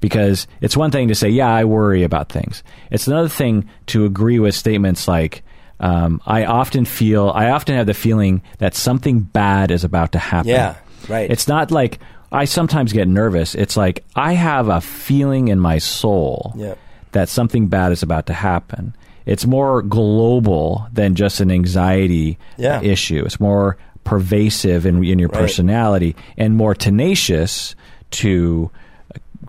Because it's one thing to say, yeah, I worry about things. It's another thing to agree with statements like, um, I often feel, I often have the feeling that something bad is about to happen. Yeah, right. It's not like I sometimes get nervous. It's like I have a feeling in my soul Yeah. that something bad is about to happen. It's more global than just an anxiety Yeah. issue. It's more pervasive in, in your Right. personality and more tenacious to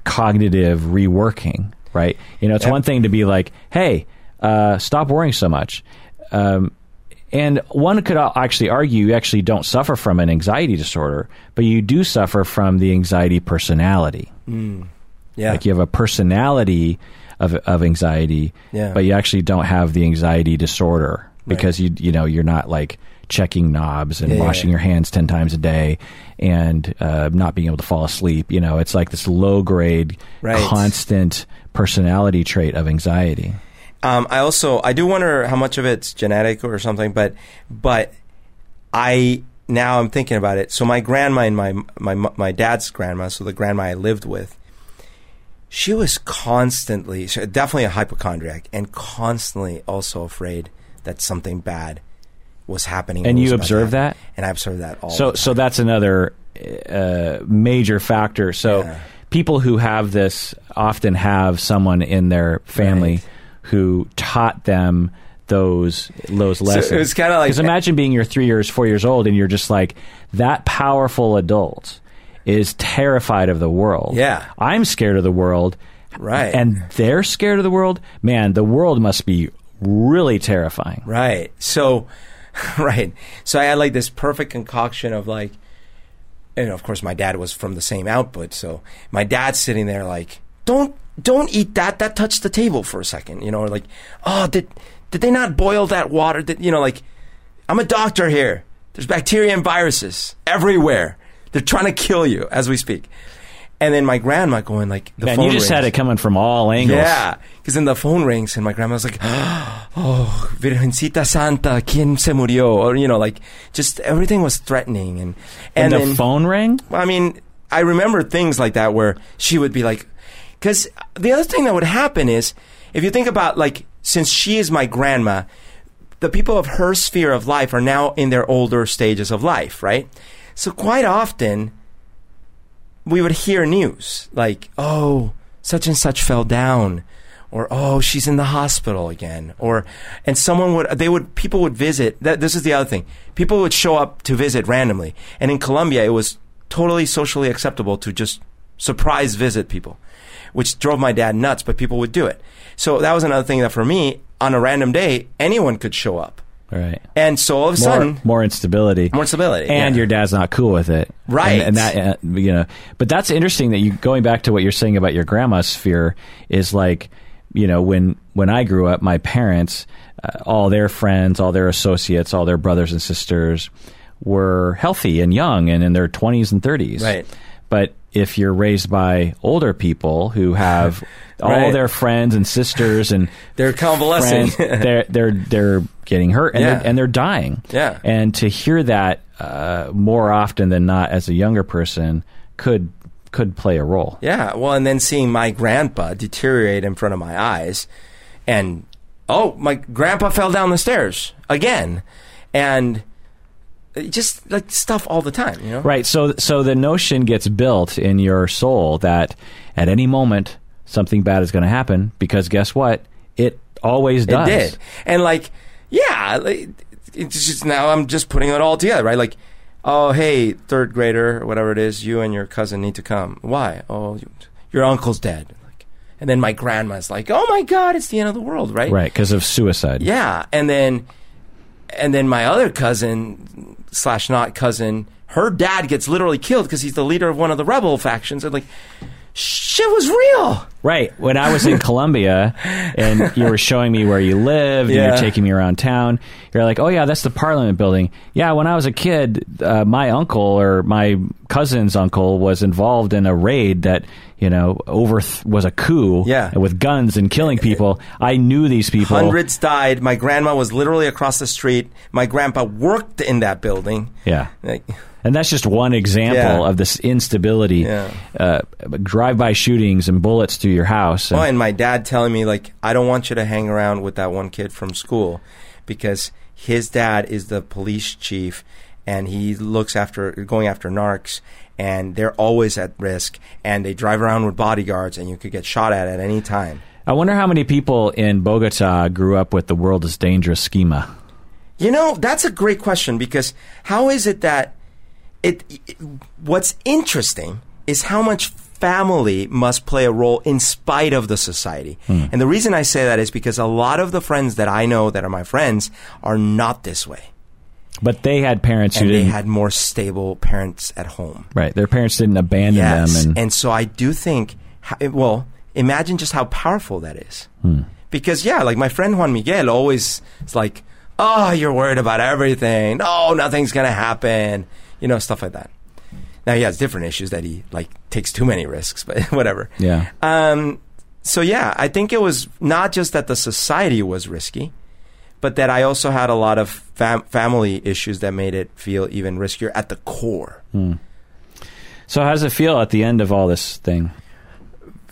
cognitive reworking, right? You know, it's one thing to be like, hey, uh, stop worrying so much. Um, and one could actually argue you actually don't suffer from an anxiety disorder, but you do suffer from the anxiety personality. Yeah. Like you have a personality of, of anxiety, Yeah. but you actually don't have the anxiety disorder because you you know you're not like checking knobs and Yeah, washing yeah. your hands ten times a day and uh, not being able to fall asleep. You know, it's like this low grade, Right. constant personality trait of anxiety. Um, I also I do wonder how much of it's genetic or something, but but I now I'm thinking about it. So my grandma and my my my dad's grandma, so the grandma I lived with, she was constantly she- definitely a hypochondriac and constantly also afraid that something bad was happening. And you was about to observe happen. that? and I observed that all. So so that's another uh, major factor. So Yeah. people who have this often have someone in their family Right. who taught them those those lessons. it was kinda like- because imagine being you're three years, four years old, and you're just like that powerful adult is terrified of the world. Yeah. I'm scared of the world. Right. And they're scared of the world. Man, the world must be really terrifying. Right. So, right. So I had like this perfect concoction of like, and of course my dad was from the same output. So my dad's sitting there like, don't, don't eat that. That touched the table for a second. You know, or like, oh, did, did they not boil that water? Did, you know, like, I'm a doctor here. There's bacteria and viruses everywhere. They're trying to kill you as we speak. And then my grandma going like, the Man, phone you just had it coming from all angles. Yeah, because then the phone rings and my grandma's like, "Oh, Virgencita Santa, ¿quién se murió?" Or you know, like just everything was threatening and And, and, the then, phone rang? I mean, I remember things like that where she would be like, because the other thing that would happen is if you think about like since she is my grandma, the people of her sphere of life are now in their older stages of life, right? So quite often we would hear news like, oh, such and such fell down, or oh, she's in the hospital again, or and someone would they would people would visit. That this is the other thing. People would show up to visit randomly, and in Colombia it was totally socially acceptable to just surprise visit people, which drove my dad nuts. But people would do it. So that was another thing that for me on a random day anyone could show up, Right. and so all of a More, sudden more instability. more instability, and yeah. your dad's not cool with it, Right. And, and that uh, you know, but that's interesting that you going back to what you're saying about your grandma's fear is like, you know, when when I grew up, my parents, uh, all their friends, all their associates, all their brothers and sisters were healthy and young and in their 20s and 30s, Right. But if you're raised by older people who have all their friends and sisters and They're convalescing. friends, they're they're they're getting hurt and Yeah. they're, and they're dying. Yeah. And to hear that uh, more often than not as a younger person could could play a role. Yeah, well, and then seeing my grandpa deteriorate in front of my eyes, and oh, my grandpa fell down the stairs again, and just like stuff all the time, you know? Right. So so the notion gets built in your soul that at any moment something bad is going to happen because guess what? It always It does. did, and like, yeah, like, it's just now I'm just putting it all together, right? Like, oh, hey, third grader, whatever it is, you and your cousin need to come. Why? Oh, you, your uncle's dead. Like, and then my grandma's like, oh my god, it's the end of the world, right? Right, because of suicide. Yeah, and then and then my other cousin slash not cousin, her dad gets literally killed because he's the leader of one of the rebel factions. And like, shit was real. Right. When I was in Colombia and you were showing me where you lived and Yeah. you're taking me around town, you're like, oh, yeah, that's the Parliament building. Yeah, when I was a kid, uh, my uncle or my cousin's uncle was involved in a raid that, you know, over was a coup Yeah. with guns and killing people. I knew these people. Hundreds died. My grandma was literally across the street. My grandpa worked in that building. Yeah. Like, And that's just one example Yeah. of this instability. Yeah. Uh, drive-by shootings and bullets through your house. oh, and my dad telling me like, I don't want you to hang around with that one kid from school because his dad is the police chief and he looks after going after narcs and they're always at risk and they drive around with bodyguards and you could get shot at at any time. I wonder how many people in Bogota grew up with the world is dangerous schema. You know, that's a great question because how is it that it, it what's interesting is how much family must play a role in spite of the society. Hmm. And the reason I say that is because a lot of the friends that I know that are my friends are not this way. But they had parents who And they didn't. had more stable parents at home. right, their parents didn't abandon Yes. them, and, And, so I do think, well, imagine just how powerful that is. Hmm. Because, yeah, like my friend Juan Miguel always is like, oh, you're worried about everything. Oh, nothing's going to happen. You know, stuff like that. Now he has different issues that he like takes too many risks, but whatever. yeah. Um, so yeah, I think it was not just that the society was risky, but that I also had a lot of fam- family issues that made it feel even riskier at the core. So how does it feel at the end of all this thing?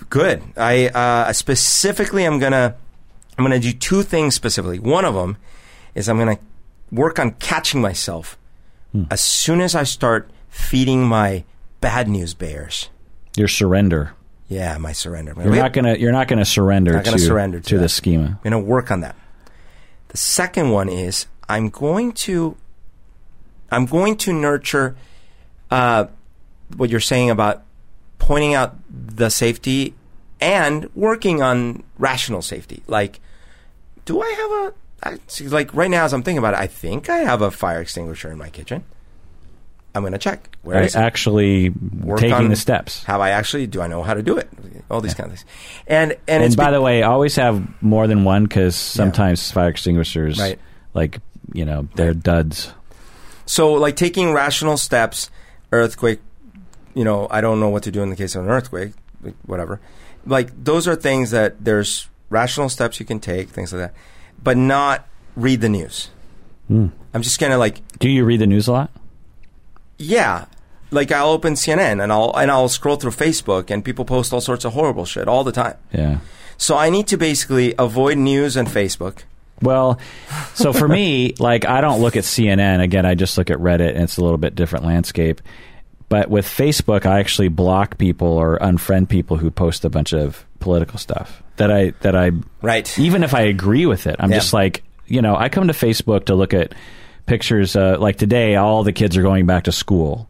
Good. I uh, specifically, I'm gonna, I'm gonna do two things specifically. One of them is I'm gonna work on catching myself as soon as I start feeding my bad news bears. Your surrender. Yeah, my surrender. You're not gonna. You're not gonna surrender. Not gonna to, surrender to to the schema. I'm going to work on that. Second one is I'm going to I'm going to nurture uh, what you're saying about pointing out the safety and working on rational safety. Like, do I have a I, like right now as I'm thinking about it, I think I have a fire extinguisher in my kitchen. I'm going to check. Where Right, it? actually Work taking the steps. Have I actually? Do I know how to do it? All these kind of things. And and, And it's by be- the way, always have more than one because sometimes fire extinguishers, Right. like you know, they're duds. So, like taking rational steps, earthquake, you know, I don't know what to do in the case of an earthquake, whatever. Like, those are things that there's rational steps you can take, things like that, but not read the news. Hmm. I'm just gonna like, Do you read the news a lot? Yeah, like I'll open CNN and I'll and I'll scroll through Facebook and people post all sorts of horrible shit all the time. Yeah. So I need to basically avoid news and Facebook. Well, so for me, like I don't look at CNN. Again, I just look at Reddit, and it's a little bit different landscape. But with Facebook, I actually block people or unfriend people who post a bunch of political stuff that I that I Right. even if I agree with it, I'm Yeah. just like you know I come to Facebook to look at pictures. Uh, like today, all the kids are going back to school.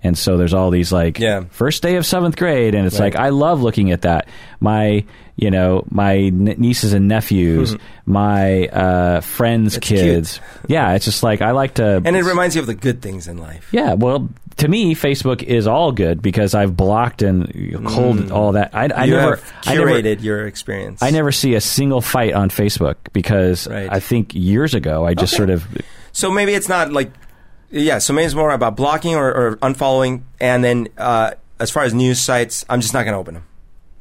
And so there's all these like Yeah. first day of seventh grade, and it's Right. like I love looking at that. My you know my n- nieces and nephews, my uh, friends' kids. Yeah, it's just like I like to. And it reminds you of the good things in life. yeah, well, to me, Facebook is all good because I've blocked and cold all that. I, I never have I never- curated your experience. I never see a single fight on Facebook because Right. I think years ago I just Okay. sort of So maybe it's not like, yeah. So maybe it's more about blocking or, or unfollowing, and then uh, as far as news sites, I'm just not going to open them.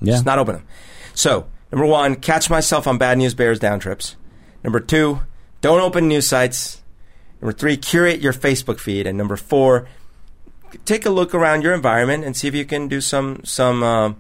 yeah. Just not open them. So number one, catch myself on bad news bears down trips. Number two, don't open news sites. Number three, curate your Facebook feed, and number four, take a look around your environment and see if you can do some some um,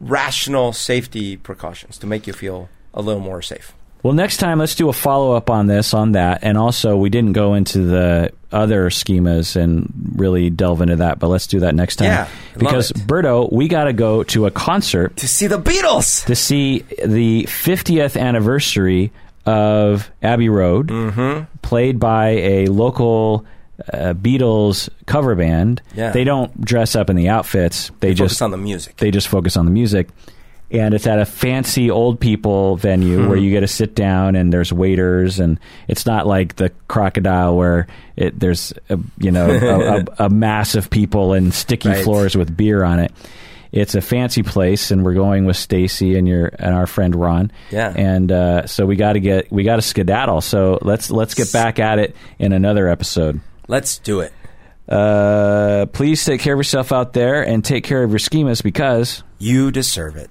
rational safety precautions to make you feel a little more safe. Well, next time let's do a follow up on this on that, and also we didn't go into the other schemas and really delve into that, but let's do that next time. Yeah, because. Berto, we got to go to a concert To see the Beatles. to see the 50th anniversary of Abbey Road, Mm-hmm. played by a local uh, Beatles cover band. Yeah. They don't dress up in the outfits; they Focus just on the music. they just focus on the music. And it's at a fancy old people venue Hmm. where you get to sit down and there's waiters and it's not like the crocodile where it, there's a, you know a, a, a mass of people and sticky Right. floors with beer on it. It's a fancy place, and we're going with Stacy and your and our friend Ron. Yeah. and uh, so we got to get we got to skedaddle. So let's let's get back at it in another episode. Let's do it. Uh, please take care of yourself out there and take care of your schemas because You deserve it.